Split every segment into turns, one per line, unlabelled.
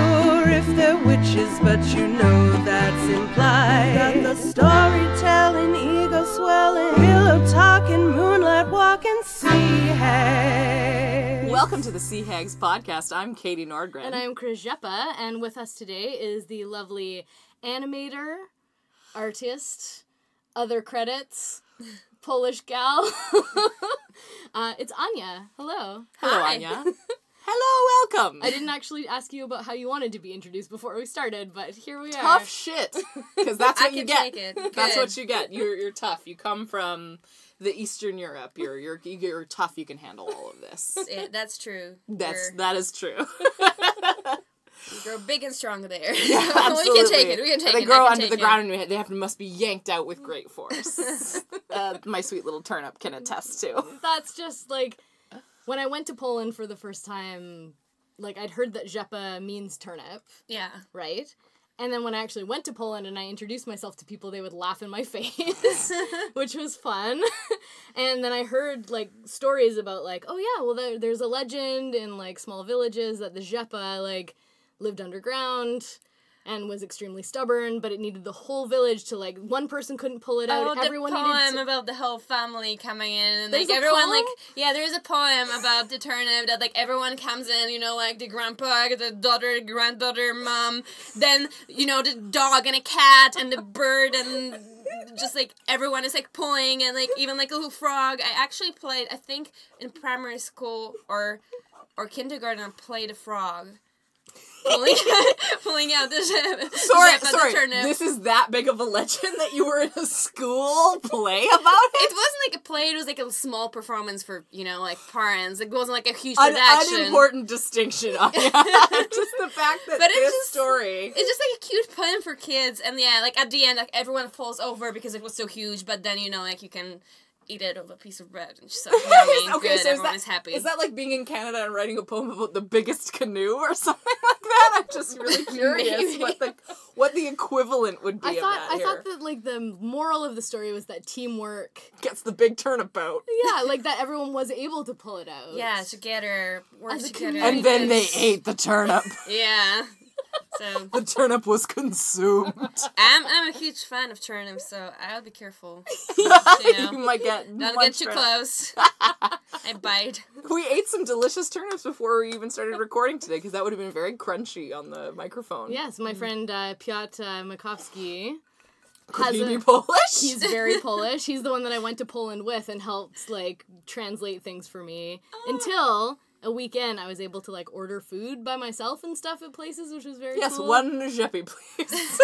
sure if they're witches, but you know that's implied. Got the storytelling, ego swelling, pillow talking, moonlight walking, sea hags.
Welcome to the Sea Hags podcast. I'm Katie Nordgren.
And I'm Chris Rzepa, and with us today is the lovely animator, artist, other credits, Polish gal. uh, it's Anya. Hello.
Hello,
Hi.
Anya. Hello, welcome.
I didn't actually ask you about how you wanted to be introduced before we started, but here we are.
Tough shit. Because that's
I
what you
can
get.
take it.
That's what you get. You're you're tough. You come from the Eastern Europe. You're you're you're tough. You can handle all of this.
Yeah, that's true.
That's
We're-
that is true.
we grow big and strong there.
Yeah, absolutely.
we can take it. We can take
they
it. They grow
under the
it.
ground and they have to must be yanked out with great force. uh, my sweet little turnip can attest to.
That's just like when I went to Poland for the first time, like I'd heard that Rzepa means turnip.
Yeah.
right? And then when I actually went to Poland and I introduced myself to people, they would laugh in my face, which was fun. and then I heard like stories about like, oh yeah, well there, there's a legend in like small villages that the Rzepa like lived underground and was extremely stubborn, but it needed the whole village to like one person couldn't pull it out.
Oh, the
Everyone
poem
needed to,
about the whole family coming in, and
There's
like everyone,
poem?
like yeah, there is a poem about the turnip that like everyone comes in, you know, like the grandpa, the daughter, granddaughter, mom, then you know the dog and a cat and the bird and just like everyone is like pulling and like even like a little frog. I actually played, I think in primary school or or kindergarten, I played a frog. Pulling, pulling out the
Sorry, sorry. This is that big of a legend that you were in a school play about
It
it.
wasn't like a play. It was like a small performance for you know like parents. It wasn't like a huge
An
production.
unimportant distinction. Just the fact that
But it's
this
just-
story.
It's just like a cute poem for kids, and yeah, like at the end, like everyone falls over because it was so huge. But then you know, like you can eat it with a piece of bread and just like yummy,
okay,
good.
so is
everyone
that,
is happy.
is that like being in Canada and writing a poem about the biggest canoe or something like that? I'm just really curious
Maybe.
what the what the equivalent would be
I
of
thought
that
I
here.
thought that like the moral of the story was that teamwork.
Gets the big turnabout.
Yeah, like that everyone was able to pull it out.
yeah, together, work
As
together.
And then they ate the turnip.
Yeah. So
The turnip was consumed.
I'm I'm a huge fan of turnips, so I'll be careful.
you
know.
might get
Don't get
munched
too
right-
close. I bite.
We ate some delicious turnips before we even started recording today because that would have been very crunchy on the microphone.
Yes, my friend uh, Piotr Makowski.
Could
has
he
a-
be Polish?
He's very Polish. He's the one that I went to Poland with and helped like translate things for me. Until a weekend, I was able to like order food by myself and stuff at places, which was very
yes,
cool.
one Jeppy, please.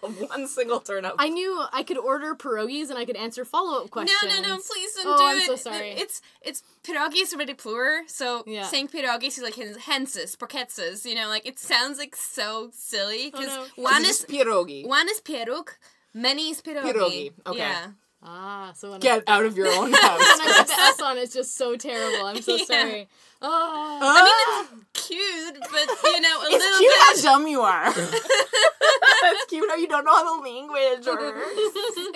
one single turnip.
I knew I could order pierogies and I could answer follow up questions.
No, no, no! Please don't
Oh,
do
I'm
it.
so sorry.
It's it's pierogi is really plural, so
Yeah.
saying pierogi is like henses, porketses. You know, like it sounds like so silly oh, because
no.
one is
is pierogi.
one is pieróg, many is pierogi.
Pierogi, okay.
Yeah.
Ah, so when
Get out of your own house.
when I put the S on, it's just so terrible. I'm so
Yeah.
sorry. Oh.
Ah,
Cute, but you know, a
it's
little
cute how
bit.
dumb you are. it's cute how you don't know how the language works.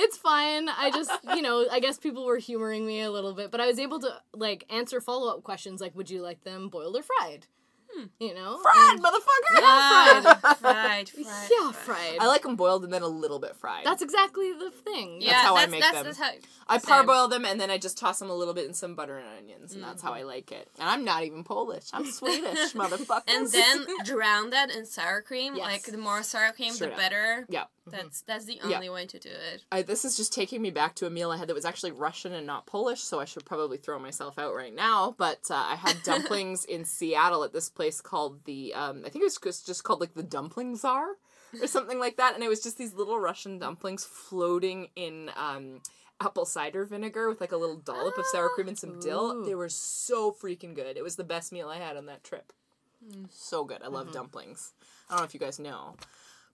it's fine. I just, you know, I guess people were humoring me a little bit, but I was able to like answer follow up questions like, would you like them boiled or fried? You know,
Fried,
And-
motherfucker!
Ah, fried, fried.
yeah, fried.
I like them boiled and then a little bit fried.
That's exactly the thing.
Yeah, that's
how I make
that's,
them.
That's how,
I parboil them and then I just toss them a little bit in some butter and onions, and that's how
Mm-hmm.
I like it. And I'm not even Polish. I'm Swedish, motherfucker.
And then drown that in sour cream.
Yes.
Like the more sour cream,
Straight
the
up.
better.
yeah.
That's that's the
Yeah.
only way to do it.
I, this is just taking me back to a meal I had that was actually Russian and not Polish, so I should probably throw myself out right now. But uh, I had dumplings in Seattle at this place called the, um, I think it was just, just called like the Dumpling Czar or something like that. And it was just these little Russian dumplings floating in um, apple cider vinegar with like a little dollop of sour cream and some dill.
Ooh.
They were so freaking good. It was the best meal I had on that trip. So good. I love dumplings. I don't know if you guys know.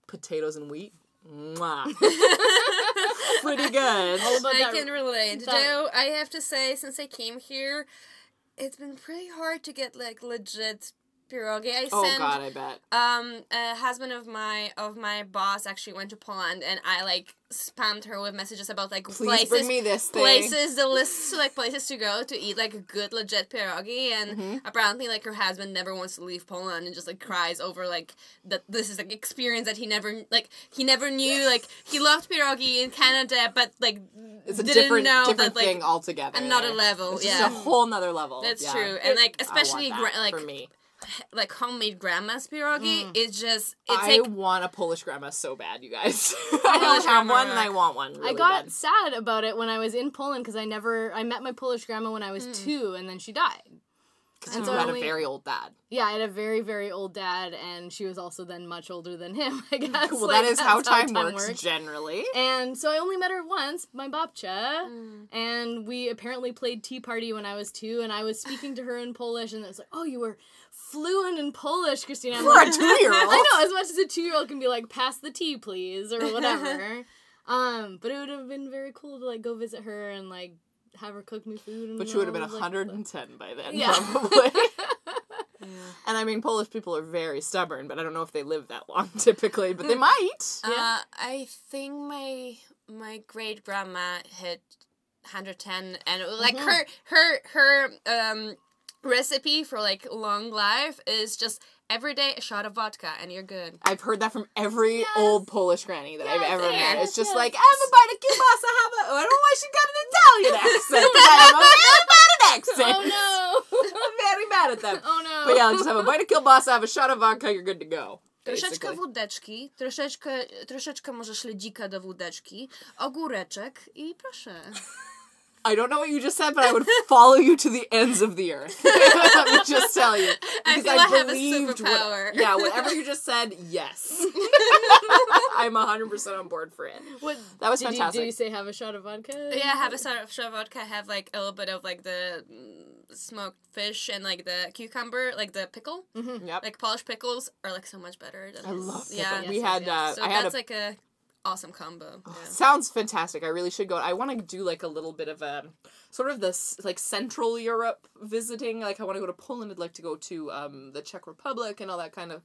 Potatoes and wheat. Mwah. Pretty good.
I can relate.
that-
Though I have to say, since I came here, it's been pretty hard to get like legit pierogi. I
Oh
sent
god, I bet.
um a husband of my of my boss actually went to Poland and I like spammed her with messages about like
Please
places
bring me this thing.
places the list to like places to go to eat like a good legit pierogi and
Mm-hmm.
apparently like her husband never wants to leave Poland and just like cries over like that this is like experience that he never like he never knew like he loved pierogi in Canada but like
It's a
didn't
different
know
different
that like
thing altogether.
another level,
It's
yeah.
a whole nother level.
that's
yeah.
true and like especially gra- like
for me.
like homemade grandma's pierogi mm. is just it's
I
like
want a Polish grandma so bad, you guys. I don't have one, and I want one. Really
I got
bad.
sad about it when I was in Poland because I never I met my Polish grandma when I was mm. two and then she died.
because
and
you
so
had
only-
a very old dad.
Yeah, I had a very very old dad and she was also then much older than him. I mm, guess.
Well,
Like,
that is how
that's
time, works, generally.
And so I only met her once, my babcia,
Mm.
and we apparently played Tea Party when I was two, and I was speaking to her in Polish, and it was like, oh, you were fluent in Polish, Christina. I'm
For a two-year-old.
I know, as much as a two-year-old can be like, pass the tea, please, or whatever. um, but it would have been very cool to like go visit her and like have her cook me food. And
But she would have been
all, like,
110 by then,
Yeah.
probably. and I mean, Polish people are very stubborn, but I don't know if they live that long typically, but they might.
Uh, I think my my great grandma had 110, and like
Mm-hmm.
her her her um recipe for like long life is just every day a shot of vodka, and you're good.
I've heard that from every old Polish granny that I've
Yes,
ever met. It's just
yes.
like, have a bite of kielbasa, have a... I don't know why she got an Italian accent, because I have a very bad accent.
Oh no!
I'm very mad at them.
oh no!
But yeah, just have a bite of kielbasa, have a shot of vodka, you're good to go.
Troszeczkę wódeczki, troszeczkę, troszeczkę może śledzika do wódeczki, ogóreczek i proszę.
I don't know what you just said, but I would follow you to the ends of the earth. Let me just tell you.
I
Because
feel I have a
believed what- yeah, whatever you just said, yes. I'm 100% on board for it.
What,
That was
did You,
fantastic.
did you say have a shot of vodka?
Yeah, have a sort of shot of vodka, have like a little bit of like the mm, smoked fish and like the cucumber, like the pickle. Mm-hmm.
Yep.
Like Polish pickles are like so much better. Than
I love pickle.
Yeah.
we
Yes,
had,
yes,
uh.
So
I had a
that's like a awesome combo. Yeah.
Sounds fantastic. I really should go. I want to do like a little bit of a sort of this like Central Europe visiting. Like I want to go to Poland. I'd like to go to um, the Czech Republic and all that kind of.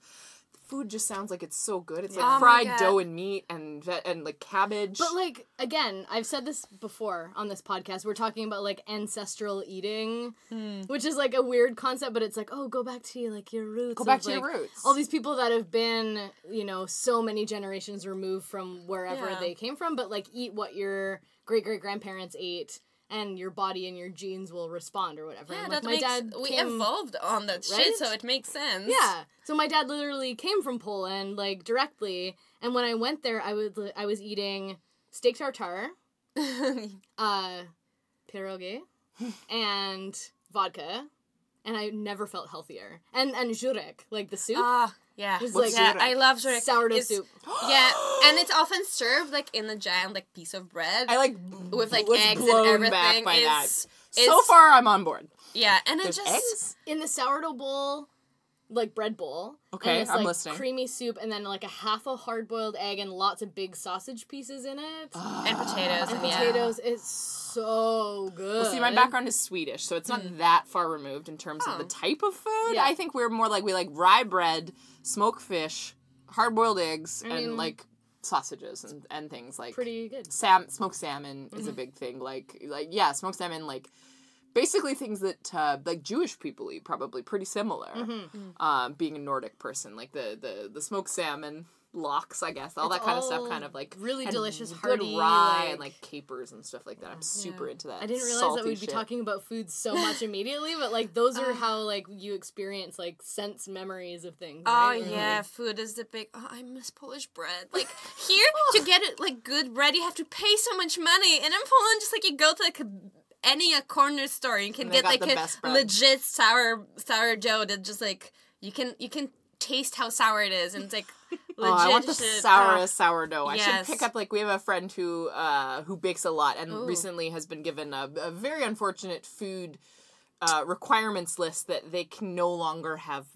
Food just sounds like it's so good. It's like
Oh my
fried
God.
dough and meat and ve- and like cabbage.
But like again, I've said this before on this podcast. We're talking about like ancestral eating,
Hmm.
which is like a weird concept, but it's like, oh, go back to like your roots.
Go back
of,
to your roots.
All these people that have been, you know, so many generations removed from wherever
Yeah.
they came from, but like eat what your great great grandparents ate. And your body and your genes will respond or whatever.
Yeah,
and, like,
that
my
makes
dad
we
came-
evolved on that
Right?
shit, so it makes sense.
Yeah. So my dad literally came from Poland, like directly. And when I went there, I would I was eating steak tartare, uh, pierogi, and vodka, and I never felt healthier. And and żurek, like the soup,
Ah, yeah.
It's like
yeah, I love żurek.
sourdough
It's-
soup.
Yeah, and it's often served like in a giant like piece of bread
I like
with like
was
eggs and everything.
back by that.
it's,
So far, I'm on board.
yeah, and it just
eggs.
In the sourdough bowl, like bread bowl.
Okay,
and this,
I'm
like,
listening.
Creamy soup, and then like a half a hard boiled egg and lots of big sausage pieces in it. Ah.
and potatoes
and
and yeah.
potatoes. It's so good.
Well, see, my background is Swedish, so it's not that far removed in terms of
Oh.
the type of food.
Yeah.
I think we're more like we like rye bread, smoked fish, hard boiled eggs, and
mean-
like sausages and, and things like
Pretty good.
sam smoked salmon is a big thing. Like like yeah, smoked salmon like basically things that uh, like Jewish people eat probably pretty similar.
Mm-hmm.
Um, being a Nordic person, like the the the smoked salmon lox, I guess, all
It's
that kind of stuff, kind of like
really
had
delicious,
good
hearty,
rye and
like-
like capers and stuff like that. I'm super
Yeah.
into that.
I didn't realize
salty
that we'd be talking about food so much immediately, but like those are uh. how like you experience like sense memories of things.
Oh
right? Where,
yeah,
like,
food is the big. Oh, I miss Polish bread. Like here, to oh. get it like good bread, you have to pay so much money. And in Poland, just like you go to like a, any a corner store, you can get like a legit sour sourdough that just like you can you can taste how sour it is, and it's like legit
Oh, I want the
shit.
sourest sourdough. I should pick up like we have a friend who uh who bakes a lot and
Ooh.
recently has been given a, a very unfortunate food uh requirements list that they can no longer have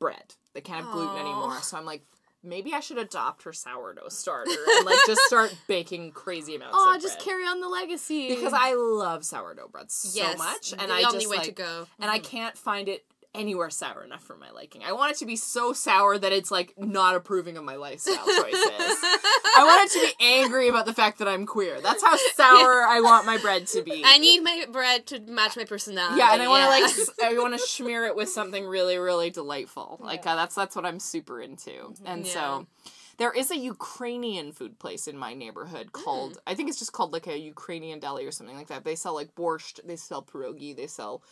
bread. They can't have gluten anymore. So I'm like maybe I should adopt her sourdough starter and like just start baking crazy amounts
Oh,
of
just
bread.
carry on the legacy.
because I love sourdough bread so
Yes,
much and
the
I
only
just
way
like
to go.
and I can't find it anywhere sour enough for my liking. I want it to be so sour that it's like not approving of my lifestyle choices. I want it to be angry about the fact that I'm queer. That's how sour I want my bread to be.
I need my bread to match my personality.
yeah, and I want to like s- I want to smear it with something really really delightful. Like uh, that's that's what I'm super into. And
Yeah.
so there is a Ukrainian food place in my neighborhood called I think it's just called like a Ukrainian deli or something like that. They sell like borscht, they sell pierogi, they sell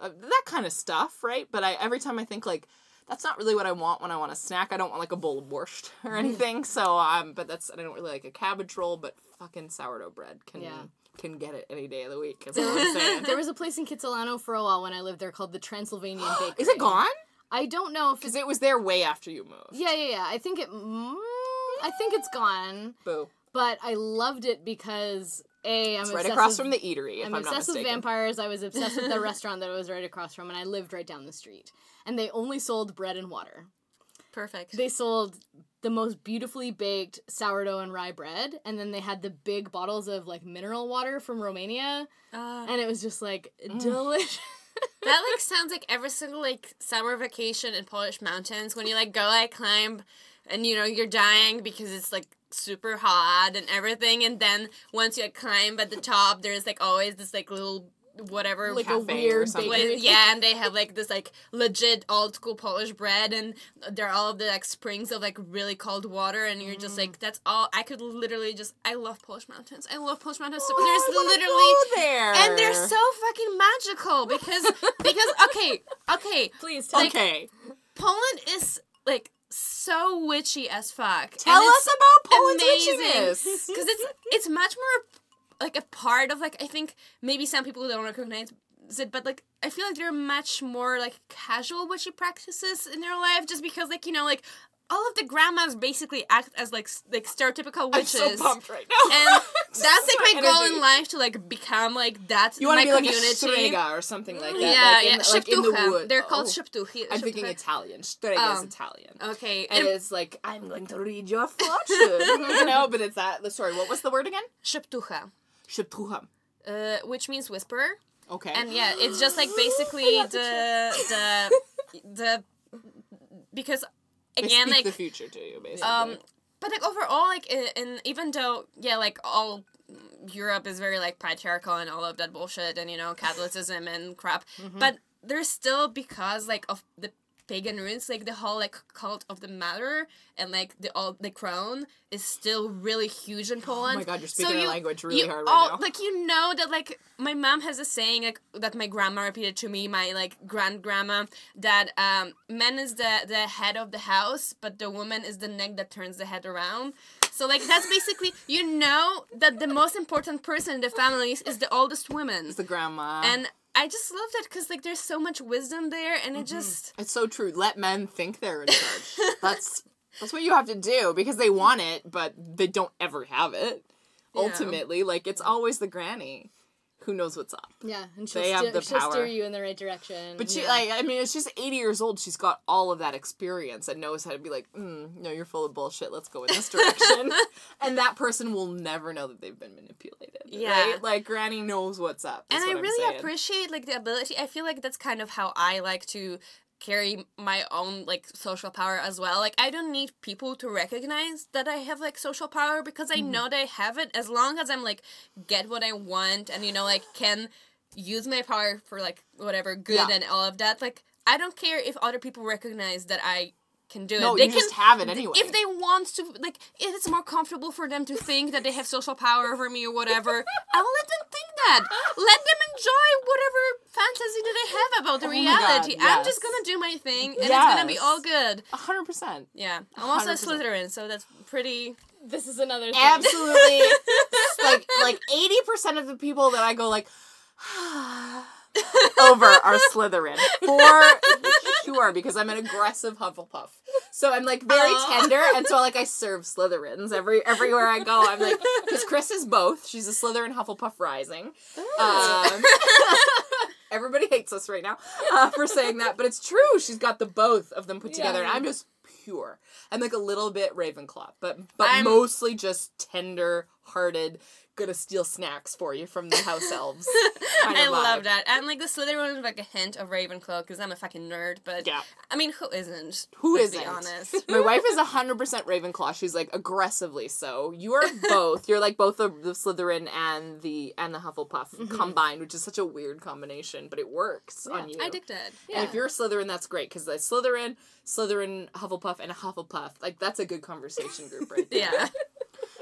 uh, that kind of stuff, right? But I every time I think like that's not really what I want when I want a snack. I don't want like a bowl of borscht or anything. So um, but that's I don't really like a cabbage roll, but fucking sourdough bread can
Yeah.
can get it any day of the week. Is I'm saying.
There was a place in Kitsilano for a while when I lived there called the Transylvanian Bakery.
Is it gone?
I don't know if
Because it was there way after you moved.
Yeah, yeah, yeah. I think it. Mm, I think it's gone,
Boo.
but I loved it because a I'm
It's right across
with,
from the eatery, if
I'm
I'm, not
obsessed with vampires. I was obsessed with the restaurant that it was right across from, and I lived right down the street. And they only sold bread and water.
perfect.
They sold the most beautifully baked sourdough and rye bread, and then they had the big bottles of like mineral water from Romania,
Uh,
and it was just like
Mm.
delicious.
that like sounds like every single like summer vacation in Polish mountains when you like go like climb and you know you're dying because it's like super hot and everything and then once you climb at the top there's like always this like little whatever
like a weird
something.
bakery.
Yeah, and they have like this like legit old school Polish bread, and there are all of the like springs of like really cold water, and you're just like, mm. that's all. I could literally just, I love Polish mountains. I love Polish mountains. So
Oh,
there's literally,
there.
and they're so fucking magical because because okay, okay,
Please tell
okay.
Poland is like so witchy as fuck.
Tell
and
us about Poland's
amazing.
witchiness.
because it's it's much more like a part of like I think maybe some people don't recognize it, but like I feel like there are much more like casual witchy practices in their life just because like you know like all of the grandmas basically act as like like stereotypical witches.
I'm so pumped right now.
And that's like
my
my goal in life to like become like that
You want to be
community.
like a strega or something like that.
yeah,
like in, like in the wood.
They're called
Oh.
szeptuchy.
I'm thinking. Italian. Strega
Oh.
is Italian.
Okay,
And
and
it's like, I'm going to read your fortune. you know, but it's that. Sorry, what was the word again?
szeptucha,
Sheptucha.
uh, which means whisperer.
Okay.
and yeah it's just like basically the the the because again
speak
like
the future to you, basically.
um but like overall like in, and even though yeah like all europe is very like patriarchal and all of that bullshit and you know catholicism and crap
Mm-hmm.
but there's still because like of the pagan roots like the whole like cult of the matter and like the all the crown is still really huge in poland
oh my god, you're
So
speaking
you-
a language really
you
hard right
all,
now.
Like you know that like my mom has a saying like that my grandma repeated to me, my like grand grandma, that um man is the the head of the house, but the woman is the neck that turns the head around. So like that's basically you know that the most important person in the families is the oldest woman,
it's the grandma.
and I just love that because like there's so much wisdom there, and it mm-hmm. just
It's so true. Let men think they're in charge. that's that's what you have to do because they want it, but they don't ever have it.
Yeah.
Ultimately, like it's always the granny who knows what's up.
Yeah, and she'll,
They have
steer,
the
she'll
power.
steer you in the right direction.
But she,
yeah.
like, I mean, she's 80 years old. She's got all of that experience and knows how to be like, mm, no, you're full of bullshit. Let's go in this direction. and that person will never know that they've been manipulated.
Yeah.
Right? Like, Granny knows what's up.
and I
I'm
really
saying.
appreciate like the ability. I feel like that's kind of how I like to carry my own like social power as well. Like I don't need people to recognize that I have like social power because I mm-hmm. know that I have it as long as I'm like get what I want and you know like can use my power for like whatever good
Yeah.
and all of that. Like I don't care if other people recognize that I can do it.
No,
they
you
can
just have it anyway.
if they want to like if it's more comfortable for them to think that they have social power over me or whatever i will let them think that let them enjoy whatever fantasy that they have about the
Oh my God,
reality i'm just gonna do my thing and it's gonna be all good
100%.
yeah i'm also a
100%.
slytherin so that's pretty
this is another thing.
Absolutely. like, like 80% of the people that I go, like, over our Slytherin. For sure, because I'm an aggressive Hufflepuff. So I'm like very
Aw.
tender, and so like I serve Slytherins every everywhere I go. I'm like because Chris is both. She's a Slytherin Hufflepuff Rising. Um, everybody hates us right now uh, for saying that, but it's true. She's got the both of them put together, and I'm just pure. I'm like a little bit Ravenclaw, but but
I'm-
mostly just tender, hearted, gonna steal snacks for you from the house elves.
I love that. And like the Slytherin one like a hint of Ravenclaw because I'm a fucking nerd. But
Yeah.
I mean, who isn't?
Who
Let's
isn't?
Honest.
My wife is hundred percent Ravenclaw. She's like aggressively so. You are both. You're like both the, the Slytherin and the and the Hufflepuff mm-hmm. combined, which is such a weird combination, but it works on you.
I dictated.
And if you're a Slytherin, that's great because the Slytherin, Slytherin, Hufflepuff, and a Hufflepuff, like that's a good conversation group right there.
Yeah.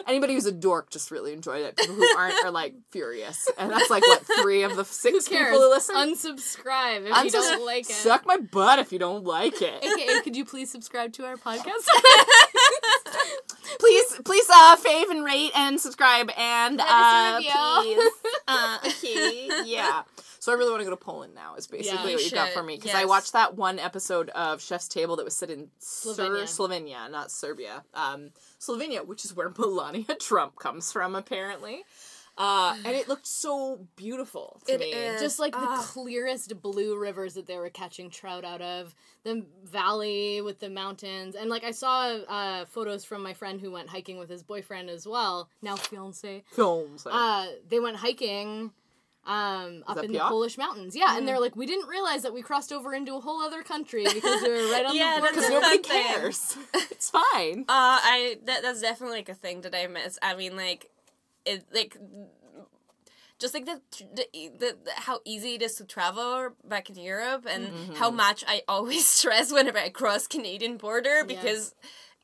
Anybody who's a dork just really enjoyed it. People who aren't are like furious, and that's like what three of the six people who listen.
Unsubscribe if you don't like it.
Suck my butt if you don't like it.
AKA, could you please subscribe to our podcast?
please please uh fave and rate and subscribe and uh please uh okay yeah so i really want to go to poland now is basically
Yeah,
what
you
got for me because i watched that one episode of chef's table that was set in Slovenia,
Slovenia.
Slovenia not serbia um slovenia which is where melania trump comes from apparently uh and it looked so beautiful to
It
me
is.
Just like the
Ah.
clearest blue rivers that they were catching trout out of, the valley with the mountains, and like I saw uh, photos from my friend who went hiking with his boyfriend as well, now fiance.
Fiance.
Uh, they went hiking um, up
that
in the Polish mountains. Yeah, and they're like, we didn't realize that we crossed over into a whole other country because we were right on
Yeah,
the border.
because nobody cares it's fine
Uh, I that that's definitely like a thing that I miss. I mean, like, it like just like the, the, the, the how easy it is to travel back in Europe and how much I always stress whenever I cross Canadian border because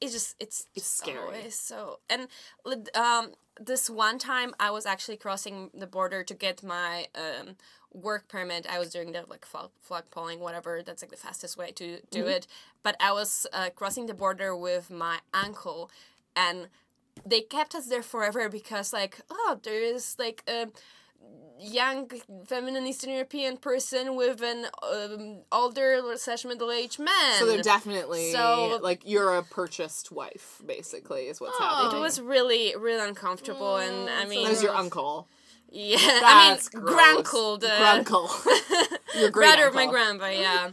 it's just it's
It's
just
scary.
always so and um this one time I was actually crossing the border to get my um work permit. I was doing the like flag, flag polling whatever. That's like the fastest way to do it. But I was uh, crossing the border with my uncle and they kept us there forever because like oh there is like a young feminine Eastern European person with an um, older slash middle aged man.
so they're definitely
So-
like you're a purchased wife basically is what's
Oh.
happening
it was really really uncomfortable and I mean
That was your uncle.
Yeah
That's
I mean
gross.
grandcle the
Grandcle. Your great
brother of my
uncle.
grandpa yeah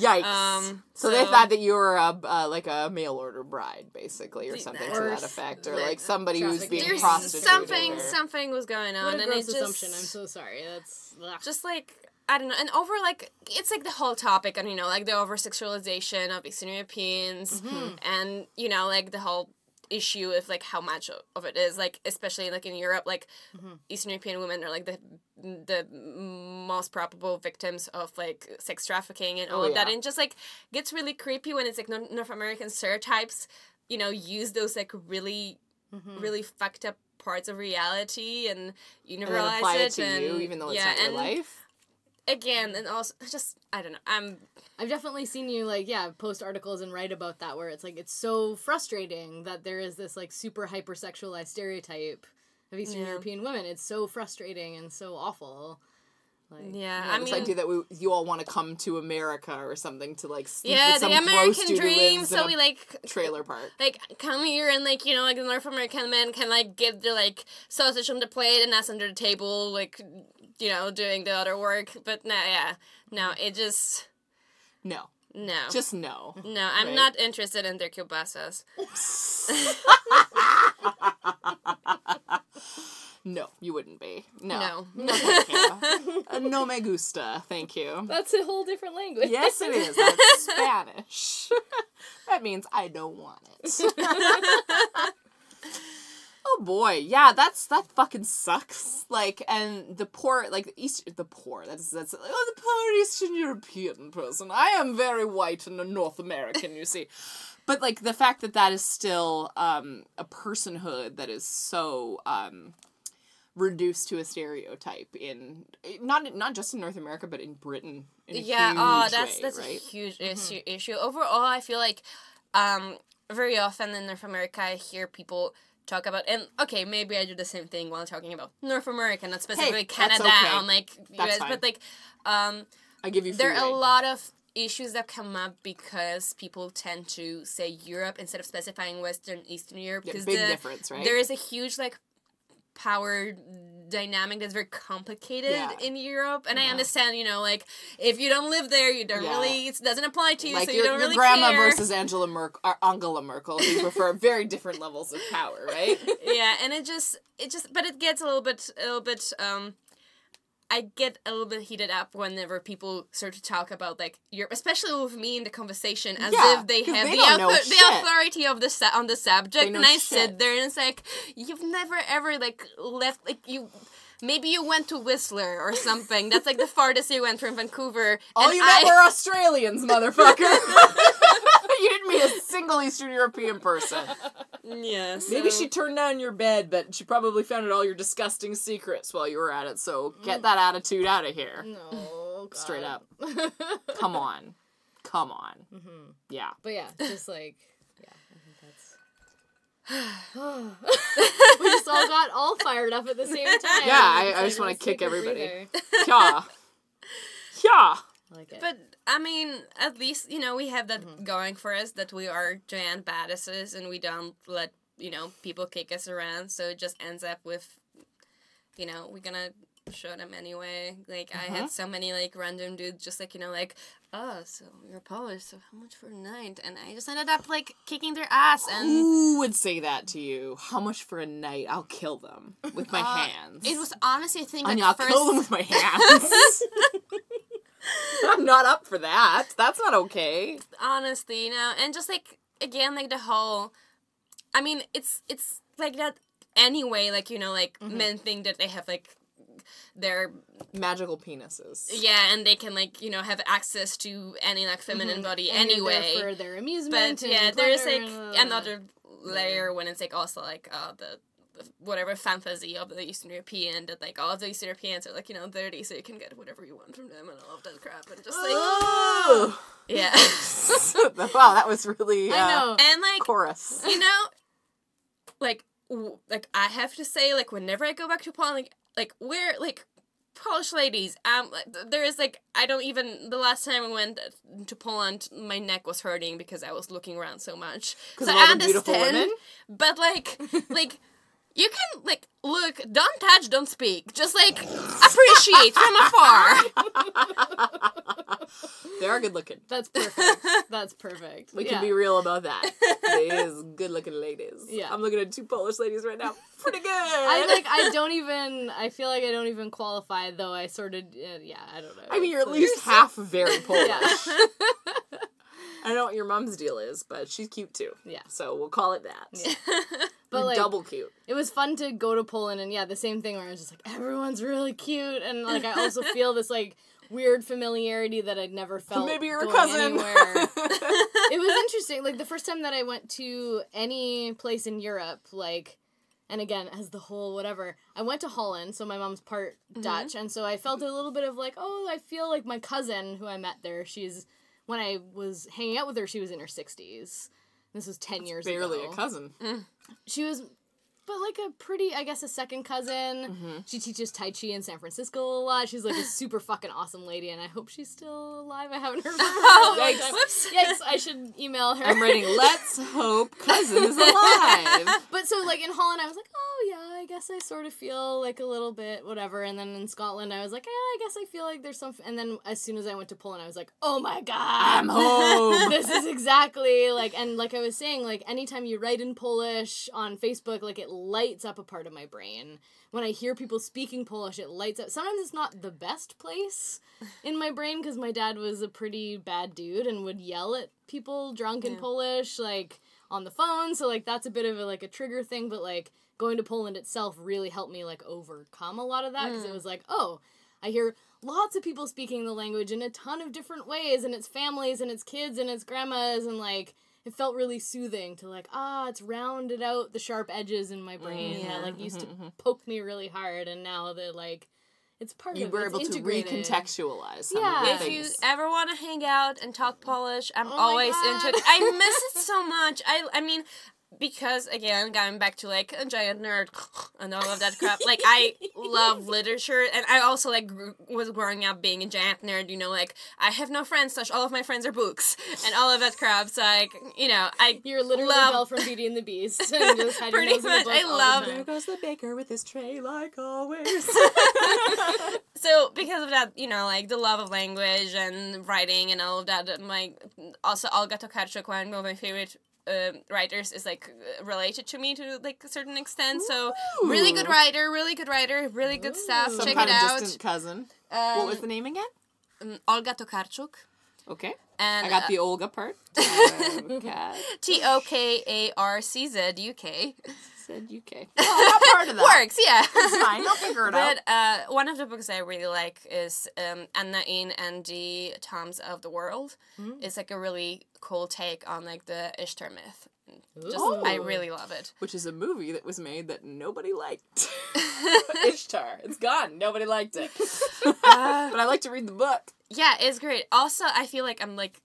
Yikes.
Um,
so, they thought that you were a, uh, like a mail order bride, basically, or something to that effect, or
like
like somebody who's
trafficking.
being
there's
prostituted.
something
or-
something was going on
What a
and
gross
it just.
I'm so sorry. That's ugh.
just like I don't know, and over like it's like the whole topic, and you know, like the over sexualization of Eastern Europeans,
Mm-hmm.
and you know, like the whole issue of like how much of it is like, especially like in Europe, like
Mm-hmm.
Eastern European women are like the the most probable victims of like sex trafficking and all
Oh,
of that, and just like gets really creepy when it's like North American stereotypes, you know, use those like really
Mm-hmm.
really fucked up parts of reality and
and then
universalize
apply it
it
to
and
you, even though it's
yeah,
not your
and
life.
Again and also just i don't know i'm
I've definitely seen you like yeah post articles and write about that where it's like it's so frustrating that there is this like super hypersexualized stereotype of Eastern
Yeah.
European women. It's so frustrating and so awful. Like,
yeah,
Yeah,
i
this
mean
idea that we, you all want to come to America or something to like sleep
yeah
with
the
some gross
american dream so we like
trailer park.
like come here and like you know like the north american men can like give their like sausage on the plate and us under the table like you know doing the other work but no yeah no it just
No,
no
just no.
no i'm
right.
not interested in their kielbasas
No, you wouldn't be. No,
No.
no. Uh, no me gusta, thank you.
That's a whole different language.
Yes, it is. That's Spanish. that means I don't want it. oh boy, yeah, that's that fucking sucks. Like, and the poor, like the East, the poor. That's that's oh, the poor Eastern European person. I am very white and a North American, you see. But like the fact that that is still um, a personhood that is so um, reduced to a stereotype in not not just in North America but in Britain. In
yeah oh that's
way,
that's
right?
a huge issue issue overall i feel like um very often in north america i hear people talk about and okay maybe i do the same thing while talking about north america not specifically
that's
canada
okay.
on like us but like um
I give you.
There are a lot of issues that come up because people tend to say europe instead of specifying western eastern europe
Yeah,
because
big
the,
difference, right?
there is a huge like power dynamic that's very complicated
Yeah.
in Europe and I understand you know like if you don't live there you don't
Yeah.
really it doesn't apply to you
like
so
your,
you don't
your
really
grandma
care
versus Angela Merkel, or Angela Merkel, who prefer very different levels of power, right?
yeah and it just it just but it gets a little bit a little bit um I get a little bit heated up whenever people start to talk about like Europe, especially with me in the conversation, as
Yeah,
if they have
they
the, author- the authority of the su- on the subject, and I
shit.
sit there and it's like you've never ever like left like you. Maybe you went to Whistler or something. That's like the farthest you went from Vancouver.
All
and
you
I-
met were Australians, motherfucker. meet a single Eastern European person.
Yeah.
Maybe she turned down your bed, but she probably found out all your disgusting secrets while you were at it. So get that attitude out of here.
No,
Straight up. Come on. Come on.
Mm-hmm.
Yeah.
But yeah, just like yeah, I think that's. we just all got all fired up at the same time.
Yeah, I- I just wanna kick everybody. Yeah. Yeah.
I like it.
But I mean, at least you know we have that
Mm-hmm.
going for us that we are giant badasses and we don't let you know people kick us around. So it just ends up with, you know, we're gonna show them anyway. Like I
Uh-huh.
had so many like random dudes just like you know like, oh, so you're Polish, so how much for a night? And I just ended up like kicking their ass and.
Who would say that to you? How much for a night? I'll kill them with my
Uh,
hands.
It was honestly, I think, like,
Anya, I'll
first...
kill them with my hands. I'm not up for that. That's not okay.
honestly you know and just like again like the whole i mean it's it's like that anyway like you know like
Mm-hmm.
men think that they have like their
Magical penises.
yeah and they can like you know have access to any like feminine body
And
anyway
for their amusement.
but yeah there's like another layer when it's like also like uh the whatever fantasy of the Eastern European that like all of the Eastern Europeans are like you know dirty so you can get whatever you want from them and all of that crap and just like
Oh.
yeah
wow, that was really uh,
I know.
and like
chorus.
you know, like w- like I have to say, like whenever I go back to Poland, like like we're like Polish ladies. Um, like, there is like I don't even the last time I went to Poland, my neck was hurting because I was looking around so much. So I understand, but like like. You can like look, don't touch, don't speak. Just like appreciate from afar.
They are good looking.
That's perfect. That's perfect.
We
yeah.
can be real about that. These good looking ladies.
Yeah.
I'm looking at two Polish ladies right now. Pretty good.
I like. I don't even. I feel like I don't even qualify, though. I sort of. Uh, yeah, I don't know.
I mean, you're at
It's
least half very Polish.
Yeah.
I don't know what your mom's deal is, but she's cute too.
Yeah.
So we'll call it that.
Yeah. But like,
double cute.
it was fun to go to Poland, and yeah, the same thing where I was just like, everyone's really cute, and like I also feel this like weird familiarity that I'd never felt.
Maybe you're a cousin.
Anywhere. it was interesting. Like the first time that I went to any place in Europe, like, and again as the whole whatever, I went to Holland. So my mom's part mm-hmm. Dutch, and so I felt a little bit of like, oh, I feel like my cousin who I met there. She's when I was hanging out with her, she was in her sixties. This was ten years ago.
Barely
ago.
a cousin. Eh.
She was, but like a pretty, I guess, a second cousin.
Mm-hmm.
She teaches Tai Chi in San Francisco a lot. She's like a super fucking awesome lady, and I hope she's still alive. I haven't heard from her.
Yikes.
Whoops.
Yikes! I should email her.
I'm writing, let's hope cousin is alive.
But so like in Holland, I was like, oh yeah, I guess I sort of feel like a little bit whatever. And then in Scotland, I was like, yeah, I guess I feel like there's some. And then as soon as I went to Poland, I was like, oh my god,
I'm home.
this is exactly like and like I was saying, like anytime you write in Polish on Facebook, like it lights up a part of my brain. When I hear people speaking Polish, it lights up. Sometimes it's not the best place in my brain because my dad was a pretty bad dude and would yell at people drunk in
Yeah.
Polish, like on the phone. So like that's a bit of a like a trigger thing, but like going to Poland itself really helped me like overcome a lot of that because it mm. was like, oh, I hear lots of people speaking the language in a ton of different ways and it's families and it's kids and it's grandmas and like it felt really soothing to like ah it's rounded out the sharp edges in my brain
Yeah.
that like used to poke me really hard and now that like it's part
You
of
were
it's
able to recontextualize some
Yeah.
of the
If
things.
you ever want to hang out and talk Polish, I'm
Oh
always into it. I miss it so much. I I mean, because again, going back to like a giant nerd and all of that crap, like I love literature, and I also like grew, was growing up being a giant nerd. You know, like I have no friends, such all of my friends are books, and all of that crap. So like, you know, I
You're literally
love-
Belle from Beauty and the Beast. and just
Pretty
nose in the
much,
book
I
all the
love-
There goes the baker with his tray, like always.
so because of that, you know, like the love of language and writing and all of that, and, like also Olga Tokarczuk, one of my favorite um writers, is like related to me to like a certain extent. So really good writer, really good writer, really good stuff.
Some
Check
kind
it
of
out.
distant cousin.
Um,
what was the name again?
um, Olga Tokarczuk.
Okay.
And
I got
uh,
the Olga part. Okay.
T O K A R C Z U K.
Said UK. Well, not part of that.
Works, yeah.
It's fine. I'll figure it out.
But uh, one of the books I really like is um, Anna In and the Toms of the World. It's like a really cool take on like the Ishtar myth. Just I really love it.
Which is a movie that was made that nobody liked. Ishtar. It's gone. Nobody liked it. but I like to read the book.
Yeah, it's great. Also, I feel like I'm like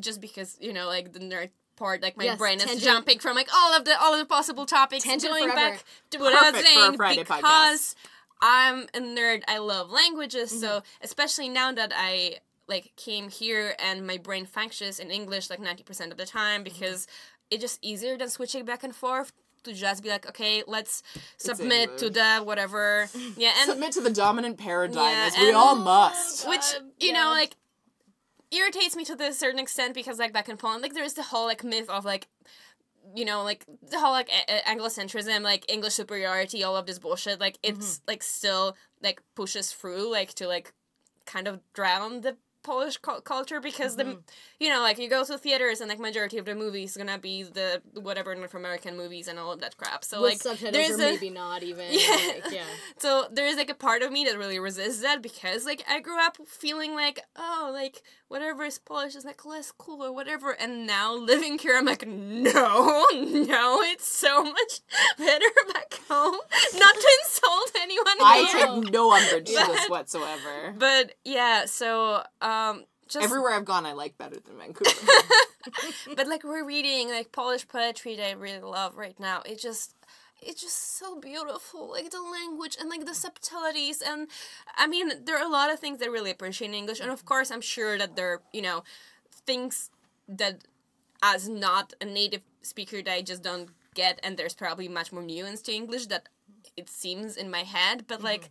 just because you know like the nerd part, like my
Yes,
brain is
tangent-
jumping from like all of the all of the possible topics
Tangent
going
forever.
back to what I was
Perfect for a
saying
Friday
because I'm a nerd. I love languages, so
Mm-hmm.
especially now that I like came here and my brain functions in English like ninety percent of the time
Mm-hmm.
because it's just easier than switching back and forth to just be like, okay, let's submit to the whatever. Yeah, and
Submit to the dominant paradigm,
Yeah,
as we all must.
which
Uh,
you know like irritates me to this certain extent because like back in Poland like there's the whole like myth of like you know like the whole like a- Anglocentrism like English superiority all of this bullshit. Like it's mm-hmm. like still like pushes through like to like kind of drown the Polish cu- culture because the you know like you go to theaters and like majority of the movies gonna be the whatever North American movies and all of that crap so
With
like
subtitles
there's a
maybe not even.
Yeah.
Like, yeah.
so there is like a part of me that really resists that because like I grew up feeling like oh like whatever is Polish is like less cool or whatever and now living here I'm like no no it's so much better back home not to insult anyone
I
here
take no umbrage to this whatsoever.
but yeah so um Um, just
Everywhere I've gone, I like better than Vancouver.
but like we're reading like Polish poetry that I really love right now. It just it's just so beautiful, like the language and like the subtleties and I mean there are a lot of things that I really appreciate in English and of course I'm sure that there are, you know, things that as not a native speaker that I just don't get and there's probably much more nuance to English that it seems in my head, but mm-hmm. like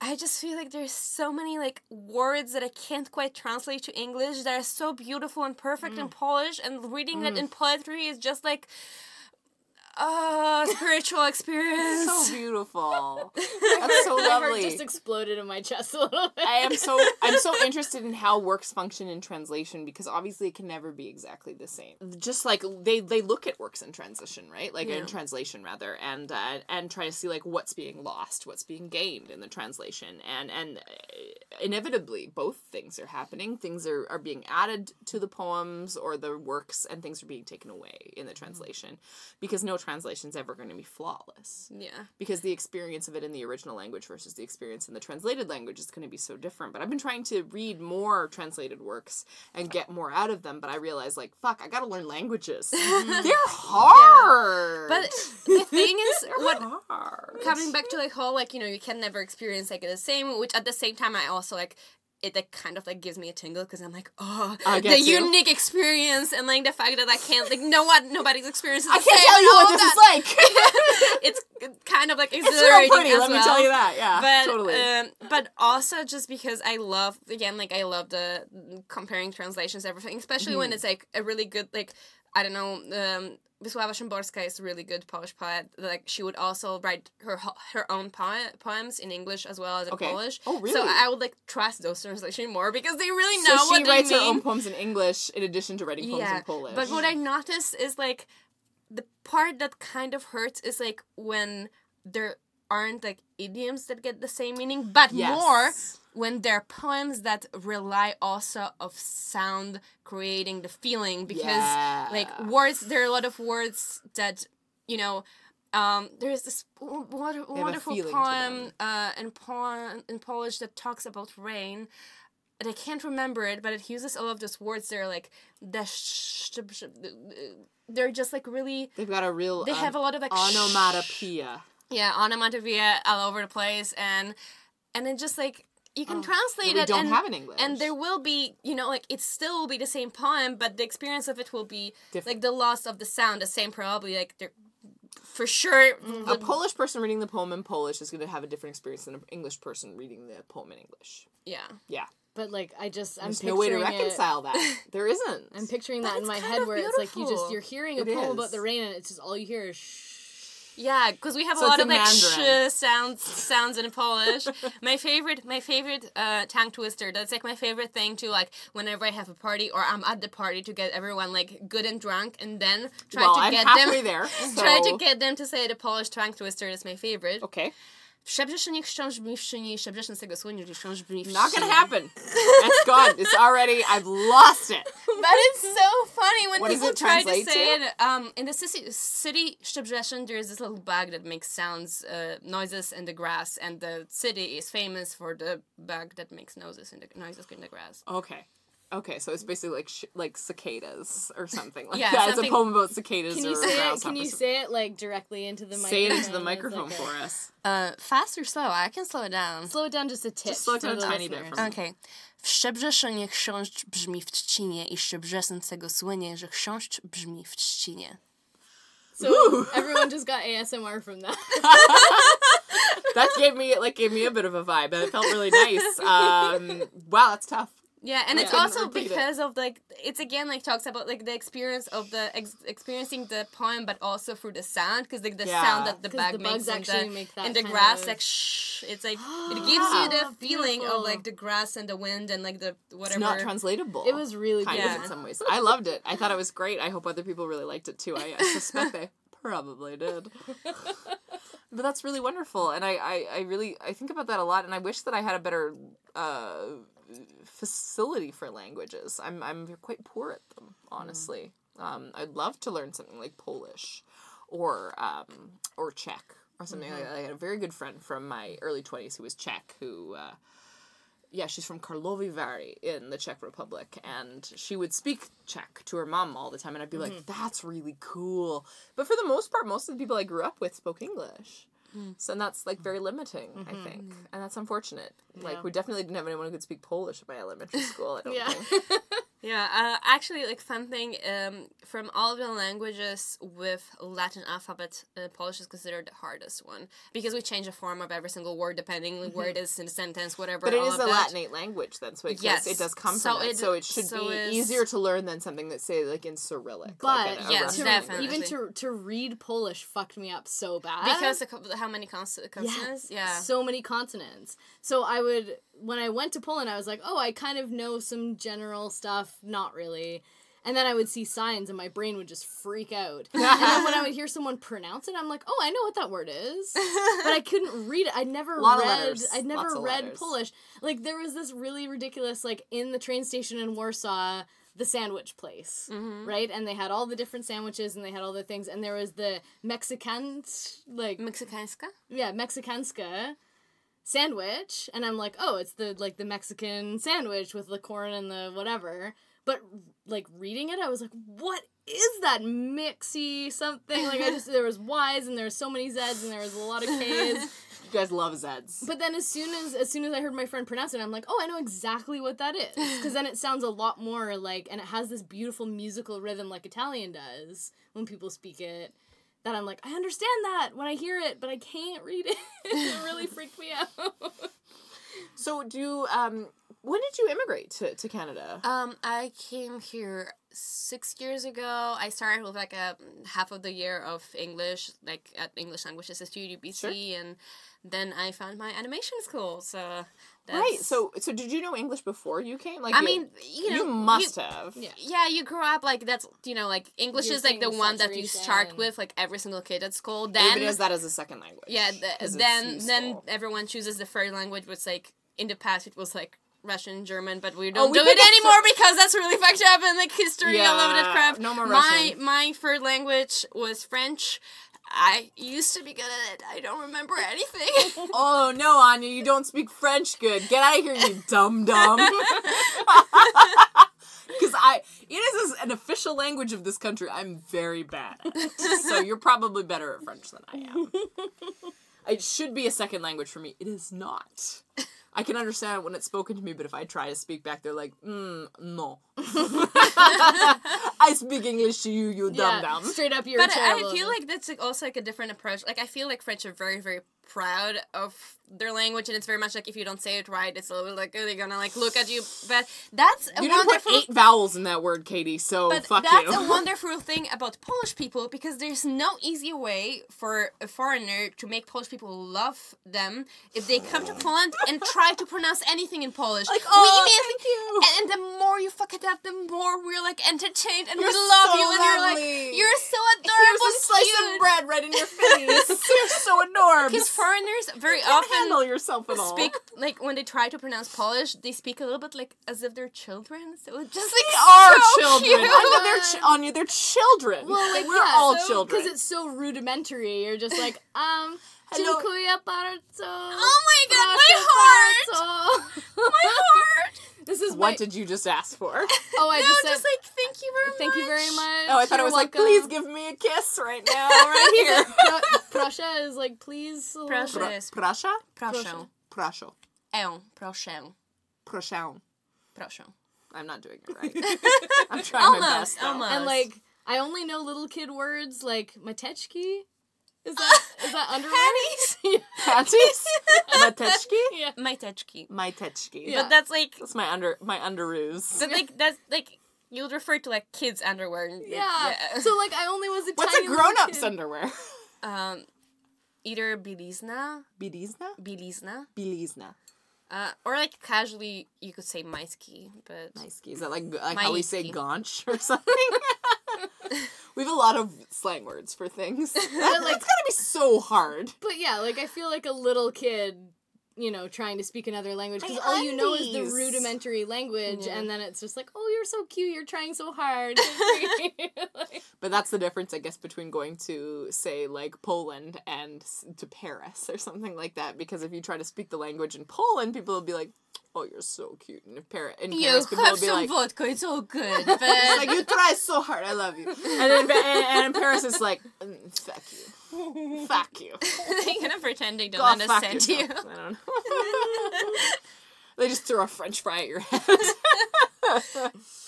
I just feel like there's so many like words that I can't quite translate to English that are so beautiful and perfect in mm. Polish, and reading it mm. in poetry is just like a spiritual experience.
so beautiful. That's so
My heart
lovely.
just exploded in my chest a little bit.
I am so I'm so interested in how works function in translation because obviously it can never be exactly the same. Just like they they look at works in transition, right? Like
Yeah.
in translation rather, and uh, and try to see like what's being lost, what's being gained in the translation, and and uh, inevitably both things are happening. Things are are being added to the poems or the works, and things are being taken away in the translation because no translation is ever going to be flawless
yeah.
because the experience of it in the original language versus the experience in the translated language is going to be so different. But I've been trying to read more translated works and get more out of them, but I realize like fuck, I got to learn languages. Mm-hmm. They're hard.
But the thing is, what
hard.
coming back to like whole like you know you can never experience like the same, which at the same time I also like it like kind of like gives me a tingle because I'm like oh the
you.
unique experience and like the fact that I can't like know what nobody's experience is
I can't
same
tell you what this is
that.
like.
it's kind of like
it's real
exhilarating
pretty, let me tell you that. Yeah,
but
totally.
um, but also just because I love again like I love the comparing translations everything especially when
Mhm.
it's like a really good like I don't know um Wisława Szymborska is a really good Polish poet like she would also write her her own poe- poems in English as well as in
Okay.
Polish
Oh, really?
so I would like trust those translations more because they really know
so
what
she writes
mean
her own poems in English in addition to writing poems
Yeah,
in Polish.
but what I notice is like the part that kind of hurts is like when there aren't like idioms that get the same meaning, but more when there are poems that rely also of sound creating the feeling because like words there are a lot of words that you know um, there's this w- wonder-
a
wonderful poem uh, in, po- in Polish that talks about rain and I can't remember it, but it uses all of those words. They're like they're just like really
They've got a real.
they
um,
have a lot of like
onomatopoeia.
Yeah onomatopoeia all over the place and and then just like you can oh, translate
we
it
don't
and,
have in English.
and there will be you know like it still will be the same poem but the experience of it will be
Different.
like the loss of the sound the same probably like they're for sure mm-hmm.
A Polish person reading the poem in Polish is going to have a different experience than an English person reading the poem in English.
yeah
Yeah.
But like I just I'm
There's
picturing
no way to
it-
reconcile that. There isn't.
I'm picturing that
But
in my head
of
where it's like you just you're hearing a
It
poem
is.
about the rain and it's just all you hear is shh.
Yeah because we have
So
a lot of
in
like sh sounds sounds in polish my favorite my favorite uh tongue twister that's like my favorite thing to like whenever i have a party or i'm at the party to get everyone like good and drunk and then try
well,
to
I'm
get them
there.
try to get them to say the Polish tongue twister is my favorite.
Okay.
Szczebrzeszyn niech książ brzmi w szyni, szczebrzeszyn z tego słonia, że książ brzmi w
Not gonna happen. That's gone. It's already. I've lost it.
But it's so funny when
What
people try to say
to?
it. Um, in the city, city Szczebrzeszyn, there's this little bug that makes sounds, uh, noises in the grass, and the city is famous for the bug that makes noises in the noises in the grass.
Okay. Okay, so it's basically like sh- like cicadas or something like
Yeah,
that. It's a poem about cicadas
Can
or
you say it? Can you say it like directly into the microphone?
Say it into the microphone
like
for
a-
us.
Uh, fast or slow? I can slow it down.
Slow it down just a tip.
slow it down a tiny bit
listeners.
for me.
Okej. W Szczebrzeszynie książcz brzmi w trzcinie i Szczebrzeszyn z tego słynie, że książcz brzmi w trzcinie.
So everyone just got ASMR from that.
That gave me like gave me a bit of a vibe, and it felt really nice. Um, wow, that's tough.
Yeah, and
I
it's also
repeat it.
because of like it's again like talks about like the experience of the ex- experiencing the poem, but also through the sound because like the
Yeah.
sound that the bag
the
makes
and
the,
make that
in the grass,
of-
like shh. It's like it gives you the
Oh,
feeling of like the grass and the wind and like the whatever.
It's
whatever.
not translatable.
It was really
kind
good.
of in some ways. I loved it. I thought it was great. I hope other people really liked it too. I, I suspect they probably did. But that's really wonderful, and I, I, I really I think about that a lot, and I wish that I had a better uh, facility for languages. I'm I'm quite poor at them, honestly. Um, I'd love to learn something like Polish, or um, or Czech, or something like that. I had a very good friend from my early twenties who was Czech, who. Uh, yeah, she's from Karlovy Vary in the Czech Republic, and she would speak Czech to her mom all the time, and I'd be like, "That's really cool." But for the most part, most of the people I grew up with spoke English, Mm. so and that's like very mm-hmm. limiting, I mm-hmm. think, mm. and that's unfortunate. Like
Yeah.
we definitely didn't have anyone who could speak Polish at my elementary school. I don't
Yeah.
think.
Yeah, uh, actually, like fun thing, um, from all of the languages with Latin alphabet, uh, Polish is considered the hardest one because we change the form of every single word depending on where it is in the sentence, whatever.
But it
all
is
of
a
that.
Latinate language, then, so it,
Yes.
does, it does come
So
from it.
it-
So it should
so
be easier to learn than something that say like in Cyrillic.
But
like an-
Yes, definitely.
even to to read Polish fucked me up so bad
because of how many cons- consonants? Yeah.
so many consonants. So I would when I went to Poland, I was like, oh, I kind of know some general stuff, not really. And then I would see signs, and my brain would just freak out. and then when I would hear someone pronounce it, I'm like, oh, I know what that word is, but I couldn't read it. I'd never read. I'd never read. Polish. Like there was this really ridiculous, like in the train station in Warsaw. The sandwich place, right? And they had all the different sandwiches, and they had all the things. And there was the Mexican, like
Meksykańska?
yeah, Mexicanska sandwich, and I'm like, oh, it's the like the Mexican sandwich with the corn and the whatever. But like reading it, I was like, what is that mixy something? Like I just there was Y's and there was so many Z's and there was a lot of K's.
you guys love z's
But then as soon as as soon as I heard my friend pronounce it, I'm like, oh, I know exactly what that is. Because then it sounds a lot more like, and it has this beautiful musical rhythm like Italian does when people speak it. That I'm like, I understand that when I hear it, but I can't read it. it really freaked me out.
So do you, um when did you immigrate to, to Canada?
Um, I came here six years ago. I started with like a half of the year of English, like at English Language Institute UBC, and then I found my animation school. So that's,
right. So so did you know English before you came? Like
I
you-
mean, you know,
you must have.
Yeah.
Yeah, you grew up like that's you know like English
You're
is like the one that you start with like every single kid at school.
Everybody
Then
has that as a second language.
yeah, th-
'cause it's
then then everyone chooses the third language, which like in the past it was like Russian, German, but we
Oh,
don't
we
do it
up
anymore because that's really fucked up and like history, all of that
Yeah,
crap.
no more
my
Russian.
my third language was French. I used to be good at it. I don't remember anything.
Oh no, Anya, you don't speak French good. Get out of here, you dumb dumb. Because I, it is an official language of this country. I'm very bad at. it. So you're probably better at French than I am. It should be a second language for me. It is not. I can understand when it's spoken to me, but if I try to speak back, they're like, mm, no. I speak English to you, you dumb
yeah,
dumb.
straight up your
but
child.
I feel like that's like also like a different approach. Like I feel like French are very very proud of their language, and it's very much like if you don't say it right, it's a little like oh, they're gonna like look at you. But that's a
You didn't put
wonderful.
eight vowels in that word, Katie, so
but
fuck
that's
you.
a wonderful thing about Polish people because there's no easy way for a foreigner to make Polish people love them if they come to Poland and try to pronounce anything in Polish.
Like, oh, thank you.
And, the more you fuck it up, the more we're like entertained and
You're
we love
so
you and you're like you're so adorable
Here's
adorable.
a slice
cute.
of bread right in your face. You're so enormous.
Foreigners very
can't
often
handle yourself at all.
speak like when they try to pronounce Polish, they speak a little bit like as if they're children. So it's just like
They are
so
children.
cute.
I know they're ch- Anya. They're children.
well, like
we're
yeah,
all
so,
children.
because it's so rudimentary. You're just like, um,
Hello.
dziękuję bardzo.
Oh my god, my heart! My heart!
This is
what
my.
did you just ask for?
oh, I
no,
just
just, like thank you very much.
Thank you very much.
Oh, I thought it
You're
was like, please give me a kiss right now, right here.
Pro- Prussia is like, please. a little
Proszę.
bit.
Pra-
Yes.
Prasha?
Proszę. Proszę.
Proszę.
Proszę.
I'm not doing it right. I'm trying my
Almost,
best. though.
almost.
And like, I only know little kid words like matechki. Is that is that underwear?
Panties? Matechki?
yeah.
Majteczki.
Majtechki.
Yeah.
But that's like
That's my under my underoos.
but like that's like you'll refer to like kids underwear. and it-
yeah. So like, I only was a
What's a
tiny little
grown up's
kid.
underwear?
um either bilizna,
Bilizna?
bilizna.
Bilizna.
Uh, or like casually you could say majski, but
Majski. Is that like like how we say gaunch or something? we have a lot of slang words for things. That,
like-
it's gotta be so hard.
But yeah, like I feel like a little kid, you know, trying to speak another language because all you know is the
undies.
rudimentary language, and then it's just like, oh, you're so cute, you're trying so hard. Like,
But that's the difference, I guess, between going to say like Poland and s- to Paris or something like that. Because if you try to speak the language in Poland, people will be like, "Oh, you're so cute," and if Paris, in
you
Paris, people
have
will be like.
vodka. It's all good, but
like you try so hard, I love you. And then and, and Paris, it's like, mm, fuck you, fuck you.
they're gonna pretend they don't
Go fuck
understand you.
I don't know. they just throw a French fry at your head.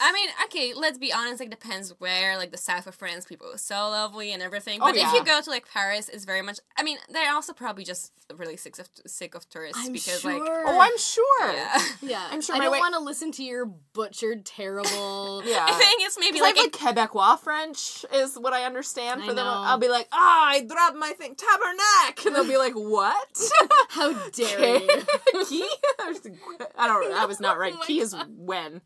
I mean, okay, let's be honest. Like, depends where. Like the south of France, people are so lovely and everything.
Oh,
But if you go to like Paris, it's very much. I mean, they're also probably just really sick of sick of tourists
I'm
because
sure.
like.
oh, I'm sure.
Yeah.
yeah,
I'm sure
I
my
don't
way-
want to listen to your butchered, terrible.
Yeah.
I think it's maybe
Because
like,
I have like Quebecois French is what I understand
I
for them. I'll be like, ah, I dropped my thing, tabernacle, and they'll be like, what?
How dare you?
Key? I don't. I was not right.
Oh my
Key is when.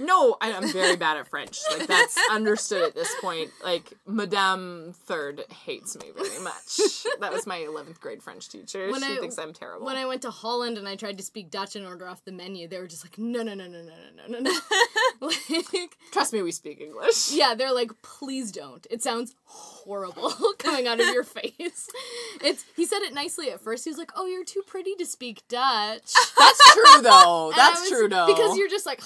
No, I, I'm very bad at French. Like that's understood at this point. Like Madame Third hates me very much. That was my 11th grade French teacher.
When
she
I-
thinks I'm terrible.
When I went to Holland and I tried to speak Dutch and order off the menu, they were just like, no, no, no, no, no, no, no, no, no. like,
Trust me, we speak English.
yeah, they're like, please don't. It sounds horrible coming out of your face. It's he said it nicely at first. He was like, oh, you're too pretty to speak Dutch.
That's true though. That's
was-
true though.
Because you're just like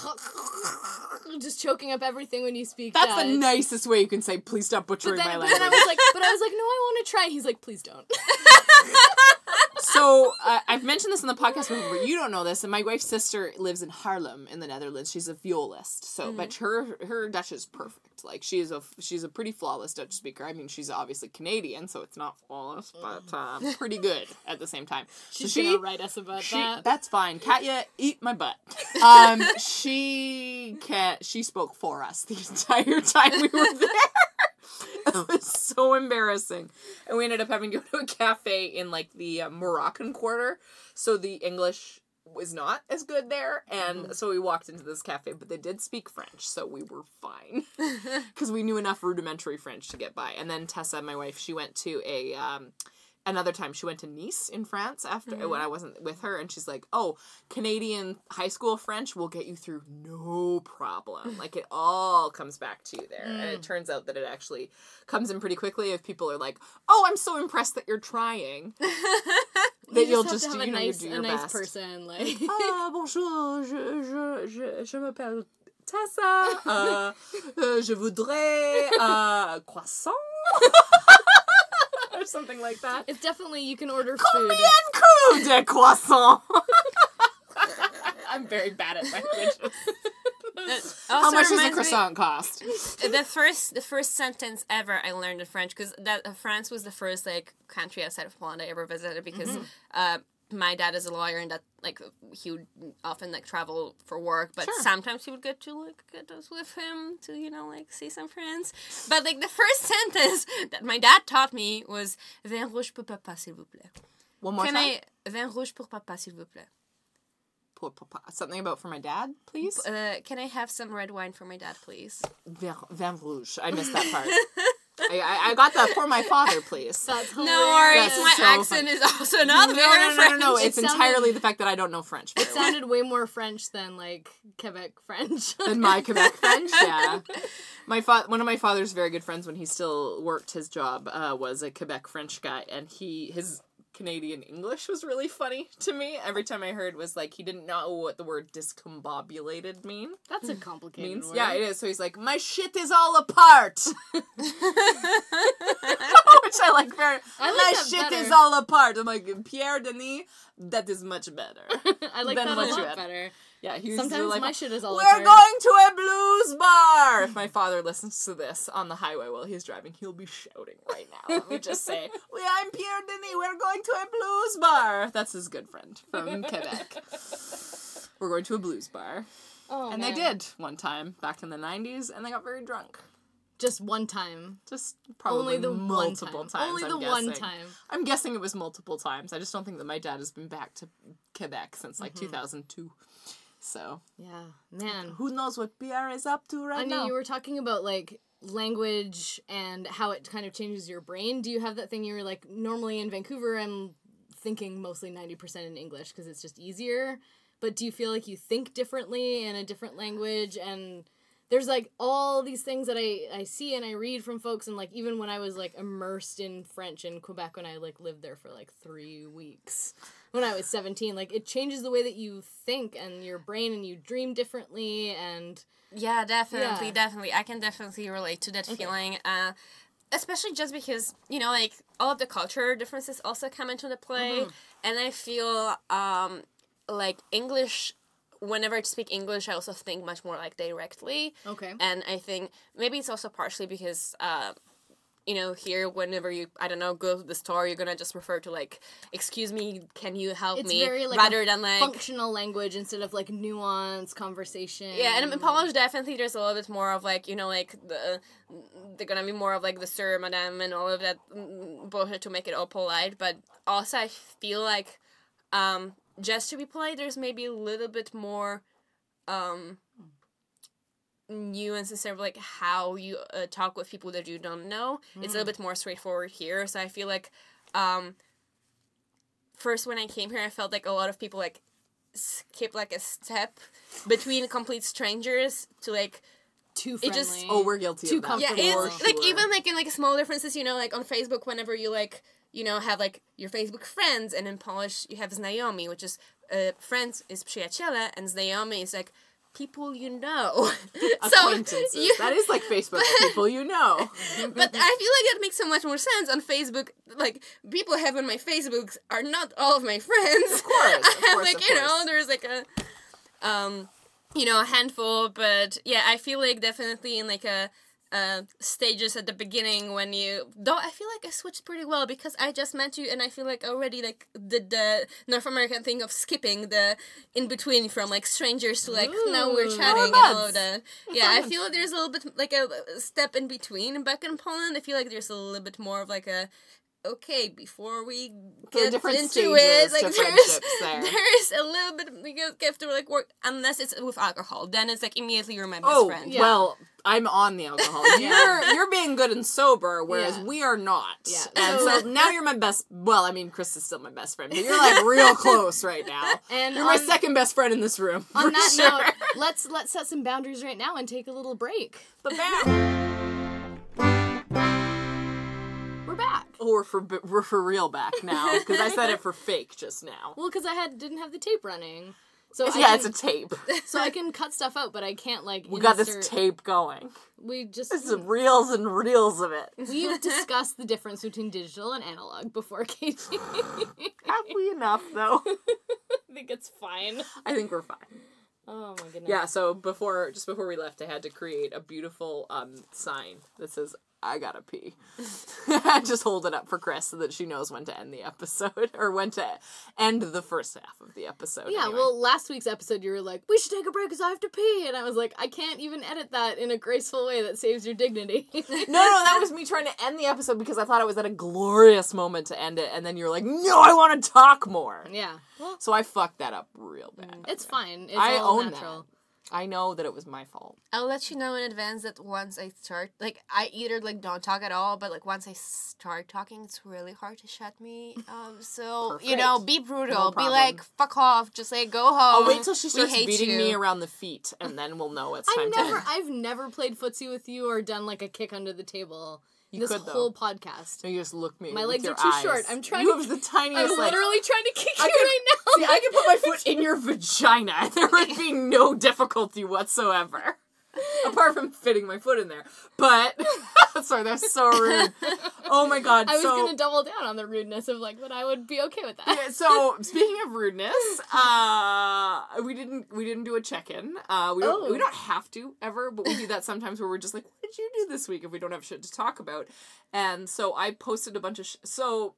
just choking up everything when you speak
That's
Dutch.
the nicest way you can say, please stop
But
butchering
then,
my
but
language.
then I was like, but I was like, no, I want to try. He's like, please don't.
so uh, I've mentioned this in the podcast before. but You don't know this, and my wife's sister lives in Haarlem in the Netherlands. She's a violist, so but her her Dutch is perfect. Like she is a she's a pretty flawless Dutch speaker. I mean, she's obviously Canadian, so it's not flawless, but uh, pretty good at the same time. So
She's
she
gonna write us about
she,
that.
that's fine. Katya, eat my butt. Um, she can She spoke for us the entire time we were there. it was so embarrassing, and we ended up having to go to a cafe in like the uh, Moroccan quarter, so the English was not as good there, and so we walked into this cafe, but they did speak French, so we were fine because we knew enough rudimentary French to get by. And then Tessa, my wife, she went to a. Um, another time she went to Nice in France after when mm-hmm. I wasn't with her and she's like, "Oh, Canadian high school French will get you through no problem. Like it all comes back to you there." And it mm. turns out that it actually comes in pretty quickly if people are like, "Oh, I'm so impressed that you're trying." that
you
you'll
just,
just
have to have
you
a
know, you
nice, a nice
best.
person. Like,
Ah, bonjour, je, je, je, je m'appelle Tessa. Euh, euh, je voudrais euh, croissant. Or something like that.
it's definitely you can order food.
Combien coup de croissant? I'm very bad at languages. How much does a
reminds me-
croissant cost?
the first the first sentence ever I learned in French because that uh, France was the first like country outside of Poland I ever visited because
Mm-hmm.
uh, my dad is a lawyer and that like he would often like travel for work but
Sure.
sometimes he would get to like get us with him to you know like see some friends but like the first sentence that my dad taught me was vin rouge pour papa s'il vous plaît
One more
can
time.
I vin rouge pour papa s'il vous plaît
Pour papa. Something about for my dad, please.
uh, can I have some red wine for my dad please
Vin, vin rouge. I missed that part. I, I, I got that for my father, please.
That's
no worries
That's
my
so
accent
fun.
is also not
no,
very
no, no,
French
no, no. It's
It sounded-
entirely the fact that I don't know French. by
It
the
sounded way more French than like Quebec French.
than my Quebec French. Yeah, my fa- one of my father's very good friends when he still worked his job uh, was a Quebec French guy, and he his Canadian English was really funny to me. Every time I heard was like he didn't know what the word discombobulated mean
That's a hmm. complicated
means.
word.
Yeah, it is. So he's like, my shit is all apart, which I like very.
I like
my
that
shit
better.
is all apart. I'm like Pierre Denis. That is much better.
I like
Then
that a lot
had.
better.
Yeah, he was
Sometimes
like,
my shit is all
We're going to a blues bar. If my father listens to this on the highway while he's driving, he'll be shouting right now. Let me just say, "We, I'm Pierre Denis. We're going to a blues bar." That's his good friend from Quebec. We're going to a blues bar,
Oh,
and
man.
they did one time back in the '90s, and they got very drunk.
Just one time.
Just probably
Only the
multiple
one time.
times.
Only
I'm
the one time.
I'm guessing it was multiple times. I just don't think that my dad has been back to Quebec since like
Mm-hmm.
2002. So
Yeah, man.
who knows what Pierre is up to right
I mean,
now?
you were talking about like language and how it kind of changes your brain. Do you have that thing you were like, normally in Vancouver, I'm thinking mostly 90% in English because it's just easier. But do you feel like you think differently in a different language? And there's like all these things that I, I see and I read from folks. And like, even when I was like immersed in French in Quebec when I like lived there for like three weeks when I was 17, like it changes the way that you think and your brain and you dream differently. And
Yeah, definitely,
Yeah.
definitely. I can definitely relate to that feeling. Uh, especially just because you know, like all of the culture differences also come into the play, and I feel um, like English. Whenever I speak English, I also think much more like directly,
okay.
and I think maybe it's also partially because. Uh, you know, here, whenever you, I don't know, go to the store, you're gonna just refer to like, "Excuse me, can you help
It's
me?"
very like
rather than like
functional language instead of like nuanced conversation.
Yeah, and in Polish, definitely there's a little bit more of like you know like the they're gonna be more of like the sir, madam, and all of that bullshit to make it all polite. But also, I feel like um, just to be polite, there's maybe a little bit more um, nuances of like how you uh, talk with people that you don't know. It's a little bit more straightforward here. So I feel like um, first when I came here, I felt like a lot of people like skip like a step between complete strangers to like
too
it just-
Oh, we're guilty
Too
of that.
yeah it's
for
like even like in like small differences you know like on facebook whenever you like you know have like your facebook friends and in polish you have znajomi which is uh, friends is przyjaciele and znajomi is like people you know so
acquaintances.
you,
that is like Facebook people you know.
but I feel like that makes so much more sense on Facebook. Like people I have on my Facebooks are not all of my friends. Of
course, of course,
like
of
you know, there's like a, um, you know, a handful. But yeah, I feel like definitely in like a. Uh, stages at the beginning when you though I feel like I switched pretty well because I just met you and I feel like already like did the North American thing of skipping the in between from like strangers to like now we're chatting and all of that yeah I feel like there's a little bit like a a step in between back in Poland. I feel like there's a little bit more of like a okay, before we
There are
get into
stages
it, like there's
there.
there's a little bit you have to like work unless it's with alcohol. Then it's like immediately you're my best
Oh
friend.
Yeah.
well, I'm on the alcohol. You're you're being good and sober, whereas
Yeah.
we are not.
Yeah.
And
So-
so now you're my best. Well, I mean, Chris is still my best friend, but you're like real close right now.
And
You're my second best friend in this room.
On
for
that
sure.
note, let's let's set some boundaries right now and take a little break.
But back. Oh, we're for we're for real back now because I said it for fake just now.
Well, because I had didn't have the tape running, so
yeah,
can,
it's a tape.
so I can cut stuff out, but I can't like.
We got this tape going.
We just
This is reels and reels of it.
we've discussed the difference between digital and analog before, Katie.
Have we enough though?
I think it's fine.
I think we're fine.
Oh my goodness.
Yeah, so before just before we left, I had to create a beautiful um sign that says "I gotta pee." just hold it up for Chris so that she knows when to end the episode or when to end the first half of the episode.
Yeah,
anyway.
well, last week's episode, you were like, "We should take a break because I have to pee," and I was like, "I can't even edit that in a graceful way that saves your dignity."
no, no, that was me trying to end the episode because I thought it was at a glorious moment to end it, and then you're like, "No, I want to talk more."
yeah,
So I fucked that up real bad.
it's fine. It's
I
all
own
natural.
I know that it was my fault.
I'll let you know in advance that once I start, like, I either like don't talk at all, but like once I start talking, it's really hard to shut me. Um, so you know, be brutal,
No
be like, fuck off, just like go home.
I'll wait till she
We
starts
hate
beating
you.
me around the feet, and then we'll know it's
I
time to
never,
end.
I've never played footsie with you or done like a kick under the table.
You
this
could, though.
whole podcast.
No, you just look me.
My legs are too
eyes.
short. I'm trying
You
to-
have the tiniest. I'm
literally trying to kick
I
you
can-
right now.
See, I can put my foot in your vagina. There would be no difficulty whatsoever. Apart from fitting my foot in there. But sorry, that's so rude. Oh my god.
I was
so,
gonna double down on the rudeness of like, but I would be okay with that.
Yeah, so speaking of rudeness, uh, we didn't we didn't do a check in. Uh, we don't
Oh.
we don't have to ever, but we do that sometimes where we're just like, what did you do this week if we don't have shit to talk about? And so I posted a bunch of sh- so.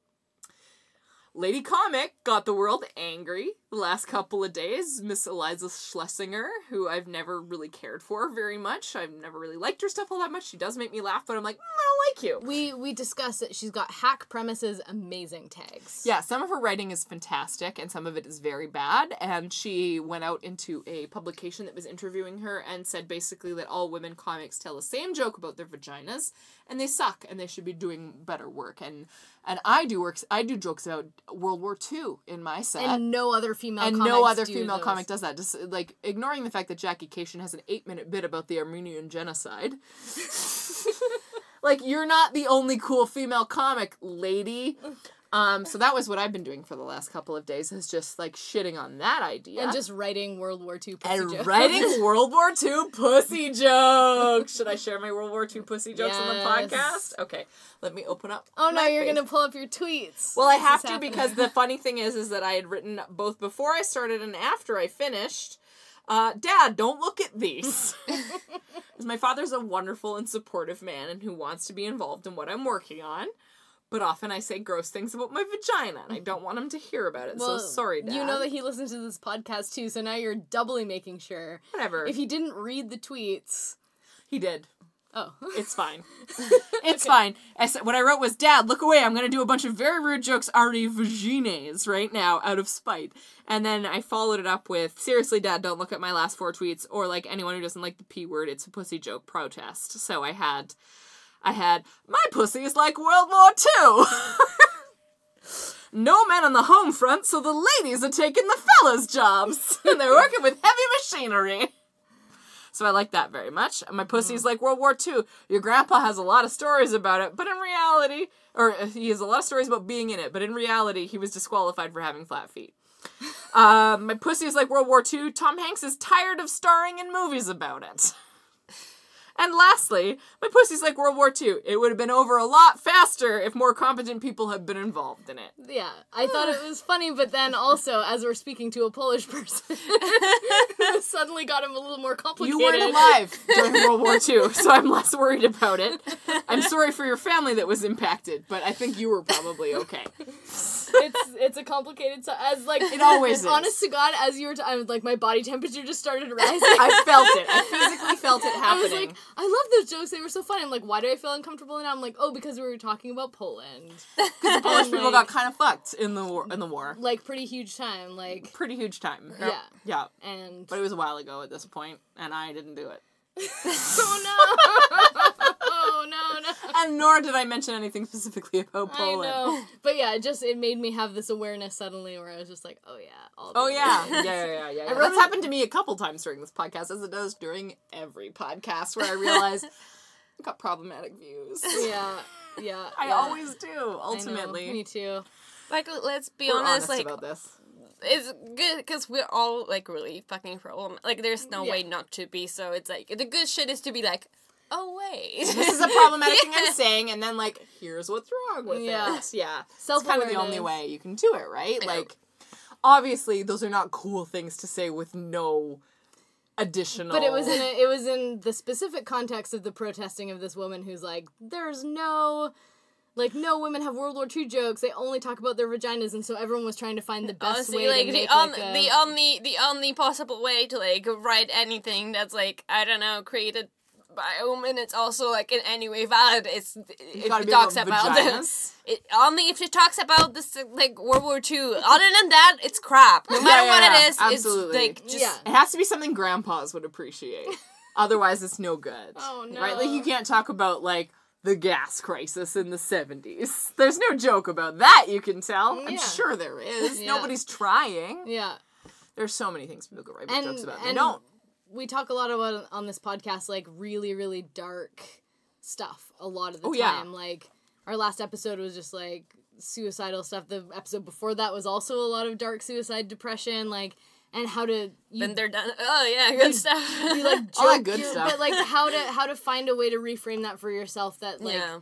Lady Comic got the world angry the last couple of days. Miss Iliza Shlesinger, who I've never really cared for very much. I've never really liked her stuff all that much. She does make me laugh, but I'm like, mm, like you.
We we discussed that she's got hack premises, amazing tags.
Yeah, some of her writing is fantastic and some of it is very bad. And she went out into a publication that was interviewing her and said basically that all women comics tell the same joke about their vaginas and they suck and they should be doing better work. And and I do works I do jokes about World War II in my set.
and no other female
and no other female
those.
comic does that. Just like ignoring the fact that Jackie Kashian has an eight minute bit about the Armenian genocide. like you're not the only cool female comic, lady. Um, so that was what I've been doing for the last couple of days is just like shitting on that idea.
and just writing World War II pussy
and
jokes.
writing World War II pussy jokes. Should I share my World War II pussy jokes on the podcast? Okay, let me open up.
Oh no, you're
face.
gonna pull up your tweets.
Well, I have to
happening.
because the funny thing is, is that I had written both before I started and after I finished. Uh, Dad, don't look at these. 'Cause my father's a wonderful and supportive man and who wants to be involved in what I'm working on. But often I say gross things about my vagina and I don't want him to hear about it.
Well,
so sorry, Dad.
You know that he listens to this podcast too, so now you're doubly making sure.
Whatever.
If he didn't read the tweets,
he did.
Oh,
It's fine. It's fine. I said what I wrote was, Dad, look away. I'm gonna do a bunch of very rude jokes already vagines right now out of spite. And then I followed it up with, seriously, Dad, don't look at my last four tweets or like anyone who doesn't like the P word, it's a pussy joke protest. So I had I had my pussy is like World War Two. no men on the home front, so the ladies are taking the fellas' jobs. and they're working with heavy machinery. So I like that very much. My pussy's like World War II. Your grandpa has a lot of stories about it, but in reality, or uh, he has a lot of stories about being in it, but in reality, he was disqualified for having flat feet. Um, my pussy is like World War II. Tom Hanks is tired of starring in movies about it. And lastly, my pussy's like World War II. It would have been over a lot faster if more competent people had been involved in it.
yeah. I thought it was funny, but then also, as we're speaking to a Polish person, suddenly got him a little more complicated.
You weren't alive during World War II, so I'm less worried about it. I'm sorry for your family that was impacted, but I think you were probably okay.
it's it's a complicated so as like
It always is.
honest to god as you were t- I was like my body temperature just started rising
I felt it. I physically felt it
I was
happening.
like, I love those jokes. They were so funny. I'm like, why do I feel uncomfortable now? I'm like, oh, because we were talking about Poland.
Because the Polish
and,
people got kind of fucked in the war. In the war,
Like, pretty huge time. Like,
pretty huge time.
Yeah.
yeah.
and.
But it was a while ago at this point, and I didn't do it.
oh no! oh no, no.
And nor did I mention anything specifically about
I
Poland.
know. But yeah, it just it made me have this awareness suddenly where I was just like, oh yeah, all
Oh yeah, yeah, yeah, yeah. yeah.
remember-
That's happened to me a couple times during this podcast, as it does during every podcast, where I realize I've got problematic views.
yeah, yeah.
I
yeah.
always do.
I
Ultimately,
me too.
Like, let's be
we're
honest,
honest
like,
about this.
It's good because we're all like really fucking problem. Like, there's no
Yeah.
way not to be. So it's like the good shit is to be like, oh wait,
This is a problematic thing I'm saying, and then like, here's what's wrong with
Yeah.
it. Yeah, it's kind of the only way you can do it, right?
Yeah.
Like, obviously, those are not cool things to say with no additional.
But it was in a, it was in the specific context of the protesting of this woman who's like, there's no. Like no women have World War II jokes. They only talk about their vaginas, and so everyone was trying to find the best
Honestly,
way
like
to
the
make
on,
like a,
the only the only possible way to like write anything that's like I don't know created by a woman, it's also like in any way valid. It's if
gotta
it talks
about
about
vaginas.
it only if it talks about this like World War Two. Other than that, it's crap. No matter
yeah,
what
yeah,
it is,
absolutely.
it's like just
Yeah.
It has to be something grandpas would appreciate. Otherwise, it's no good.
Oh, no!
Right? Like, you can't talk about, like, the gas crisis in the 70s. There's no joke about that, you can tell. I'm sure there is.
Yeah.
Nobody's trying.
yeah.
There's so many things people could write
And-
jokes about. They
and-
don't.
we talk a lot about on this podcast like really really dark stuff a lot of the
Oh, yeah.
time like our last episode was just like suicidal stuff the episode before that was also a lot of dark suicide depression like and how to you,
then they're done. Oh yeah, good stuff.
you like
All that good stuff.
but like how to how to find a way to reframe that for yourself that like
yeah.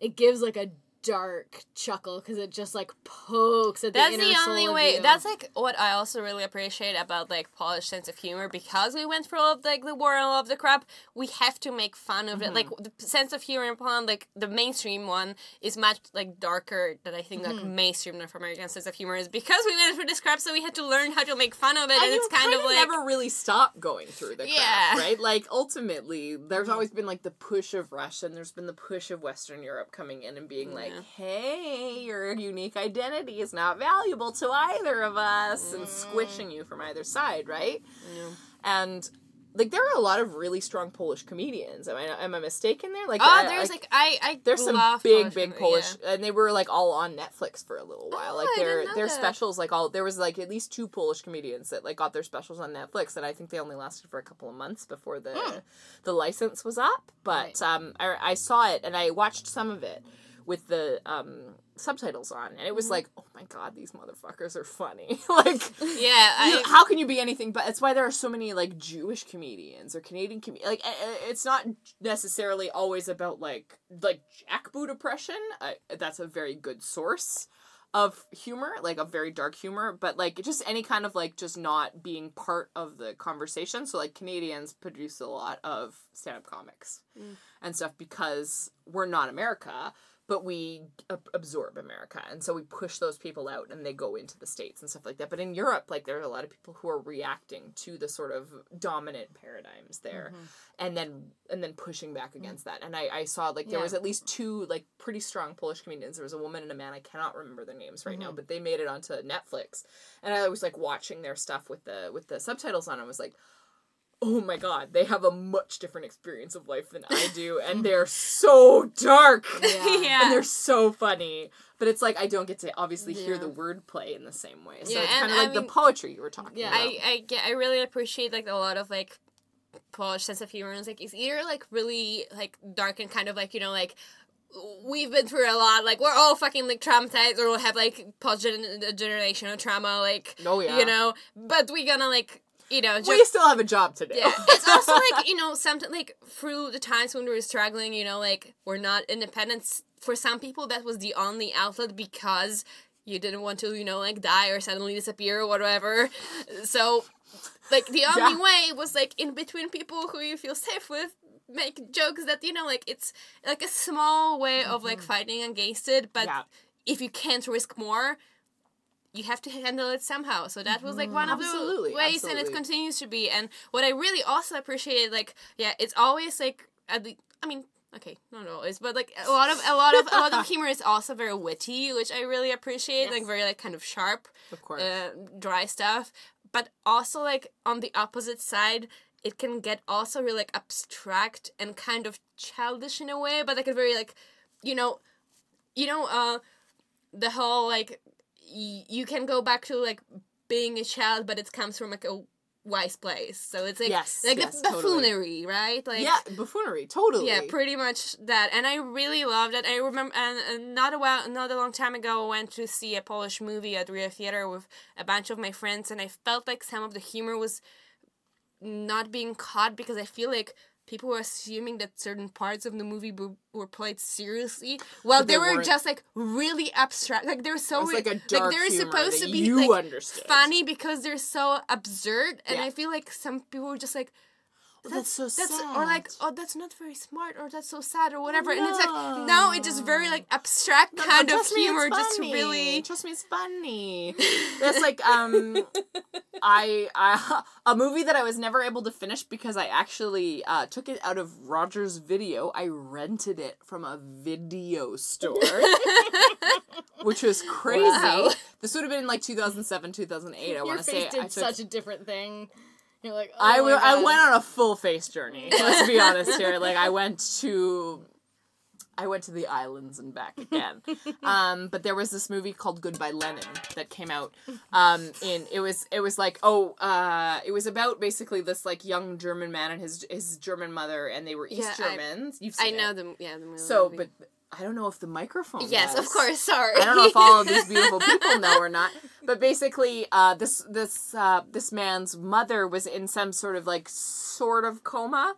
it gives like a dark chuckle because it just like pokes at the
That's
inner
the only way. That's like what I also really appreciate about like Polish sense of humor because we went through all of like the war and all of the crap. We have to make fun of it. Like mm-hmm. the sense of humor in Poland, like the mainstream one, is much like darker than I think like mm-hmm. mainstream North American sense of humor is because we went through this crap. So we had to learn how to make fun of it, and,
And
it's kind, of like
never really stop going through the crap,
Yeah.
right? Like ultimately, there's mm-hmm. always been like the push of Russia, and there's been the push of Western Europe coming in and being like, "Hey, your unique identity is not valuable to either of us," and squishing you from either side, right? Yeah. And like there are a lot of really strong Polish comedians. Am I am I mistaken there? Like
oh, there's
I-
like I I
there's some big
Polish
big polish
yeah.
and they were like all on netflix for a little while
Oh,
like their their
that.
specials like all there was like at least two polish comedians that like got their specials on netflix and i think they only lasted for a couple of months before the
Hmm.
the license was up but
Right.
um I, I saw it and i watched some of it with the um subtitles on and
Mm-hmm.
it was like oh my god these motherfuckers are funny. Like
Yeah,
you-
I,
how can you be anything but it's why there are so many like jewish comedians or canadian com- like it's not necessarily always about like like jackboot oppression uh, that's a very good source of humor like a very dark humor but like just any kind of like just not being part of the conversation. So like canadians produce a lot of stand-up comics and stuff because we're not america but we ab- absorb America, and so we push those people out, and they go into the states and stuff like that. But in Europe, like there are a lot of people who are reacting to the sort of dominant paradigms there, mm-hmm. and then and then pushing back mm. against that. And I, I saw like there
Yeah.
was at least two like pretty strong Polish comedians. There was a woman and a man. I cannot remember their names right now, mm-hmm. but they made it onto Netflix, and I was like watching their stuff with the with the subtitles on. I was like oh my god, they have a much different experience of life than I do, and they're so dark.
Yeah.
And they're so funny. But it's like I don't get to obviously hear
Yeah.
the wordplay in the same way. So
Yeah,
it's kind of
I
like the poetry you were talking
Yeah.
about.
I I get I really appreciate like a lot of like Polish sense of humor. And it's like it's either like really like dark and kind of like you know like we've been through a lot. Like we're all fucking like traumatized or we'll have like post uh, generational trauma. Like
Oh, yeah.
you know. But we gonna like you know
we
just
still have a job to do.
yeah, it's also like you know something like through the times when we were struggling, you know, like we're not independent. For some people, that was the only outlet because you didn't want to, you know, like die or suddenly disappear or whatever. So, like the only
Yeah.
way was like in between people who you feel safe with. Make jokes that you know, like it's like a small way of like mm-hmm. fighting against it, but
Yeah.
if you can't risk more, you have to handle it somehow. So that was like one of
Absolutely,
the ways, and it continues to be. And what I really also appreciate, like, yeah, it's always like at the. I mean, okay, not always, but like a lot of a lot of a lot of humor is also very witty, which I really appreciate. Like very like kind of sharp,
Of course.
uh, dry stuff. But also like on the opposite side, it can get also really like abstract and kind of childish in a way, but like a very like, you know, you know, uh, the whole like y- you can go back to like being a child, but it comes from like a wise place. So it's like
Yes,
like
yes,
the
totally.
buffoonery, right? Like
yeah, buffoonery, totally.
yeah, pretty much that. And I really loved it. I remember, and, and not a while, not a long time ago, I went to see a Polish movie at Rio Theater with a bunch of my friends, and I felt like some of the humor was not being caught because I feel like people were assuming that certain parts of the movie were, were played seriously while
But
they,
they
were
weren't.
just like really abstract like they're so
like a dark
they're supposed to be
you
like
understood.
funny because they're so absurd and
Yeah.
i feel like some people were just like
that's so
that's or like oh that's not very smart or that's so sad or whatever. And it's like now it's just very like abstract kind of
Trust me, it's
humor just
funny.
really
trust me it's funny. That's like um I, I a movie that i was never able to finish because i actually uh, took it out of Rogers Video. I rented it from a video store which was crazy.
Wow.
this would have been in like 2007 2008 i want to say.
did
I took
such a different thing. You're like, oh
I,
my
w- I
God.
went on a full face journey. Let's be honest here. Like I went to I went to the islands and back again. Um, but there was this movie called Goodbye Lenin that came out. Um, in it was it was like oh uh, it was about basically this like young German man and his his German mother and they were East
Yeah, I-
Germans. You've
i know
it.
the yeah the movie
So, but I don't know if the microphone.
yes of course sorry
I don't know if all of these beautiful people know or not, but basically, uh, this this uh, this man's mother was in some sort of like sort of coma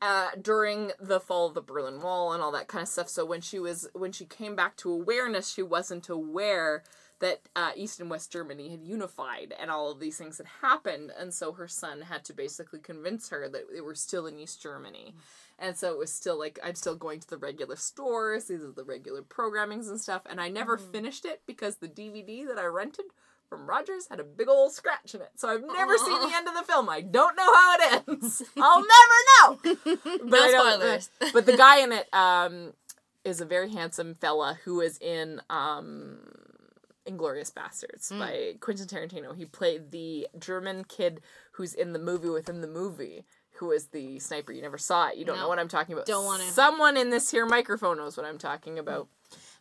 uh, during the fall of the Berlin Wall and all that kind of stuff. So when she was when she came back to awareness, she wasn't aware that uh, East and West Germany had unified and all of these things had happened, and so her son had to basically convince her that they were still in East Germany. And so it was still like I'm still going to the regular stores. These are the regular programmings and stuff. And I never finished it because the DVD that I rented from Rogers had a big old scratch in it. So I've never seen the end of the film. I don't know how it ends. I'll never know. But
No spoilers.
but the guy in it um, is a very handsome fella who is in um, Inglourious Basterds
Hmm.
by Quentin Tarantino. He played the German kid who's in the movie within the movie. Who is the sniper? You never saw it. You don't
No.
know what I'm talking about.
Don't wanna.
Someone in this here microphone knows what I'm talking about.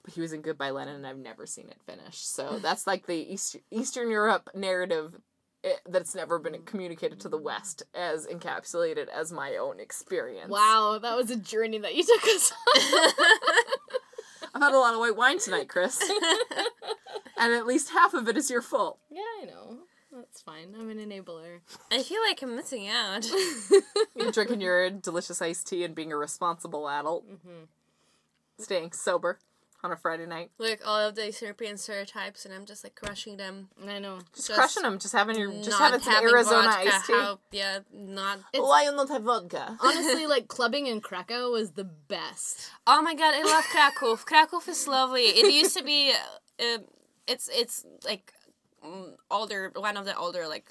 But he was in Goodbye Lenin, and I've never seen it finish. So that's like the East, Eastern Europe narrative eh, that's never been communicated to the West as encapsulated as my own experience.
Wow, that was a journey that you took us on.
I've had a lot of white wine tonight, Chris. and at least half of it is your fault.
yeah, I know. That's fine. I'm an enabler.
i feel like i'm missing out
You're drinking your delicious iced tea and being a responsible adult.
Mm-hmm.
Staying sober on a Friday night.
like all of the european stereotypes and i'm just like crushing them
I know.
Just,
Just
crushing them. Just having your, just
not
having some
having
Arizona
vodka,
iced tea.
how, yeah not
Why you not have vodka?
Honestly, like clubbing in Krakow was the best.
Oh my god, I love Krakow. Krakow is lovely. It used to be, uh, it's it's like older, one of the older like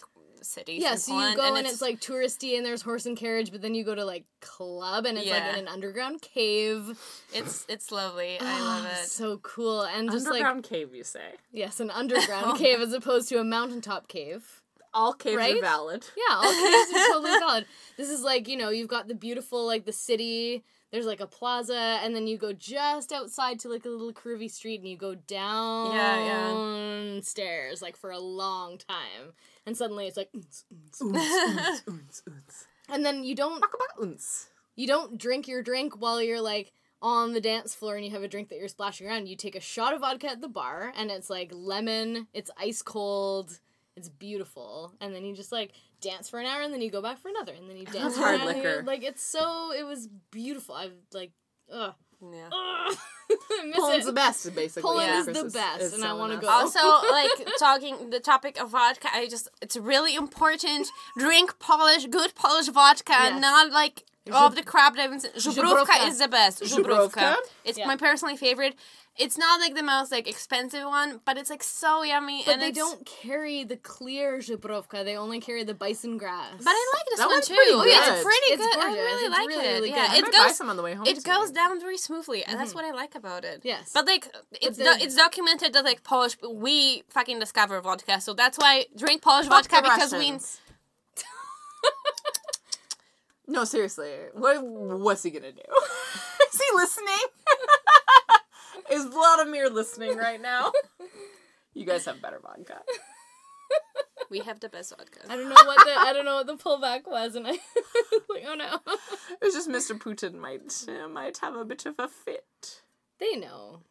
cities.
Yeah,
in
so you go and, it's, like touristy and there's horse and carriage, but then you go to like club and it's like in an underground cave.
it's it's lovely. I love ah, it.
So cool and just like
Underground cave, you say?
yes, an underground oh. cave as opposed to a mountaintop cave.
All caves
Right?
are valid.
Yeah, all caves are totally valid. This is like, you know, you've got the beautiful, like the city, there's like a plaza, and then you go just outside to like a little curvy street and you go down
yeah.
stairs like for a long time. And suddenly it's like. Unts, unts,
unts.
and then you don't
Baka baka unts.
you don't drink your drink while you're like on the dance floor and you have a drink that you're splashing around. You take a shot of vodka at the bar and it's like lemon, it's ice cold, it's beautiful. And then you just like dance for an hour and then you go back for another and then you dance for
hard
an hour.
liquor.
Like it's so it was beautiful. I've like ugh.
Yeah.
ugh.
Poland's
it.
the best, basically.
Poland
yeah.
is the
Chris
best,
is
and I wanna go.
Also, like talking the topic of vodka, I just it's really important. Drink Polish, good Polish vodka,
Yes.
not like all of the crap that I've been. Żubrówka
Żubrówka.
is the best.
Żubrówka?
Żubrówka. It's
Yeah.
my personally favorite. It's not like the most like expensive one, but it's like so yummy.
But
and
they
it's-
don't carry the clear Zhubrovka. They only carry the bison grass.
But I like this
That
one
one's
too.
pretty
Oh, yeah, it's pretty
It's
good. I really
It's
like
really,
it.
really
yeah,
good.
I
it
might buy
goes.
some on the way home.
It
tonight.
goes down very smoothly, and that's mhm. what I like about it.
Yes.
But like, it's
the-
do- it's documented that like Polish we fucking discover vodka, so that's why drink Polish
Fuck
vodka
the
because we.
No, seriously. What what's he gonna do? Is he listening? Is Vladimir listening right now? You guys have better vodka.
We have the best vodka.
I don't know what the I don't know what the pullback was, and I was like, oh no.
It's just Mr. Putin might uh, might have a bit of a fit.
They know.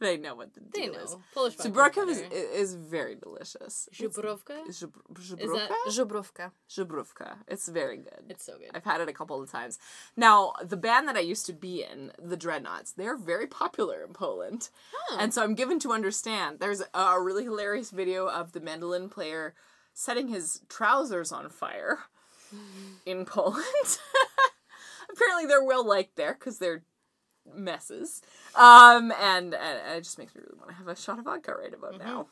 They know what the
They
deal is.
know. Polish
So
vodka's
is, is very delicious.
Is
Zhubrowka?
that-
Żubrówka.
Zhubrowka. It's very good.
It's so good.
I've had it a couple of times. Now, the band that I used to be in, the Dreadnoughts, they're very popular in Poland. And so I'm given to understand there's a really hilarious video of the mandolin player setting his trousers on fire in Poland. Apparently, they're well liked there because they're messes. Um, and, and it just makes me really want to have a shot of vodka right about now.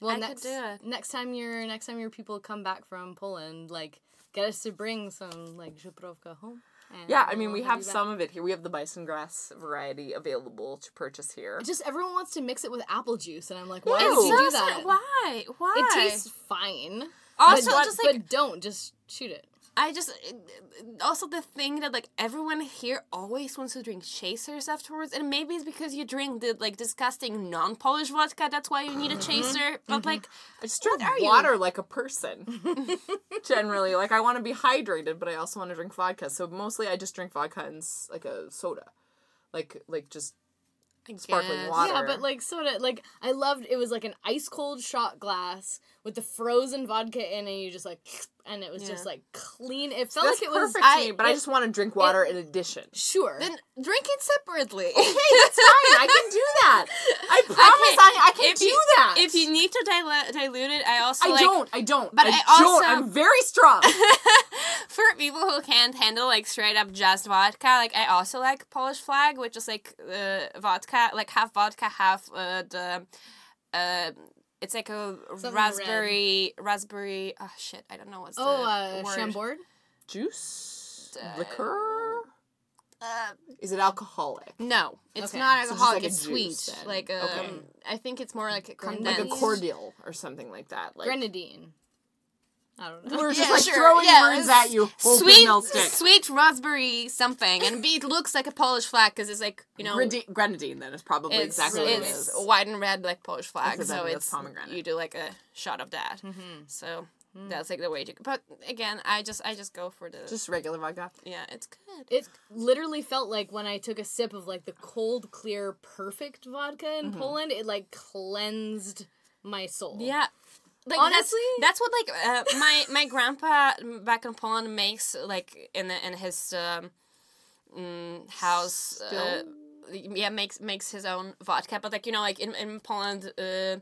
Well,
I
next
do it.
next time your next time your people come back from Poland, like get us to bring some like Zhubrovka home. and
Yeah, I mean,
we'll have
have
you back.
some of it here. We have the bison grass variety available to purchase here.
Just everyone wants to mix it with apple juice, and I'm like, why
Ew.
would you do that?
Why? Why?
It tastes fine.
Also,
but,
just like
but don't just shoot it.
I just also the thing that like everyone here always wants to drink chasers afterwards, and maybe it's because you drink the like disgusting non-Polish vodka. That's why you need a mm-hmm. chaser. But mm-hmm. like,
I just drink
are you?
water like a person. Generally, like I want to be hydrated, but I also want to drink vodka. So mostly, I just drink vodka and like a soda, like like just Sparkling water.
Yeah, but like soda, like I loved it was like an ice cold shot glass with the frozen vodka in, and you just like, and it was just like clean. It felt
that's
like it was.
perfect
I-
me. But I just want to drink water in addition.
Sure.
Then drink it separately.
Hey, that's fine. I can do that. I promise I, I can
if
do
you,
that.
If you need to dilute, dilute it, I also
I
like
don't. I don't.
but
I,
I
don't.
also-
I'm very strong.
for people who can't handle like straight up just vodka. Like I also like Polish Flag, which is like uh, vodka, like half vodka, half uh, the. Uh, it's like a
Something
raspberry, raspberry. Oh shit! I don't know what's
oh,
the
uh,
word.
Chambord.
Juice,
Uh,
liquor.
Uh,
Is it alcoholic?
no, it's
Okay.
not
So just
alcoholic.
like a
it's
juice
sweet.
then.
Like um,
Okay.
I think it's more like a
Grenadine?
Like a cordial or something like that. Like
Grenadine. I don't know.
we're just
Yeah,
like
sure,
throwing
yeah,
words at you. Hope
Sweet,
stick.
sweet raspberry something, and B, it looks like a Polish flag because it's like you know
Grenadine, grenadine then is probably
it's
exactly what
it's white and red like Polish flag,
Because
so it's
pomegranate.
you do like a shot of that. Mm-hmm. So mm-hmm. that's like the way to. But again, I just I just go for the
Just regular vodka.
yeah, it's good.
It literally felt like when I took a sip of like the cold, clear, perfect vodka in mm-hmm. Poland, it like cleansed my soul.
yeah. Like
Honestly-
that's, that's what like uh, my my grandpa back in Poland makes like in the, in his um, mm, house. Uh, yeah, makes makes his own vodka, but like you know, like in in Poland, uh,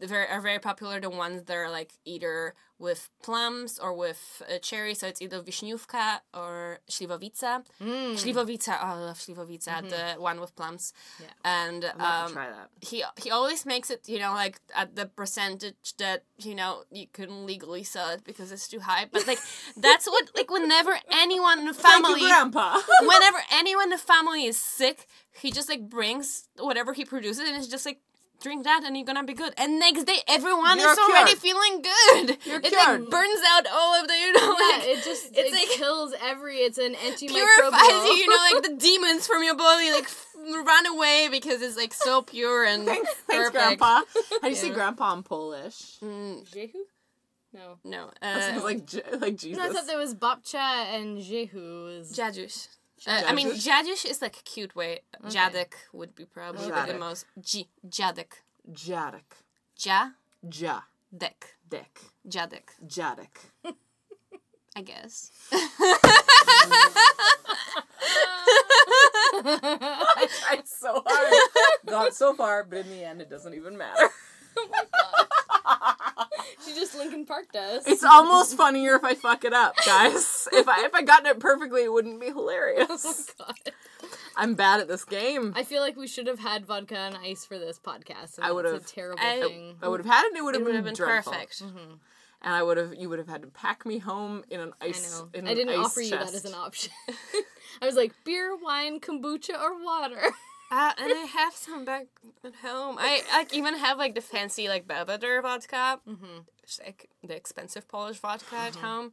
very are very popular the ones that are like either with plums or with uh, cherries. So it's either Wiśniówka or Śliwowica.
Mm.
Śliwowica, oh, I love Śliwowica, the one with plums.
Yeah.
And um,
try that.
he he always makes it, you know, like at the percentage that you know you couldn't legally sell it because it's too high. But like that's what like whenever anyone in the family,
you, Grandpa.
whenever anyone in the family is sick, he just like brings whatever he produces and it's just like. Drink that and you're gonna be good. And next day, everyone
You're
is already feeling good.
You're
it
cured.
like burns out all of the, you know,
Yeah,
like
it just
it's
it
like-
kills every. It's an antimicrobial.
purifies you. You know, like the demons from your body like run away because it's like so pure and
Thanks, thanks. Grandpa. How do you say Grandpa in Polish?
Mm,
Jehu? No.
no, uh,
like like Jesus.
No, I thought there was Babcha and Jehu. Was...
Jadush. Uh, I mean,
Jadush?
Jadush is like a cute way. Jadek would be probably
Jadek.
the most. J- Jadek.
Jadek.
Jadek.
Ja. Dick.
Jadek.
Jadek.
I guess.
I tried so hard. Got so far, but in the end, it doesn't even matter.
She just Linkin Park does.
It's almost funnier if I fuck it up, guys. If I if I gotten it perfectly, it wouldn't be hilarious.
Oh God.
I'm bad at this game.
I feel like we should have had vodka and ice for this podcast.
I would have-
terrible
I-
thing.
I would have had it. and It would have
would
been,
have been
dreadful.
perfect. Mm-hmm.
And I would have. You would have had to pack me home in an
I
ice.
know.
In
I didn't
ice
offer you
chest.
that as an option. I was like beer, wine, kombucha, or water.
Uh, and I have some back at home. I like even have like the fancy like Belvedere vodka, mm-hmm. like the expensive Polish vodka at home.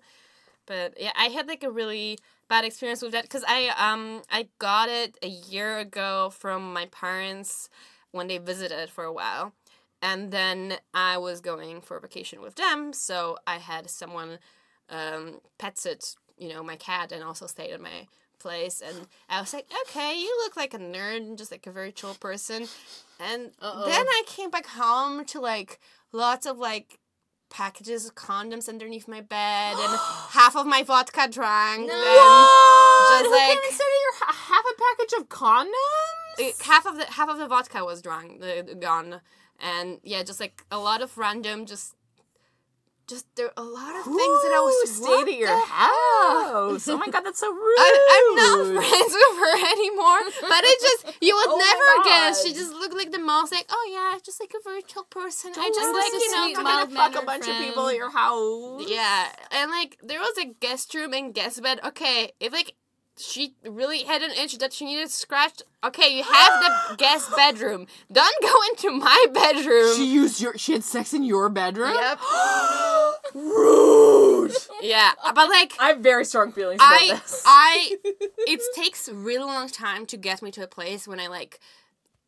But yeah, I had like a really bad experience with that because I um I got it a year ago from my parents when they visited for a while, and then I was going for vacation with them, so I had someone um pet sit you know my cat and also stayed at my place and I was like, okay, you look like a nerd and just like a very chill person. And
Uh-oh.
then I came back home to like lots of like packages of condoms underneath my bed and half of my vodka drank.
What?
Just
Who
like-
said you're ha- half a package of condoms.
Half of the half of the vodka was drunk, the gone. And yeah, just like a lot of random just just there are a lot of things that I was
stayed at your house. Oh my god, that's so rude.
I, I'm not friends with her anymore, but it just you would
Oh
never guess. She just looked like the most like, oh yeah, just like a very chill person. I just like you know,
mild
in
fuck a bunch of people at your house.
yeah, and like there was a guest room and guest bed. Okay, if like she really had an itch that she needed scratched, okay, you have the guest bedroom. Don't go into my bedroom.
She used your. She had sex in your bedroom.
Yep.
Rude.
yeah, but like
I have very strong feelings about
I
this.
I it takes really long time to get me to a place when I like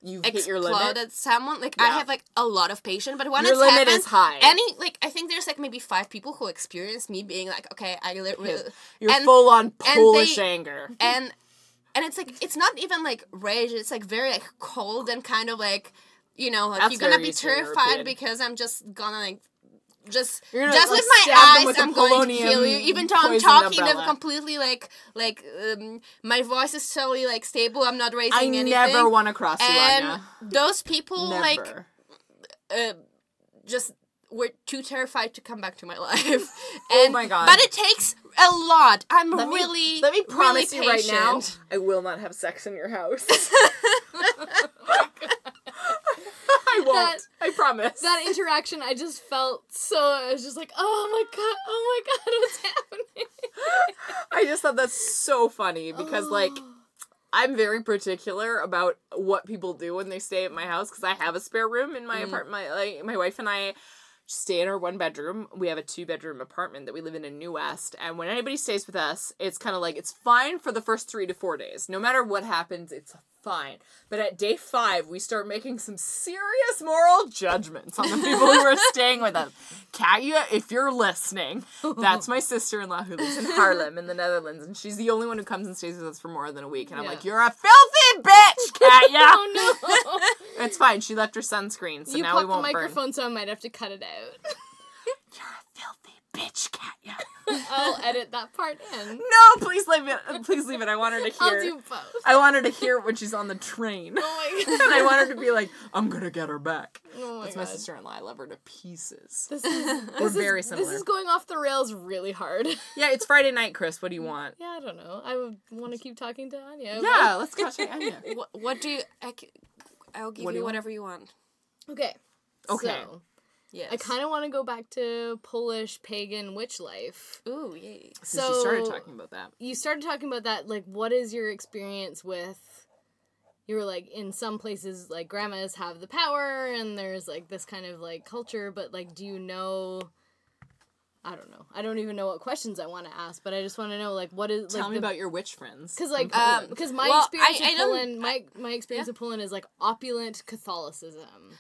You've hit your limit.
someone. Like I have like a lot of patience, but when
Your
it's
limit
happened,
is high.
Any like I think there's like maybe five people who experience me being like, okay, I li- really,
You're
and-
full on Polish
they-
anger.
and and it's like it's not even like rage. It's like very like cold and kind of like you know like
That's
you're gonna be terrified
European.
because I'm just gonna like. Just,
gonna,
just
like,
with my eyes,
with
I'm going to kill you. Even though I'm talking,
umbrella.
completely like, like, um, my voice is totally like stable. I'm not raising
I
anything.
never want to cross you,
and
Anya.
those people
Never.
like uh, just were too terrified to come back to my life. and,
Oh my God.
But it takes a lot. I'm
let me,
really
let me promise
really
you right now. I will not have sex in your house. I won't.
That-
I promise.
that interaction, I just felt so. I was just like, oh my god, oh my god, what's happening?
I just thought that's so funny because like I'm very particular about what people do when they stay at my house because I have a spare room in my mm. apartment. My like my wife and I stay in our one bedroom. We have a two bedroom apartment that we live in in New West, and when anybody stays with us, it's kind of like it's fine for the first three to four days. No matter what happens, it's fine. But at day five, we start making some serious moral judgments on the people who are staying with us. Katya, if you're listening, that's my sister in law who lives in Haarlem in the Netherlands, and she's the only one who comes and stays with us for more than a week. And I'm
Yeah.
like, You're a filthy bitch, Katya!
oh no!
It's fine. She left her sunscreen, so
you
now we
popped the
won't burn.
microphone, so I might have to cut it out.
You're a bitch, Katya.
I'll edit that part in.
No, please leave it. Uh, please leave it. I want her to hear.
I'll
hear.
do both.
I want her to hear it when she's on the train.
Oh my god. and.
I want her to be like, I'm gonna get her back.
Oh my
That's
god.
my sister-in-law. I love her to pieces.
This is
We're
this
very
is,
similar.
This is going off the rails really hard.
Yeah, it's Friday night, Chris. What do you want?
yeah, I don't know. I would want to keep talking to Anya. but-
Yeah, let's catch Anya.
What, what do you? I, will give
What
you
you
whatever you want.
Okay.
Okay.
So,
Yes.
I kind of want to go back to Polish pagan witch life.
Ooh, yay.
So you started talking about that.
You started talking about that. Like, what is your experience with? You were like, in some places, like grandmas have the power, and there's like this kind of like culture. But like, do you know? I don't know. I don't even know what questions I want to ask, but I just want to know like what is
Tell
like
me
the-
about your witch friends.
Because like,
from Poland.
because um, my
Well,
experience
I- I
with
don't-
Poland, my my experience of Poland is like opulent Catholicism,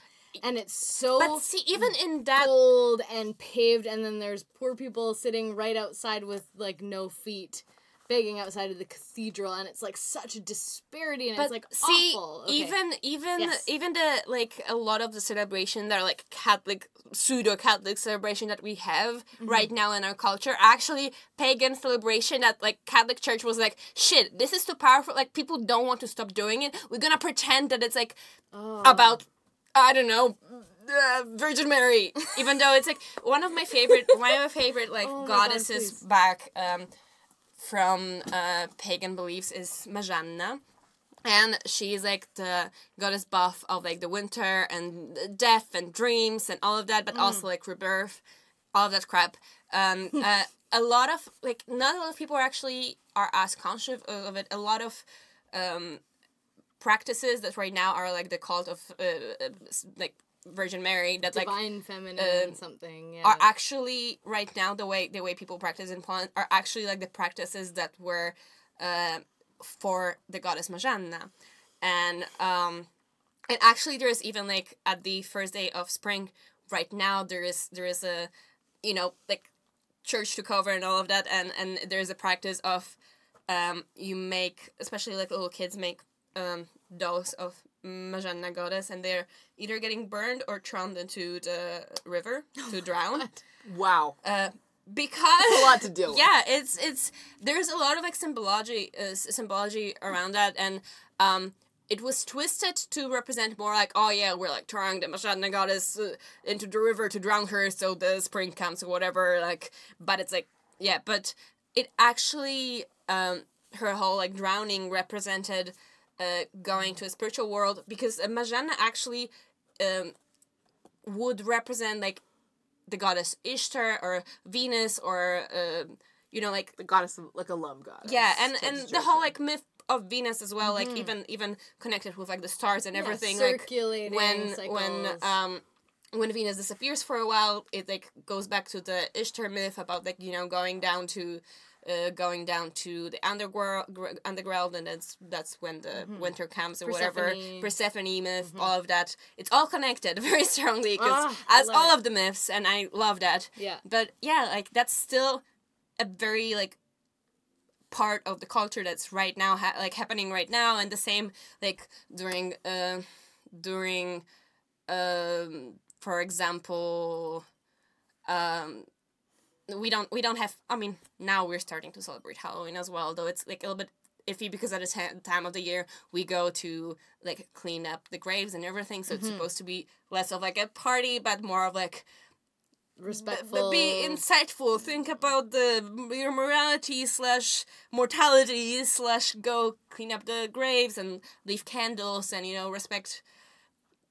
and it's so
But see, even in that,
old and paved, and then there's poor people sitting right outside with like no feet, begging outside of the cathedral, and it's like such a disparity, and
but
it's like
see,
awful. Okay.
even even
Yes.
even the like a lot of the celebration that are like Catholic pseudo Catholic celebration that we have
Mm-hmm.
right now in our culture, actually pagan celebration that like Catholic Church was like, shit, this is too powerful. Like people don't want to stop doing it. We're gonna pretend that it's like
Oh.
about I don't know. Uh, Virgin Mary, even though it's like one of my favorite, one of my favorite like
Oh my God,
goddesses back um, from uh, pagan beliefs is Marzanna, and she's like the goddess buff of like the winter and death and dreams and all of that, but also like rebirth, all of that crap. Um, uh, a lot of like not a lot of people are actually are as conscious of, of it. A lot of um, practices that right now are like the cult of uh, uh, like Virgin Mary that like
Divine feminine
uh,
something. Yeah.
are actually right now the way the way people practice in Poland are actually like the practices that were uh, for the goddess Marzanna, and um, and actually there is even like at the first day of spring right now there is there is a you know like church to cover and all of that and and there's a practice of um you make especially like little kids make um dolls of Marzanna goddess and they're either getting burned or thrown into the river to drown
Wow.
uh because
a lot to deal with.
yeah it's it's there's a lot of like symbology uh, symbology around that and um it was twisted to represent more like oh yeah we're like throwing the Marzanna goddess uh, into the river to drown her so the spring comes or whatever like but it's like yeah but it actually um her whole like drowning represented uh going to a spiritual world because uh, Marzanna actually um would represent like the goddess Ishtar or Venus or uh, you know like
The goddess, of, like a love goddess.
yeah and and the whole like myth of Venus as well like even even connected with like the stars and
Yeah,
everything like
circulating
when
cycles.
when um when Venus disappears for a while it like goes back to the Ishtar myth about like you know going down to uh, going down to the underworld, underground, and that's that's when the winter comes or whatever.
Persephone.
Persephone myth, all of that. It's all connected very strongly because
Ah, I
as all
it.
of the myths, and I love that.
Yeah.
But yeah, like that's still a very like part of the culture that's right now ha- like happening right now and the same like during uh during um for example um we don't we don't have i mean now we're starting to celebrate halloween as well though it's like a little bit iffy because at the ta- time of the year we go to like clean up the graves and everything so it's mm-hmm. supposed to be less of like a party but more of like
respectful.
but be insightful. Think about the your morality slash mortality slash go clean up the graves and leave candles and you know respect,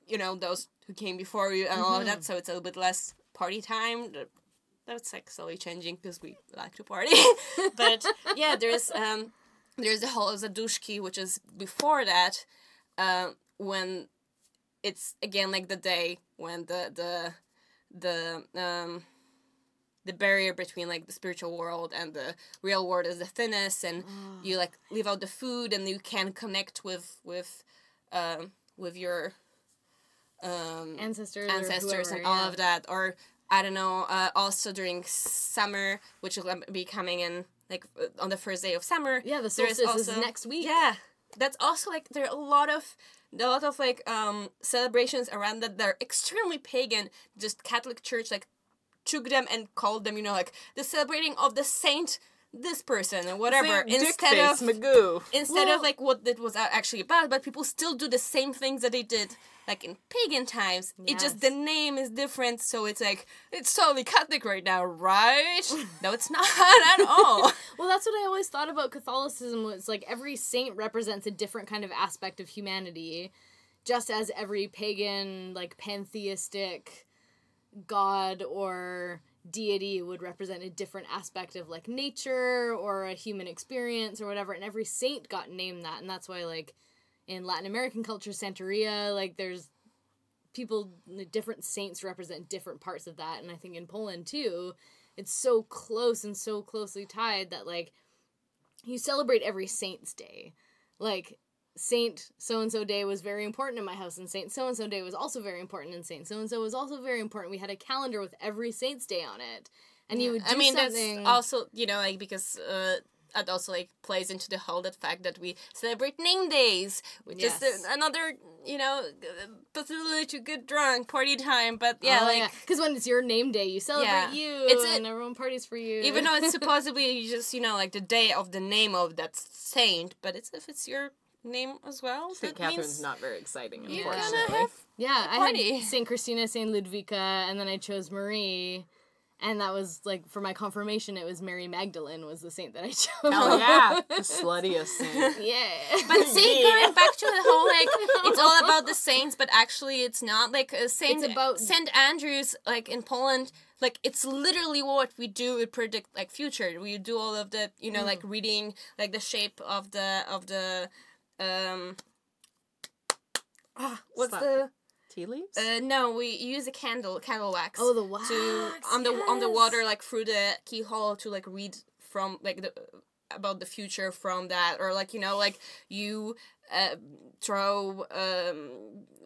you know those who came before you and all of mm-hmm. that. So it's a little bit less party time. Th- That's like slowly changing because we like to party. but yeah, there's um there's the whole Zaduszki, which is before that, uh, when it's again like the day when the the the um the barrier between like the spiritual world and the real world is the thinnest and you like leave out the food and you can connect with with um with your um
ancestors,
ancestors
whoever,
and all
yeah.
of that or i don't know uh, also during summer which will be coming in like uh, on the first day of summer
Yeah, the
there is
solstice is next week.
yeah that's also like there are a lot of a lot of like um celebrations around that they're extremely pagan just catholic church like took them and called them you know like the celebrating of the saint this person or whatever instead
Face
of
Magoo.
instead
Well-
of like what it was actually about but people still do the same things that they did like in pagan times. It just the name is different so it's like it's totally catholic right now right? No it's not at all.
Well, that's what I always thought about Catholicism was like every saint represents a different kind of aspect of humanity, just as every pagan, like pantheistic god or deity would represent a different aspect of like nature or a human experience or whatever. And every saint got named that. And that's why, like, in Latin American culture, Santeria, like, there's people, different saints represent different parts of that. And I think in Poland too, it's so close and so closely tied that like you celebrate every saint's day like saint so and so day was very important in my house and saint so and so day was also very important and saint so and so was also very important we had a calendar with every saint's day on it and you would do
I mean,
something
that's also you know like because uh, that also like plays into the whole that fact that we celebrate name days, which is
Yes.
the, another you know possibility to get drunk, party time. But yeah,
Oh,
like
because when it's your name day you celebrate
Yeah.
you
It's a-
and everyone parties for you
even though it's supposedly just you know like the day of the name of that saint, but it's if it's your name as well.
St. Catherine's
means
not very exciting,
you kind
unfortunately.
have
Yeah, I
party.
had Saint Christina, Saint Ludwika, and then I chose Marie. and that was like for my confirmation. It was Mary Magdalene was the saint that I chose.
Oh yeah, the sluttiest saint.
yeah.
But see, going back to the whole like, it's all about the saints, but actually, it's not like a Saint
It's about-
Saint Andrews, like in Poland. Like it's literally what we do. We predict like future. We do all of the you know mm. like reading like the shape of the of the um. Ah, what's
Slap.
the
Tea leaves.
uh, no? We use a candle, candle wax.
Oh, the wax.
to on the on the water like through the keyhole to like read from like the about the future from that or like you know like you uh, throw um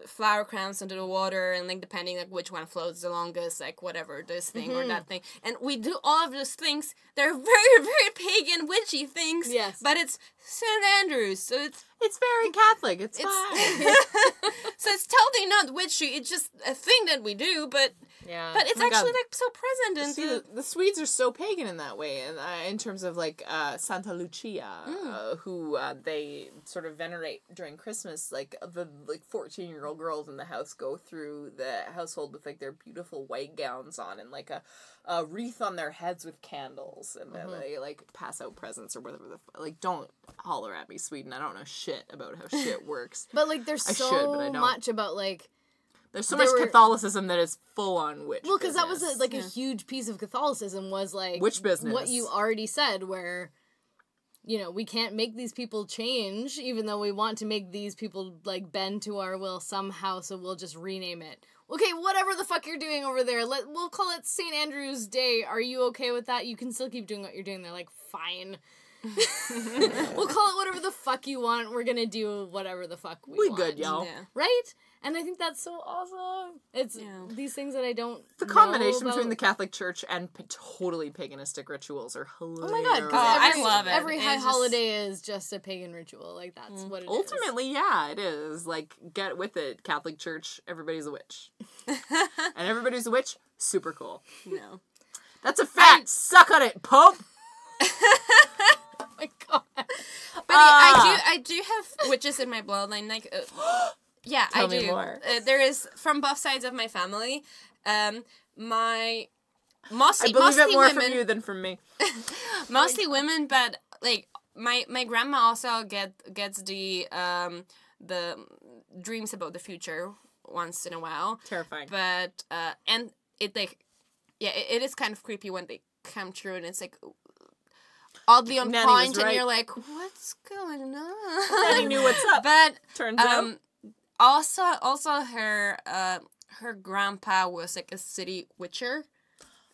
flower crowns into the water and like depending like which one floats the longest like whatever this thing or that thing and we do all of those things they're very very pagan witchy things
Yes.
but it's St Andrews so it's
it's very Catholic. It's,
it's
fine.
so it's totally not witchy it's just a thing that we do but
yeah,
but it's
Oh
actually
God.
like so present and
See, the, the Swedes are so pagan in that way, and uh, in terms of like uh, Santa Lucia, uh, who uh, they sort of venerate during Christmas. Like the like fourteen year old girls in the house go through the household with like their beautiful white gowns on and like a, a wreath on their heads with candles, and then they like pass out presents or whatever. The f- like, don't holler at me, Sweden. I don't know shit about how shit works.
But like, there's
I
so
should, but I don't.
much about like
There's so much
were-
Catholicism that is full on witch.
Well, because that was a, like a huge piece of Catholicism was like
Which business?
What you already said, where you know we can't make these people change, even though we want to make these people like bend to our will somehow. So we'll just rename it. Okay, whatever the fuck you're doing over there, let we'll call it St. Andrew's Day. Are you okay with that? You can still keep doing what you're doing. They're like, fine. we'll call it whatever the fuck you want. We're gonna do whatever the fuck we,
We
want.
good, y'all.
yeah
Right? And I think that's so awesome. It's
Yeah.
these things that I don't.
The
know
combination between the Catholic Church and p- totally paganistic rituals are hilarious.
Oh
hilarious.
my god! 'cause
Oh, I
every,
love it.
Every
It's
high
just-
holiday is just a pagan ritual. Like that's what it is.
Ultimately, yeah, it is. Like, get with it, Catholic Church. Everybody's a witch, and everybody's a witch. Super cool.
no
That's a fact. Suck on it, Pope.
Oh my god!
But
Ah.
I do, I do have witches in my bloodline. Like, uh, yeah,
Tell
I do. Uh, there is from both sides of my family. Um, my mostly
I believe
mostly
it more
women,
from you than from me.
mostly women, but like my my grandma also get gets the um the dreams about the future once in a while.
Terrifying.
But uh, and it like yeah, it, it is kind of creepy when they come true, and it's like oddly on point, and you're like, what's going on?
Nanny knew what's up.
But
Turns out.
Also also her uh her grandpa was like a city witcher,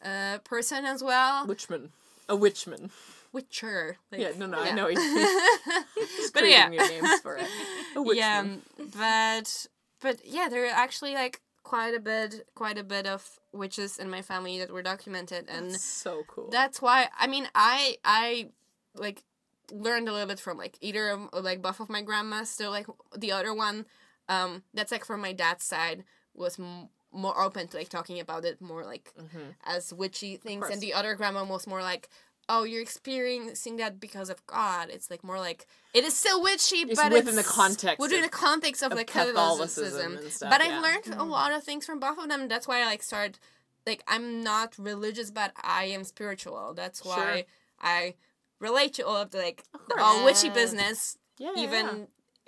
uh person as well.
Witchman. A witchman.
Witcher. Like,
Yeah, no, no, I know. He's
But yeah.
new names for it. A witchman.
yeah, um, but but yeah, there are actually like quite a bit quite a bit of witches in my family that were documented and
That's so cool.
that's why I mean I I like learned a little bit from like either of like both of my grandmas still like the other one um that's like from my dad's side was m- more open to like talking about it more like
Mhm.
as witchy things and the other grandma was more like oh you're experiencing that because of god it's like more like it is still witchy
It's
but
within the context
within
of-
the context of,
of
like
Catholicism
catholicism
stuff,
but
yeah.
i've learned a lot of things from both of them that's why i like started like i'm not religious but i am spiritual that's why
Sure.
i relate to all of the like the all witchy business
yeah,
even
yeah.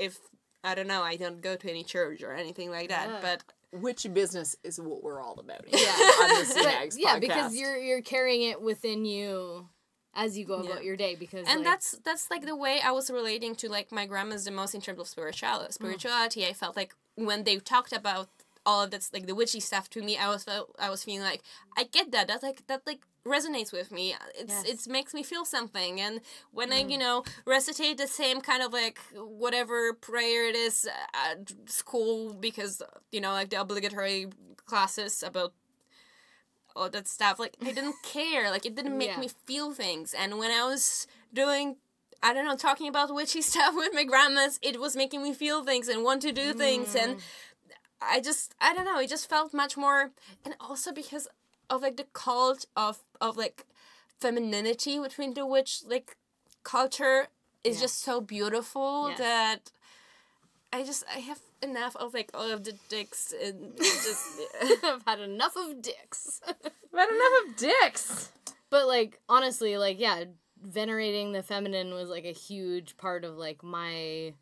if i don't know i don't go to any church or anything like that
Yeah.
but
which business is what we're all about. Here
Yeah.
on the
But, yeah, because you're you're carrying it within you as you go
Yeah.
about your day. Because
and
like,
that's that's like the way I was relating to like my grandma's the most in terms of spirituality. Mm. Spirituality, I felt like when they talked about all of this like the witchy stuff to me, I was felt I was feeling like I get that. That's like that like resonates with me. It's
Yes.
it's makes me feel something. And when I mm. you know recitate the same kind of like whatever prayer it is at school because you know like the obligatory classes about all that stuff. Like I didn't care. Like it didn't make
Yeah.
me feel things. And when I was doing I don't know, talking about witchy stuff with my grandmas, it was making me feel things and want to do things and mm. I just I don't know, it just felt much more and also because of like the cult of of like femininity between the witch like culture is
Yeah.
just so beautiful
Yes.
that I just I have enough of like all of the dicks and just
I've had enough of dicks.
I've had enough of dicks.
But like honestly, like yeah, venerating the feminine was like a huge part of like my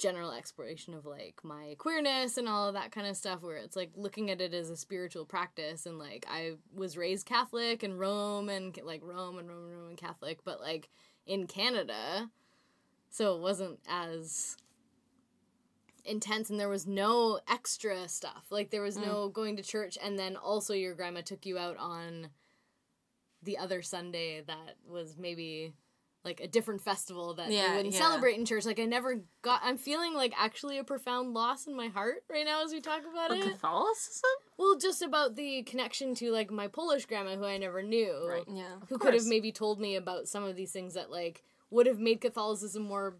general exploration of like my queerness and all of that kind of stuff where it's like looking at it as a spiritual practice and like I was raised Catholic and Rome and like Rome and Roman Roman Catholic but like in Canada so it wasn't as intense and there was no extra stuff. Like there was mm. no going to church and then also your grandma took you out on the other Sunday that was maybe like a different festival that
Yeah,
they wouldn't
yeah.
celebrate in church. Like I never got. I'm feeling like actually a profound loss in my heart right now as we talk about it.
Catholicism?
Well, just about the connection to like my Polish grandma who I never knew,
Right.
Yeah.
who could have maybe told me about some of these things that like would have made Catholicism more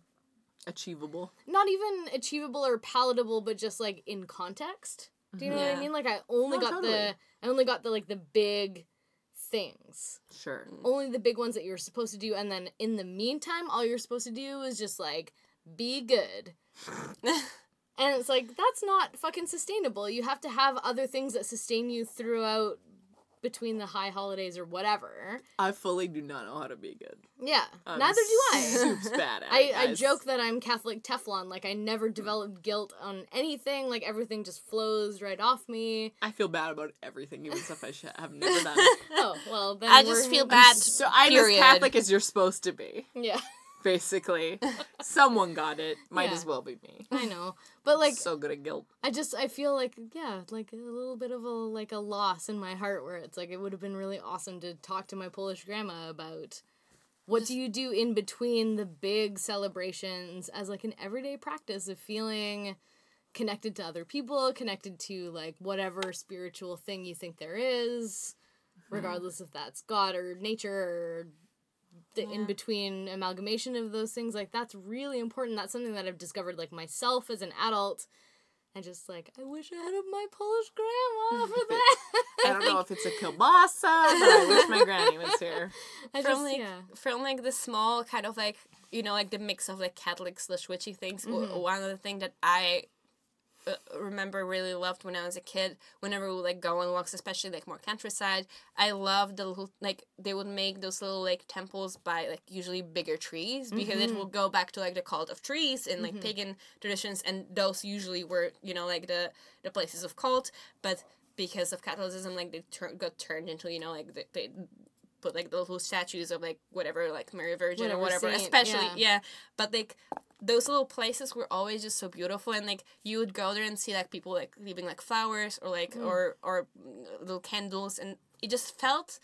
Achievable.
not even achievable or palatable, but just like in context. Do you know what I mean? Like I only
No,
got
totally.
the I only got the like the big things.
Sure.
Only the big ones that you're supposed to do, and then in the meantime, all you're supposed to do is just like be good. and it's like that's not fucking sustainable. You have to have other things that sustain you throughout between the high holidays or whatever.
I fully do not know how to be good.
Yeah.
I'm
Neither do I.
Bad at
I, I joke that I'm Catholic Teflon. Like, I never developed guilt on anything. Like, everything just flows right off me.
I feel bad about everything, even stuff I should have never done.
Oh, well, then.
I just
we're-
feel bad.
so I'm as Catholic as you're supposed to be.
Yeah,
Basically, someone got it. Might
Yeah.
as well be me.
I know. But, like,
so good at guilt.
I just, I feel like, yeah, like a little bit of a, like, a loss in my heart where it's like, it would have been really awesome to talk to my Polish grandma about what do you do in between the big celebrations as, like, an everyday practice of feeling connected to other people, connected to like whatever spiritual thing you think there is, mm-hmm. regardless if that's God or nature or the in between amalgamation of those things. Like that's really important. That's something that I've discovered like myself as an adult. And just like I wish I had my Polish grandma for that.
I don't know if it's a kielbasa, but I wish my granny was here.
I
from
just
like
yeah.
from like the small kind of like you know like the mix of like Catholic slash witchy things.
Mm-hmm.
One of the thing that I remember really loved when I was a kid. Whenever we would like go on walks, especially like more countryside, I loved the little like they would make those little like temples by like usually bigger trees because
Mm-hmm.
it will go back to like the cult of trees and like pagan traditions, and those usually were you know like the the places of cult, but because of Catholicism, like they tur- got turned into you know like they, they put like those little statues of like whatever like Mary Virgin or
Whatever
whatever,
saint,
especially
yeah.
yeah. But like those little places were always just so beautiful, and like you would go there and see like people like leaving like flowers or like
Mm.
or or mm, little candles, and it just felt,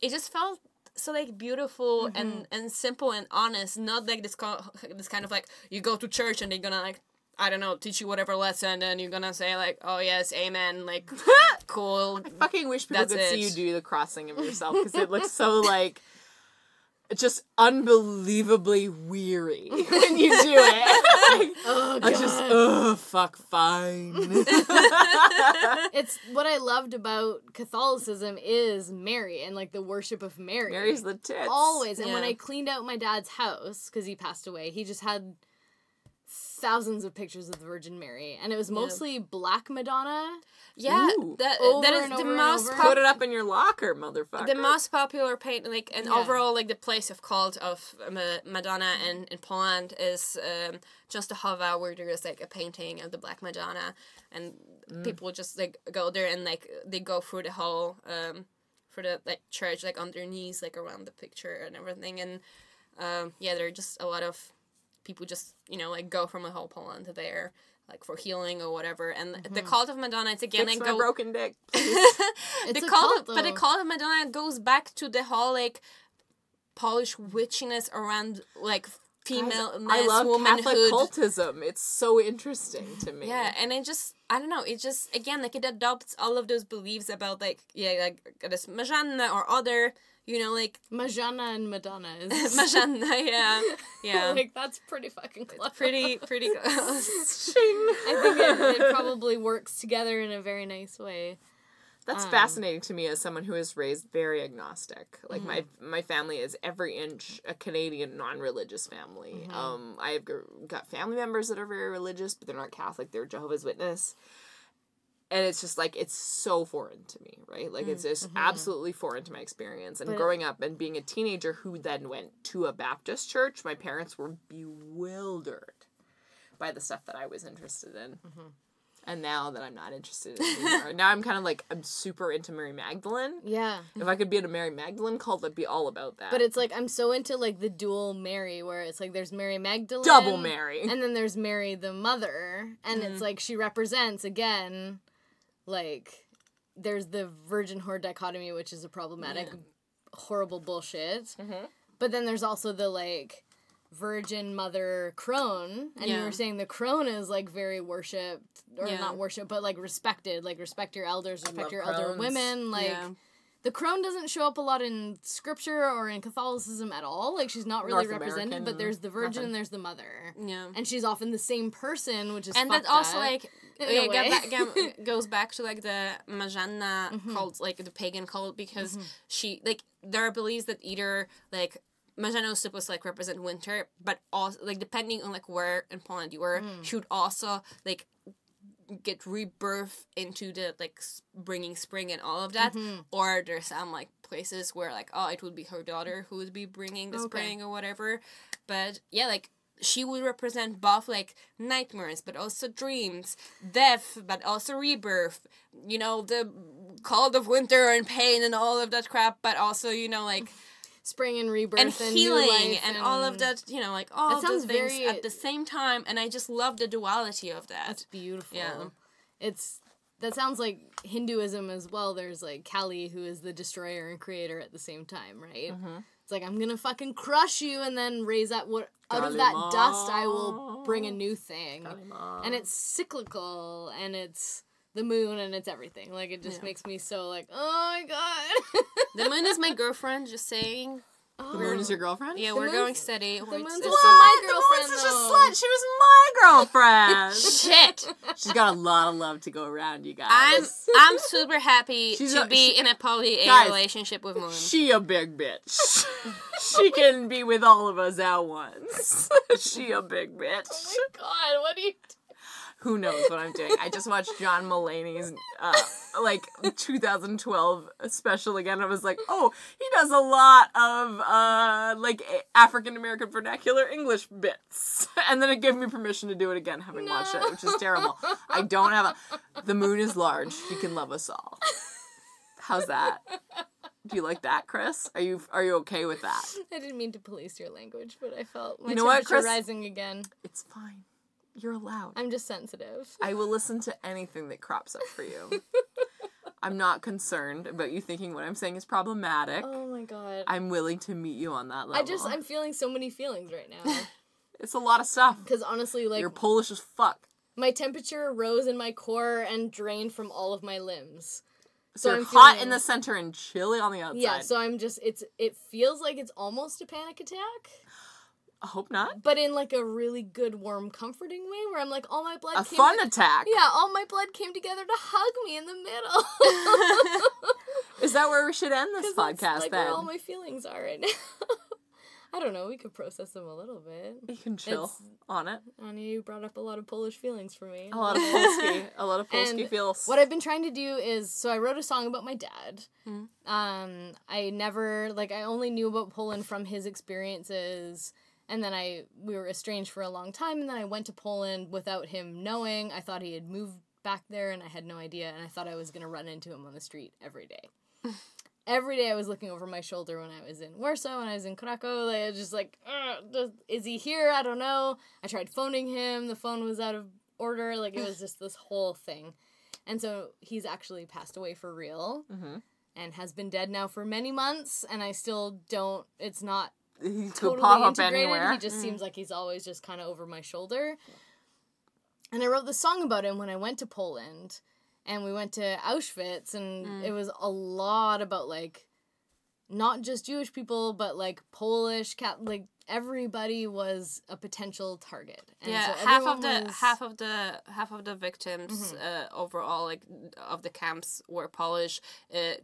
it just felt so like beautiful
Mm-hmm.
and and simple and honest, not like this kind this kind of like you go to church and they're gonna like. I don't know, teach you whatever lesson, and you're gonna say like, "Oh yes, amen," like, cool.
I fucking wish people
That's
could see you do the crossing of yourself because it looks so like just unbelievably weary when you do it.
Oh
I just, oh fuck, fine.
it's what I loved about Catholicism is Mary and like the worship of Mary.
Mary's the tits.
always. And when I cleaned out my dad's house because he passed away, he just had thousands of pictures of the Virgin Mary, and it was mostly Black Madonna.
Yeah,
Ooh.
that
Over
that is the most pop-
Put it up in your locker, motherfucker.
the most popular paint like and
Yeah.
overall like the place of cult of Madonna in, in Poland is um, Częstochowa where there is like a painting of the Black Madonna and
Mm.
people just like go there and like they go through the whole um for the like church like on their knees like around the picture and everything and um yeah there are just a lot of people just you know like go from a whole Poland to there like for healing or whatever and the mm-hmm. cult of Madonna it's again
Fix
like
my
go
broken dick.
It's
the
a
cult,
cult,
of, but the cult of Madonna goes back to the whole like Polish witchiness around like femaleness,
I love
womanhood.
Catholic cultism. It's so interesting to me.
Yeah, and it just I don't know. It just again like it adopts all of those beliefs about like yeah like this Marzanna or other you know like
Marzanna and Madonna is
Marzanna yeah yeah
like that's pretty fucking close.
pretty pretty close.
I think it, it probably works together in a very nice way.
That's
Um,
fascinating to me as someone who is raised very agnostic. Like my
Mm-hmm.
my family is every inch a Canadian non-religious family.
Mm-hmm.
Um, I've got family members that are very religious, but they're not Catholic. They're Jehovah's Witness. And it's just like it's so foreign to me, right? Like it's mm, just mm-hmm, absolutely foreign to my experience. And
But-
growing up and being a teenager who then went to a Baptist church, my parents were bewildered by the stuff that I was interested in. Mm-hmm. And now that I'm not interested in anymore, now I'm kind of like I'm super into Mary Magdalene.
Yeah.
If I could be in a Mary Magdalene cult, I'd be all about that.
But it's like I'm so into like the dual Mary where it's like there's Mary Magdalene
double Mary.
and then there's Mary the mother and it's mm-hmm. like she represents again like there's the virgin whore dichotomy which is a problematic horrible bullshit. Mm-hmm. But then there's also the like virgin mother crone and you were saying the crone is like very worshipped or
Yeah.
not worshipped but like respected like respect your elders respect your elder women like
Yeah.
the crone doesn't show up a lot in scripture or in Catholicism at all. Like she's not really
North
represented,
American,
but there's the virgin
nothing.
and there's the mother.
Yeah.
And she's often the same person, which is
and
that's
also
up.
like yeah, get back, goes back to like the Marzanna
Mm-hmm.
cult, like the pagan cult, because she like there are beliefs that either like Marzanna was supposed to like represent winter, but also like depending on like where in Poland you were,
Mm.
she would also like get rebirth into the like bringing spring and all of that
Mm-hmm.
or there's some like places where like oh it would be her daughter who would be bringing the
Okay.
spring or whatever but yeah like she would represent both like nightmares but also dreams death but also rebirth you know the cold of winter and pain and all of that crap but also you know like
spring and rebirth
and
and,
healing
life
and, all of that you know like all
That sounds
things
very-
at the same time and i just love the duality of that
That's beautiful.
Yeah.
It's that sounds like Hinduism as well. There's like Kali, who is the destroyer and creator at the same time, right? Mm-hmm. It's like I'm gonna fucking crush you and then raise up what out of that dust I will bring a new thing. And it's cyclical and it's the moon and it's everything. Like it just
Yeah.
makes me so like, oh my god.
the moon is my girlfriend just saying
the moon is your oh. girlfriend?
yeah
The
we're
moon's-
going steady
the moon's
it's
my
The
girlfriend,
moon's such a slut. She was my girlfriend.
shit
She's got a lot of love to go around, you guys.
I'm I'm super happy
She's
to
a-
be
she-
in a poly
Guys,
relationship with Moon.
She a big bitch. she can be with all of us at once. she a big bitch.
Oh my god, what do you
Who knows what I'm doing? I just watched John Mulaney's uh, like 2012 special again. I was like, oh, he does a lot of uh, like African American vernacular English bits, and then it gave me permission to do it again, having watched it, which is terrible. I don't have a. The moon is large. She can love us all. How's that? Do you like that, Chris? Are you are you okay with that?
I didn't mean to police your language, but I felt my
You know what, Chris?
rising again.
It's fine. You're allowed.
I'm just sensitive.
I will listen to anything that crops up for you. I'm not concerned about you thinking what I'm saying is problematic.
Oh my god.
I'm willing to meet you on that level.
I just I'm feeling so many feelings right now.
It's a lot of stuff.
Because honestly, like
You're Polish as fuck.
my temperature rose in my core and drained from all of my limbs.
So,
So
you're
I'm
hot
feeling-
in the center and chilly on the outside.
Yeah, so I'm just it's it feels like it's almost a panic attack,
I hope not.
but in like a really good, warm, comforting way where I'm like all my blood
A
came
fun
to-
attack.
Yeah, all my blood came together to hug me in the middle.
Is that where we should end this podcast
like
then?
where all my feelings are right now. I don't know. We could process them a little bit.
You can chill
It's-
on it.
Anya, you brought up a lot of Polish feelings for me.
A lot of Polski. A lot of Polski
And
feels.
What I've been trying to do is so I wrote a song about my dad.
Hmm.
Um, I never like I only knew about Poland from his experiences, and then I we were estranged for a long time, and then I went to Poland without him knowing. I thought he had moved back there, and I had no idea, and I thought I was gonna run into him on the street every day. Every day I was looking over my shoulder when I was in Warsaw, when I was in Krakow. Like, I was just like, does- is he here? I don't know. I tried phoning him. The phone was out of order. Like it was just this whole thing. And so he's actually passed away for real
Mhm.
and has been dead now for many months. And I still don't, it's not
he could
totally
pop up anywhere.
He just seems like he's always just kind of over my shoulder. And I wrote the song about him when I went to Poland and we went to Auschwitz and
Mm.
it was a lot about like not just Jewish people but like Polish cat like everybody was a potential target. And
yeah,
so
half of the
was-
half of the half of the victims uh, overall, like of the camps, were Polish. Uh,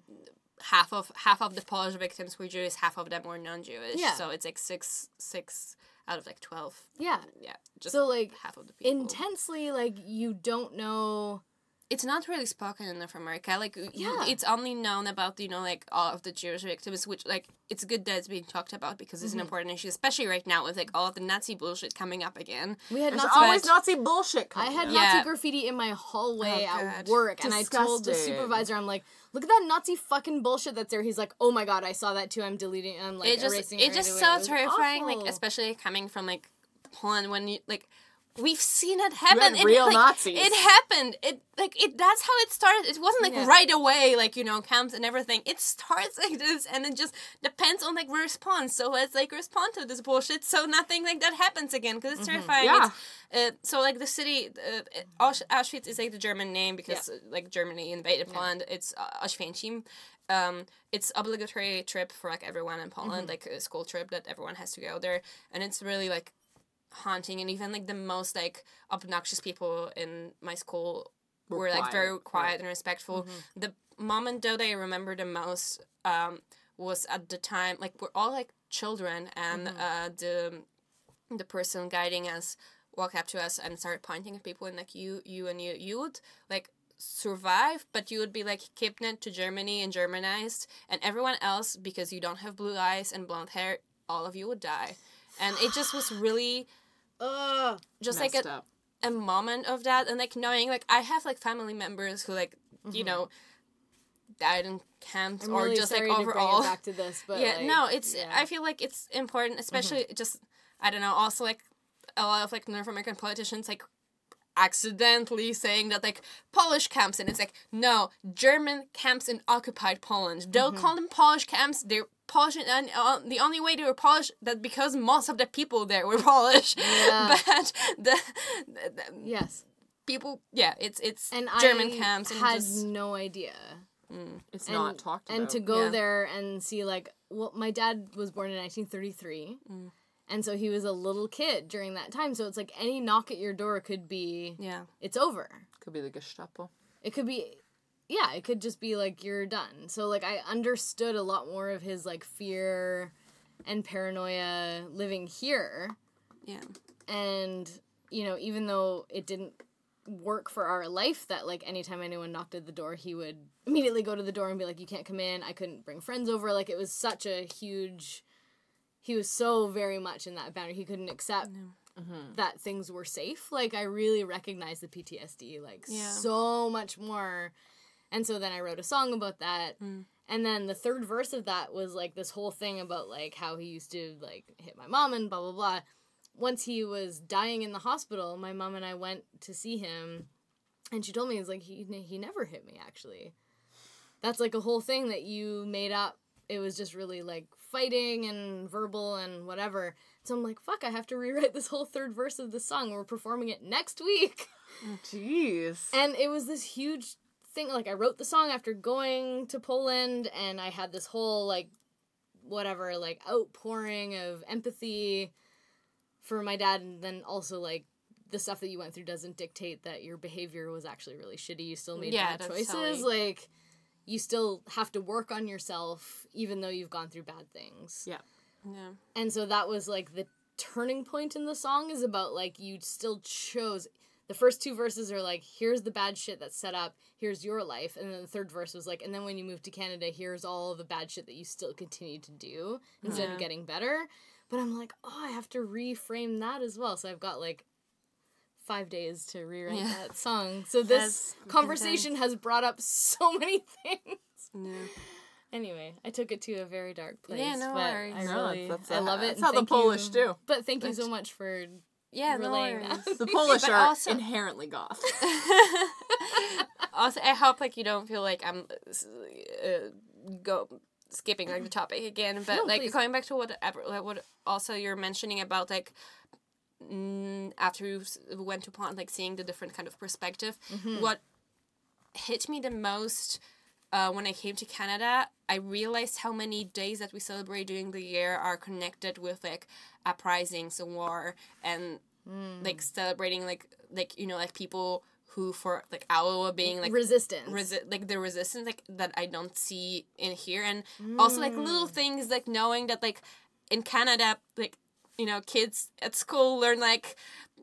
half of half of the Polish victims were Jewish. Half of them were non-Jewish.
Yeah.
So it's like six six out of like twelve.
Yeah.
Yeah, just
So like
half of the people.
intensely like you don't know
it's not really spoken in North America. Like
Yeah.
it's only known about you know like all of the Jewish victims, which like it's good that it's being talked about because it's an mm-hmm. important issue, especially right now with like all of the Nazi bullshit coming up again.
We had Nazi
always Nazi bullshit.
I had.
Yeah.
Nazi graffiti in my hallway
Oh,
at work, and I told the supervisor, "I'm like, look at that Nazi fucking bullshit that's there." He's like, "Oh my god, I saw that too. I'm deleting. I'm like
it just
erasing
it
right
just
away."
so
It
terrifying,
awful.
like especially coming from like Poland when you like we've seen it happen. It-
real
like,
Nazis.
It happened. It like it. That's how it started. It wasn't like
Yeah.
right away, like you know, camps and everything. It starts like this, and it just depends on like response. So let's like respond to this bullshit, so nothing like that happens again, because it's terrifying.
Yeah.
It's, uh, so like the city, uh, Auschwitz is like the German name because uh, like Germany invaded Poland. It's uh. Um, it's obligatory trip for like everyone in Poland, like a school trip that everyone has to go there, and it's really like haunting and even like the most like obnoxious people in my school were,
Were
like very
quiet, right.
and respectful. The moment though that i remember the most um was at the time like we're all like children and uh the the person guiding us walked up to us and started pointing at people and like you you and you you would like survive but you would be like kidnapped to germany and germanized and everyone else because you don't have blue eyes and blonde hair all of you would die and it just was really
Ugh.
just like a,
up.
a moment of that and like knowing like i have like family members who like you know died in camps
Mm-hmm. I'm
or
really
just
sorry
like
to bring
overall
it back to this, but
yeah
like,
no it's
yeah. Mm-hmm.
i feel like it's important especially just i don't know also like a lot of like north american politicians like accidentally saying that like polish camps and it's like no german camps in occupied poland don't
Mm-hmm.
call them polish camps they're polish and uh, the only way they were polish that because most of the people there were polish
Yeah.
but the, the, the
yes,
people yeah it's it's
and
german
I
camps and
had
just
no idea.
It's
and,
not talked about.
and to go
Yeah.
there and see like well my dad was born in 1933
Mm.
and so he was a little kid during that time so it's like any knock at your door could be
yeah
it's over
Could be the Gestapo.
it could be yeah it could just be like you're done. So like i understood a lot more of his like fear and paranoia living here.
Yeah.
And you know even though it didn't work for our life that like anytime anyone knocked at the door he would immediately go to the door and be like you can't come in. I couldn't bring friends over. Like it was such a huge he was so very much in that boundary. He couldn't accept mm-hmm. that things were safe. Like i really recognized the ptsd like
Yeah.
so much more and so then i wrote a song about that mm. and then the third verse of that was like this whole thing about like how he used to like hit my mom and blah blah blah once he was dying in the hospital, my mom and I went to see him, and she told me it's like he he never hit me actually. That's like a whole thing that you made up. It was just really like fighting and verbal and whatever. So I'm like, fuck, I have to rewrite this whole third verse of the song. We're performing it next week.
Oh, jeez.
And it was this huge thing. Like, I wrote the song after going to Poland, and I had this whole, like, whatever, like, outpouring of empathy for my dad. And then also, like, the stuff that you went through doesn't dictate that your behavior was actually really shitty. You still made
Yeah,
bad choices.
totally-
Like, you still have to work on yourself, even though you've gone through bad things.
Yeah.
yeah
And so that was like the turning point in the song is about like you still chose the first two verses are like here's the bad shit that's set up, here's your life, and then the third verse was like and then when you move to Canada, here's all the bad shit that you still continue to do instead
Yeah.
of getting better. But I'm like, oh, I have to reframe that as well. So I've got like five days to rewrite
Yeah.
that song. So this
That's
conversation has brought up so many things.
yeah
Anyway, I took it to a very dark place.
Yeah, no
but
worries.
I
No,
really,
that's-
I love it.
that's
and
how the Polish
you-
do.
But thank you so much for
yeah no
relaying
worries.
that.
The Polish
But
are
also-
inherently goth.
also i hope like you don't feel like i'm uh, go skipping like the topic again but
No,
like
please.
going back to whatever like, what also you're mentioning about like mm, after you went to Poland, like seeing the different kind of perspective
Mm-hmm.
what hit me the most uh, when I came to Canada, I realized how many days that we celebrate during the year are connected with like uprisings and war and
Mm.
like celebrating like like you know like people who for like Iowa being like
resistance.
resi- like the resistance like that I don't see in here and also like
Mm.
little things like knowing that like in Canada like you know kids at school learn like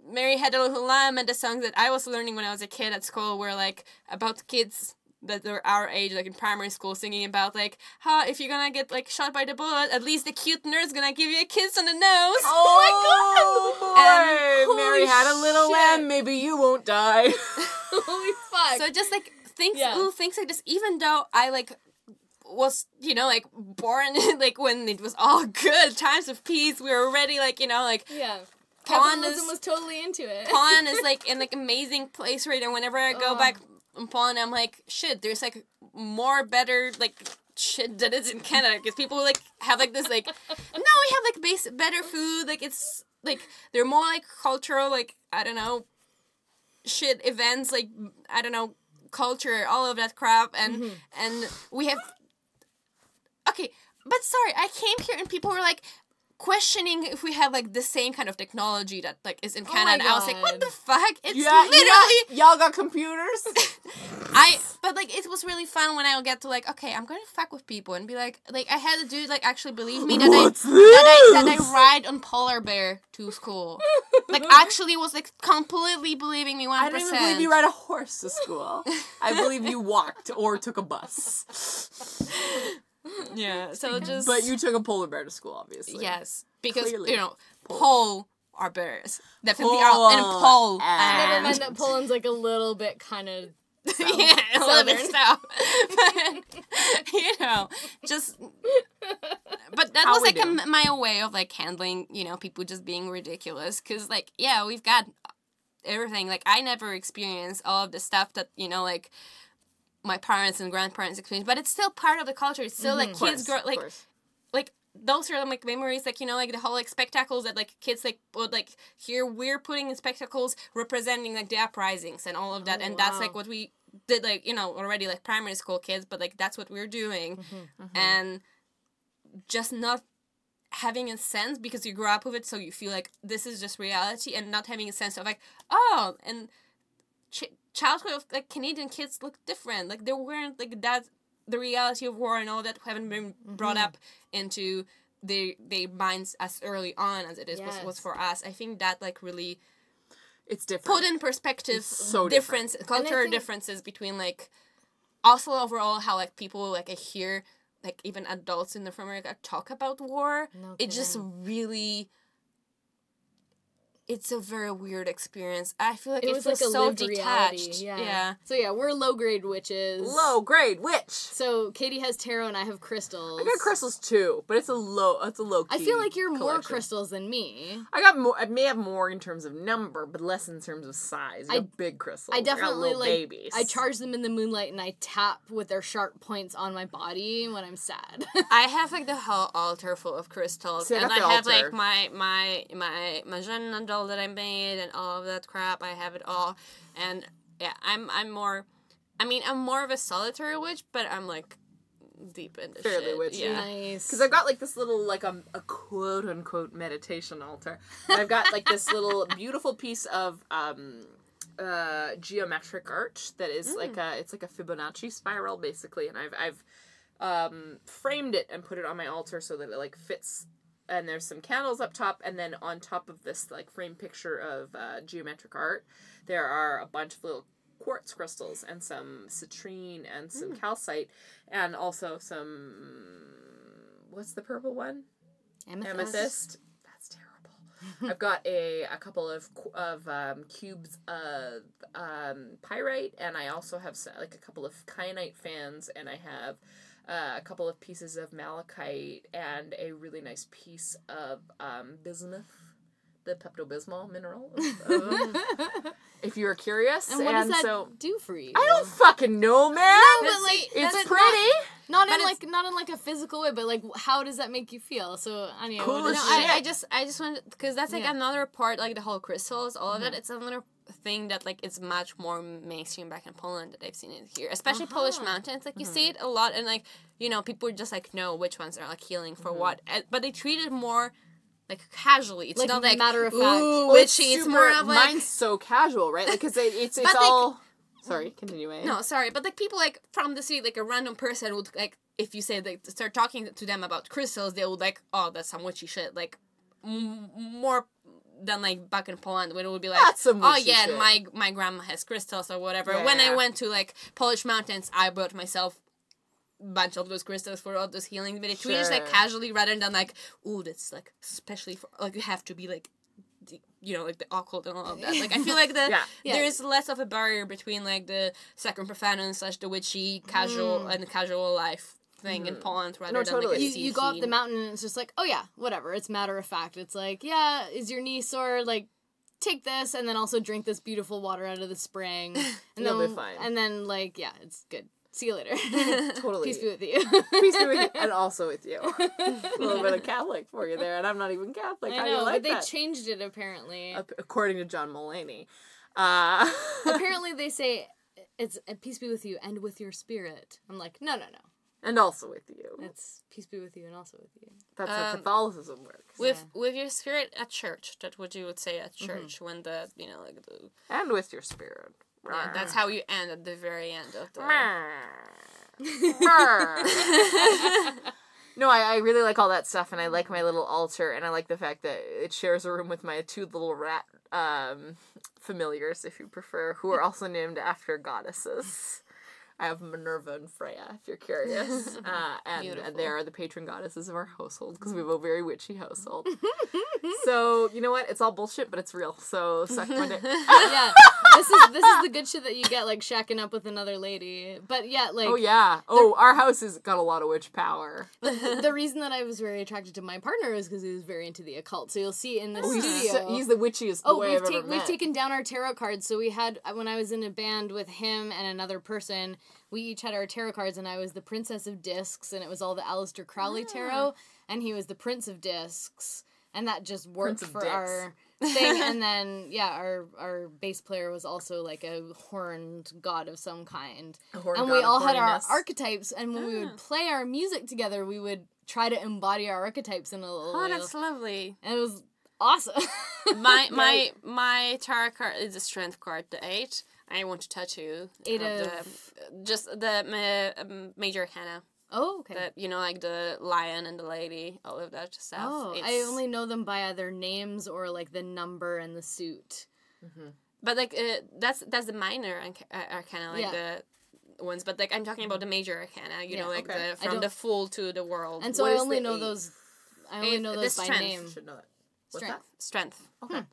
Mary Had a Little Lamb and the songs that I was learning when I was a kid at school were like about kids that are our age, like in primary school, singing about like how if you're gonna get like shot by the bullet, at least the cute nerd's gonna give you a kiss on the nose.
Oh,
my
oh, god!
And!
Mary had a little
shit.
lamb. Maybe you won't die.
Holy fuck.
So just like things,
Yeah.
little things like this. Even though I like was you know like born like when it was all good times of peace, we were already like you know like
yeah. Capitalism
is-
was totally into it.
Poland is like in like amazing place right now. Whenever I go
Ugh.
back Poland, I'm like shit. There's like more better like shit that is in Canada because people like have like this like no we have like base better food like it's like they're more like cultural like I don't know shit events like I don't know culture all of that crap and
Mm-hmm.
and we have okay but sorry I came here and people were like questioning if we have like the same kind of technology that like is in
Oh
Canada and I was like what the fuck it's
yeah,
literally
yeah, y'all got computers.
I but like it was really fun when I would get to like okay I'm gonna fuck with people and be like like I had a dude like actually believe me that
What's
I that I that? I ride on polar bear to school like actually was like completely believing me one
I don't even believe you ride a horse to school. I believe you walked or took a bus.
Yeah, so just
But you took a polar bear to school, obviously.
yes because
Clearly.
you know pole are bears definitely are and
Pole
pole
and-
Never mind that Poland's like a little bit kind of.
yeah, a little bit
Southern.
south. but you know, just. But that
How
was like a my way of like handling, you know, people just being ridiculous. Cause like, yeah, we've got everything. Like, I never experienced all of the stuff that you know, like my parents and grandparents experienced. But it's still part of the culture. It's still like
Of course,
kids grow like like those are like memories like you know like the whole like spectacles that like kids like would like here we're putting in spectacles representing like the uprisings and all of that
Oh,
and that's like what we did like you know already like primary school kids but like that's what we're doing
Mm-hmm.
and just not having a sense because you grew up with it so you feel like this is just reality and not having a sense of like oh and ch- childhood of like canadian kids look different like they weren't like that the reality of war and all that haven't been brought
Mm-hmm.
up into their their minds as early on as it is was, was for us i think that like really
It's different.
put in perspective
It's so different.
difference cultural
think-
differences between like also overall how like people like I hear like even adults in North America talk about war.
No
it just really it's a very weird experience. I feel like
It
it,
was like a
so detached.
Yeah.
yeah.
So yeah, we're low grade witches.
Low grade witch.
So Katie has tarot and I have crystals.
I got crystals too, but it's a low. It's a low.
I feel like you're more crystals than me.
I got more. I may have more in terms of number, but less in terms of size. I,
I-
big crystals.
I definitely
little
like
babies.
I charge them in the moonlight and I tap with their sharp points on my body when I'm sad.
I have like the whole altar full of crystals,
See,
and I have like my my my my Jeanne doll that I made, and all of that crap. I have it all, and yeah, I'm I'm more. I mean, I'm more of a solitary witch, but I'm like deep into it
Fairly
shit.
witchy.
Yeah.
nice.
Because I've got like this little like um, a quote unquote meditation altar. And I've got like this little beautiful piece of um uh geometric art that is like a it's like a Fibonacci spiral basically and I've I've um framed it and put it on my altar so that it like fits and there's some candles up top and then on top of this like frame picture of uh, geometric art there are a bunch of little quartz crystals and some citrine and some calcite and also some what's the purple one? Amethyst. That's terrible. I've got a, a couple of of um, cubes of um, pyrite and i also have like a couple of kyanite fans and i have uh, a couple of pieces of malachite and a really nice piece of um, bismuth the pepto-bismol mineral um, if you're curious
and what does that
so
do for you?
i don't fucking know man
but
But
like
it's pretty
Not, not in like not in like a physical way, but like how does that make you feel? So Anya,
Cool
what
as
is-
No. I, I just I just want because that's like
Yeah.
another part like the whole crystals all of it. it's another thing that like is much more mainstream back in Poland that I've seen it here especially Polish
Uh-huh.
mountains like you mm-hmm. see it a lot and like you know people just like know which ones are like healing for mm-hmm. what eh, but they treat it more like casually it's
Like,
not like
matter of fact.
ooh,
Well, it's
witchy it's more of like
mine's so casual, right? Like, cause it, it's it's
But, like-
all. Sorry, continue.
No, sorry, but like people like from the city, like a random person would like if you say like start talking to them about crystals, they would like, oh, that's some witchy shit. Like m- more than like back in Poland when it would be like
That's some
oh yeah
shit."
my my grandma has crystals or whatever. When I went to like Polish mountains, I brought myself a bunch of those crystals for all those healing but it's really just like casually rather than like ooh that's like especially for like you have to be like the- you know like the occult and all of that like i feel like the
Yeah.
Yeah.
there's less of a barrier between like the sacrum profanum slash the witchy casual mm. and casual life thing in poland rather
No,
than
totally.
like a
you, you go up the mountain and it's just like, oh yeah, whatever. It's matter of fact. It's like, yeah, is your knee sore? Like, take this and then also drink this beautiful water out of the spring. And
You'll
then,
be fine.
And then like, yeah, it's good. See you later.
Totally.
Peace be with you.
Peace be with you, and also with you. a little bit of Catholic for you there, and I'm not even Catholic.
I
How do
know,
you like
but they
that?
changed it apparently.
Ap- According to John Mulaney. Uh,
apparently they say it's peace be with you and with your spirit. I'm like, no, no, no.
And also with you.
It's peace be with you and also with you.
That's how
Um,
Catholicism works.
with with your spirit at church that what you would say at
Mm-hmm.
church when the you know like the
and with your spirit.
yeah, that's how you end at the very end of the
no, I, I really like all that stuff, and I like my little altar, and I like the fact that it shares a room with my two little rat um, familiars, if you prefer, who are also named after goddesses. I have Minerva and Freya, if you're curious. Uh, and, and they are the patron goddesses of our household because we have a very witchy household. so, you know what? It's all bullshit, but it's real. So, suck my dick.
yeah, this is this is the good shit that you get like shacking up with another lady. But yeah, like
Oh, yeah. Oh, our house has got a lot of witch power.
the reason that I was very attracted to my partner is because he was very into the occult. So you'll see in the
Oh, he's,
studio.
so- he's the witchiest
Oh, we've, ta- we've taken down our tarot cards. So we had uh, when I was in a band with him and another person, we each had our tarot cards, and I was the Princess of Discs, and it was all the Aleister Crowley
Ah.
tarot, and he was the Prince of Discs, and that just worked
Prince
for
Dicks.
our thing. and then yeah, our our bass player was also like a horned god of some kind,
horned
and
god
we
of
all had our archetypes, and when we
Ah.
would play our music together, we would try to embody our archetypes in a little.
oh that's lovely
and it was awesome.
my my my tarot card is a strength card the eight I want to tattoo
Eight
the, just the ma- um, major arcana
oh, okay.
that you know like the lion and the lady all of that stuff
Oh, I only know them by either names or like the number and the suit.
but like uh, that's that's the minor arca- uh, arcana like
Yeah.
the ones but like I'm talking about the major arcana you
Yeah,
know like
okay.
the from the full to the world
And so
What
I only know
eight?
those. I only
Eight-
know those by
strength.
name.
should know that. What's
Strength.
strength
that? Okay.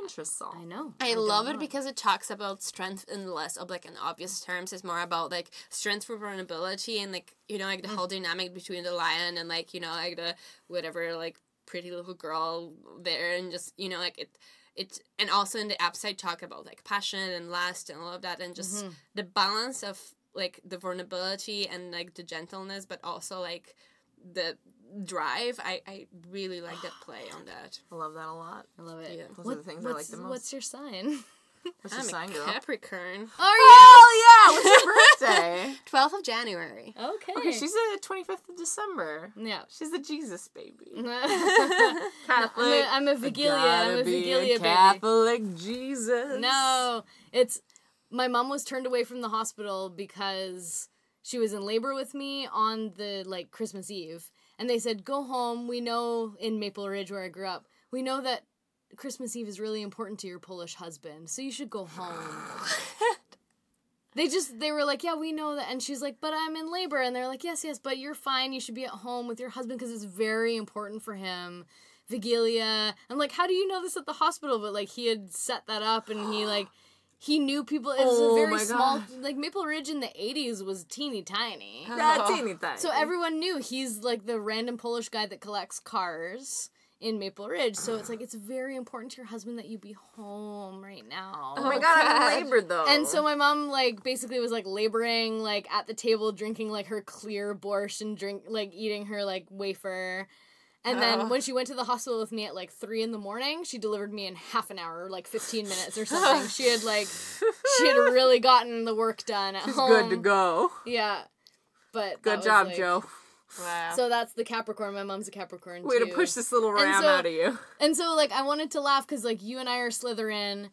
Interesting.
I know.
I,
don't
love
know
it because it talks about strength in less of like an obvious terms. It's more about like strength for vulnerability and like you know like the mm. whole dynamic between the lion and like you know like the whatever like pretty little girl there and just you know like it it and also in the upside talk about like passion and lust and all of that and just mm-hmm. the balance of like the vulnerability and like the gentleness but also like the drive. I I really like that play on that.
I love that a lot.
I love it.
Yeah.
Those are the things I like
what's,
the most.
What's your sign?
What's your
I'm
sign,
a
girl?
Capricorn.
Oh
Oh yeah! What's your birthday?
12th of January.
Okay.
Okay, she's the twenty fifth of December.
yeah.
She's the Jesus baby.
I'm
Catholic.
a, I'm a Wigilia. I'm
Gotta
a
be
Wigilia baby.
Catholic Jesus.
No, it's my mom was turned away from the hospital because she was in labor with me on the like Christmas Eve, and they said go home. We know in Maple Ridge where I grew up, we know that Christmas Eve is really important to your Polish husband, so you should go home. They just they were like, yeah, we know that, and she's like, but I'm in labor, and they're like, yes, yes, but you're fine. You should be at home with your husband because it's very important for him. Wigilia. I'm like, how do you know this at the hospital? But like, he had set that up, and he like, he knew people. It was
Oh
a very
my
small,
God.
like Maple Ridge in the '80s was teeny tiny.
That's anything.
So everyone knew he's like the random Polish guy that collects cars in Maple Ridge. So it's like it's very important to your husband that you be home right now.
Oh my god, I'm in labor though.
And so my mom like basically was like laboring like at the table drinking like her clear borscht and drink like eating her like wafer. And then
Oh.
when she went to the hospital with me at like three in the morning, she delivered me in half an hour, like fifteen minutes or something. she had like she had really gotten the work done at
she's
home.
good to go.
Yeah. But
Good job,
like-
Joe.
Wow.
So that's the Capricorn. My mom's a Capricorn
Way
too.
to push this little ram
so-
out of you.
And so like I wanted to laugh because like you and I are Slytherin,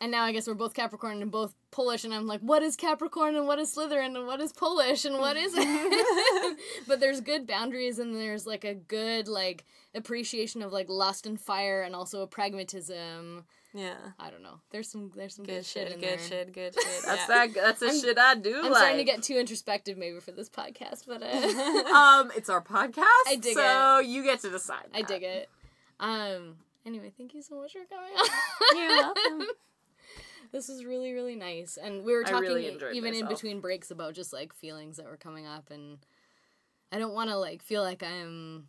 and now I guess we're both Capricorn and both Polish, and I'm like, what is Capricorn and what is Slytherin and what is Polish and what is it? but there's good boundaries and there's like a good like appreciation of like lust and fire and also a pragmatism.
Yeah.
I don't know. There's some there's some good,
Good
shit
shit,
in
good
there.
shit, good shit.
That's
yeah.
that. That's the
I'm-
shit I do
I'm
like.
starting to get too introspective maybe for this podcast, but uh,
um, it's our podcast.
I dig
so you get to decide.
I
that.
dig it. Um. Anyway, thank you so much for coming on.
You're welcome.
This was really really nice, and we were talking
really
even in between breaks about just like feelings that were coming up, and I don't want to like feel like I'm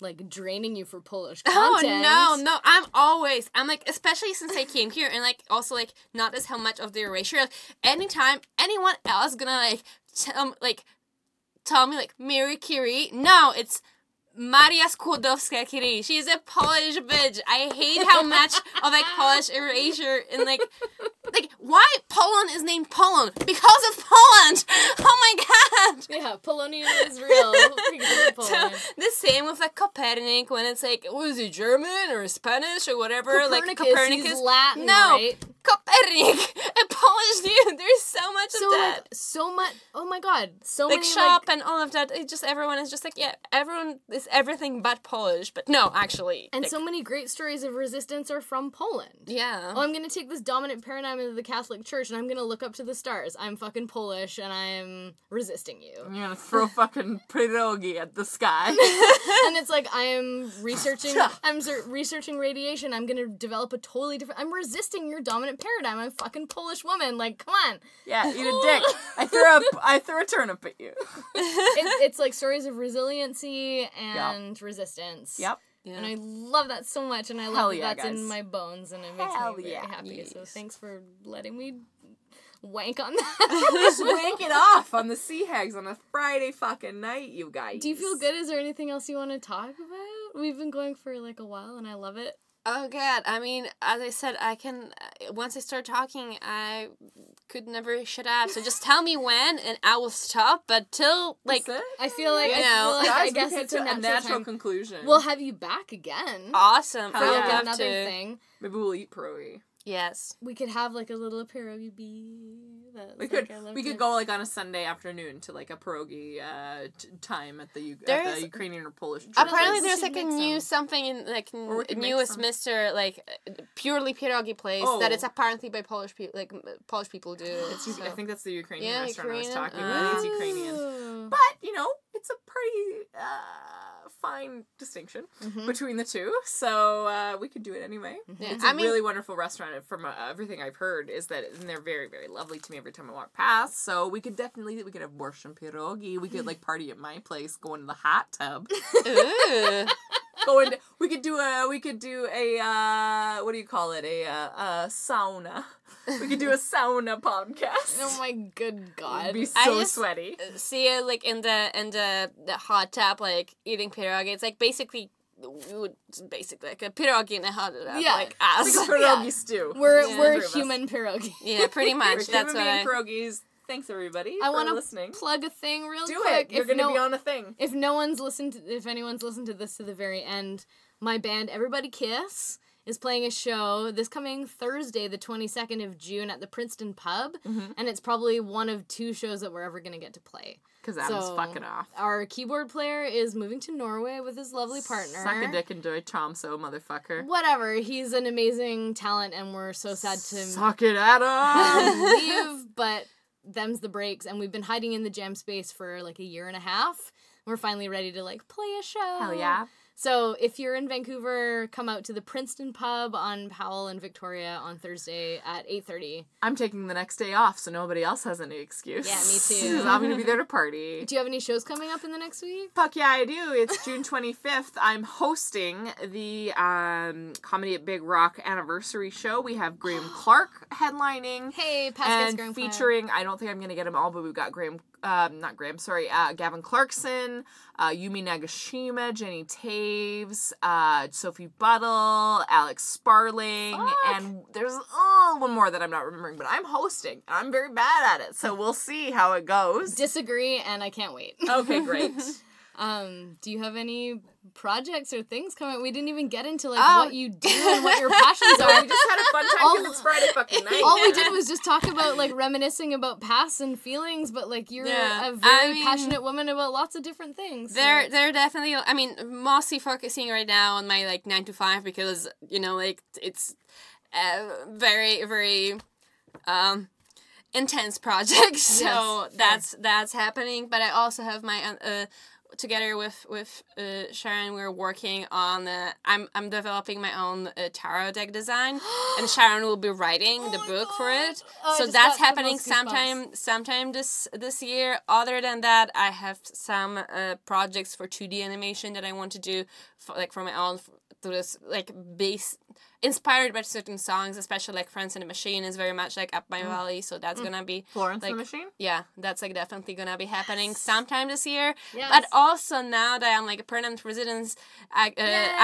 like draining you for Polish
Oh no, no! I'm always I'm like especially since I came here and like also like not as how much of the erasure. Like, anytime anyone else gonna like tell like tell me like Mary Curie, no, it's Maria Skłodowska Curie. She's a Polish bitch. I hate how much of like Polish erasure and like like why Poland is named Poland because of Poland. Oh my god.
Yeah, Polonia is real.
So, the same with like Copernic when it's like was he German or Spanish or whatever like
Copernicus,
Copernicus
he's Latin,
no
right?
Copernic a Polish dude there's so much
So
of that
like so much. Oh my god, so
like
many
shop and all of that it just everyone is just like yeah everyone is everything but Polish but no actually
and
like,
so many great stories of resistance are from Poland.
yeah
Oh, I'm gonna take this dominant paradigm of the Catholic Church and I'm gonna look up to the stars. I'm fucking Polish and I'm resisting you.
I'm gonna throw fucking pierogi at the sky.
and it's like I am researching. I'm ser- researching radiation. I'm gonna develop a totally different. I'm resisting your dominant paradigm. I'm a fucking Polish woman. Like, come on.
yeah, eat a dick. I threw a I threw a turnip at you.
It, it's like stories of resiliency and resistance.
Yep.
yeah.
And I love that so much, and I love that
yeah,
that's in my bones, and it makes
Hell
me very
yeah.
happy. So thanks for letting me wank on that.
Just wank it off on the Sea Hags on a Friday fucking night, you guys.
Do you feel good? Is there anything else you want to talk about? We've been going for like a while, and I love it.
Oh god, I mean, as I said, I can uh, once I start talking, I could never shut up. So just tell me when, and I will stop. But till like,
I feel like
You
I
know,
feel like I guess it's a
to
natural, time.
conclusion.
We'll have you back again
awesome.
for
Hell
like
yeah.
another
to.
thing.
Maybe we'll eat pierogi.
Yes.
We could have like a little pierogi bee. That's
We
like
could
our
we could
time.
go like on a Sunday afternoon to like a pierogi uh, t- time at the U- at the Ukrainian or Polish. churches.
Apparently, there's like a new
some.
something in like n-
Or we could make
newest. Mister like uh, purely pierogi place
Oh.
that it's apparently by Polish people like Polish people do.
It's,
so.
I think that's the Ukrainian
Yeah,
restaurant I was
Ukrainian.
talking about. It's
Oh.
Ukrainian. But, you know, it's a pretty uh, fine distinction
Mhm.
between the two. So uh, we could do it anyway.
Yeah,
It's a
I mean-
really wonderful restaurant. From uh, everything I've heard, is that and they're very, very lovely to me every time I walk past. So we could definitely we could have borscht and pierogi. We could like party at my place, go into the hot tub,
Ooh.
go into. We could do a we could do a uh, what do you call it a uh, a sauna. We could do a sauna podcast.
Oh my good
It'd
god.
be
I
so
just-
sweaty.
See it like in the in the, the hot tub, like eating pierogi. It's like basically, we would basically like a pierogi in a hot tub,
Yeah.
like us.
Like a pierogi stew.
We're
Yeah.
we're
Three of us.
human pierogi.
yeah, pretty
We're
much. That's
human
what
being
I.
pierogies. Thanks everybody
I
for
want to plug a thing real
Do
quick.
it. You're
if
gonna
no,
be on a thing.
if no one's listened to, if anyone's listened to this to the very end, my band Everybody Kiss is playing a show this coming Thursday, the 22nd of June at the Princeton Pub,
Mhm.
and it's probably one of two shows that we're ever going to get to play.
Because Adam's
So-
fucking off.
Our keyboard player is moving to Norway with his lovely partner.
Suck a dick and enjoy Tromsø, motherfucker.
Whatever, he's an amazing talent and we're so sad to
Suck it, Adam.
leave, but them's the breaks and we've been hiding in the jam space for like a year and a half. We're finally ready to like play a show.
Hell yeah.
So if you're in Vancouver, come out to the Princeton Pub on Powell and Victoria on Thursday at 8:30.
I'm taking the next day off, so nobody else has any excuse.
Yeah, me too.
I'm gonna be there to party.
Do you have any shows coming up in the next week?
Fuck yeah, I do. It's June 25th. I'm hosting the um, Comedy at Big Rock anniversary show. We have Graham Clark headlining.
Hey, past
and
Graham Clark.
featuring I don't think I'm gonna get them all, but we've got Graham, um, not Graham, sorry, uh, Gavin Clarkson, uh, Yumi Nagashima, Jenny Taves, uh, Sophie Buttle, Alex Sparling,
Fuck.
and there's oh one more that I'm not remembering, but I'm hosting. I'm very bad at it, so we'll see how it goes.
Disagree, and I can't wait.
Okay, great.
Um, do you have any projects or things coming? We didn't even get into like
Oh.
what you do and what your passions are.
we just had a fun time because it's Friday fucking night.
All we did was just talk about like reminiscing about past and feelings, but like you're
Yeah.
a very
I mean-
passionate woman about lots of different things. so-
They're they're definitely. I mean, mostly focusing right now on my like nine to five because you know like it's a very very um intense project. So
Yes,
that's that's happening. But I also have my uh, uh together with with uh, Sharon. We're working on. Uh, I'm I'm developing my own uh, tarot deck design, and Sharon will be writing the
my
book for it.
Oh,
so that's
the
happening sometime sometime this this year. Other than that, I have some uh, projects for two D animation that I want to do, for, like for my own. To this like base, inspired by certain songs, especially like "Florence and the Machine" is very much like up my valley. So that's gonna be
Florence
like,
the Machine?
yeah, that's like definitely gonna be happening sometime this year.
Yes.
But also now that I'm like a permanent resident, I uh,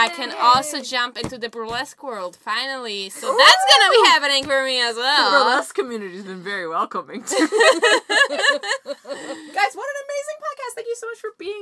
I can also jump into the burlesque world finally. So that's gonna be happening for me as well.
The burlesque community's been very welcoming to Guys, what an amazing podcast. Thank you so much for being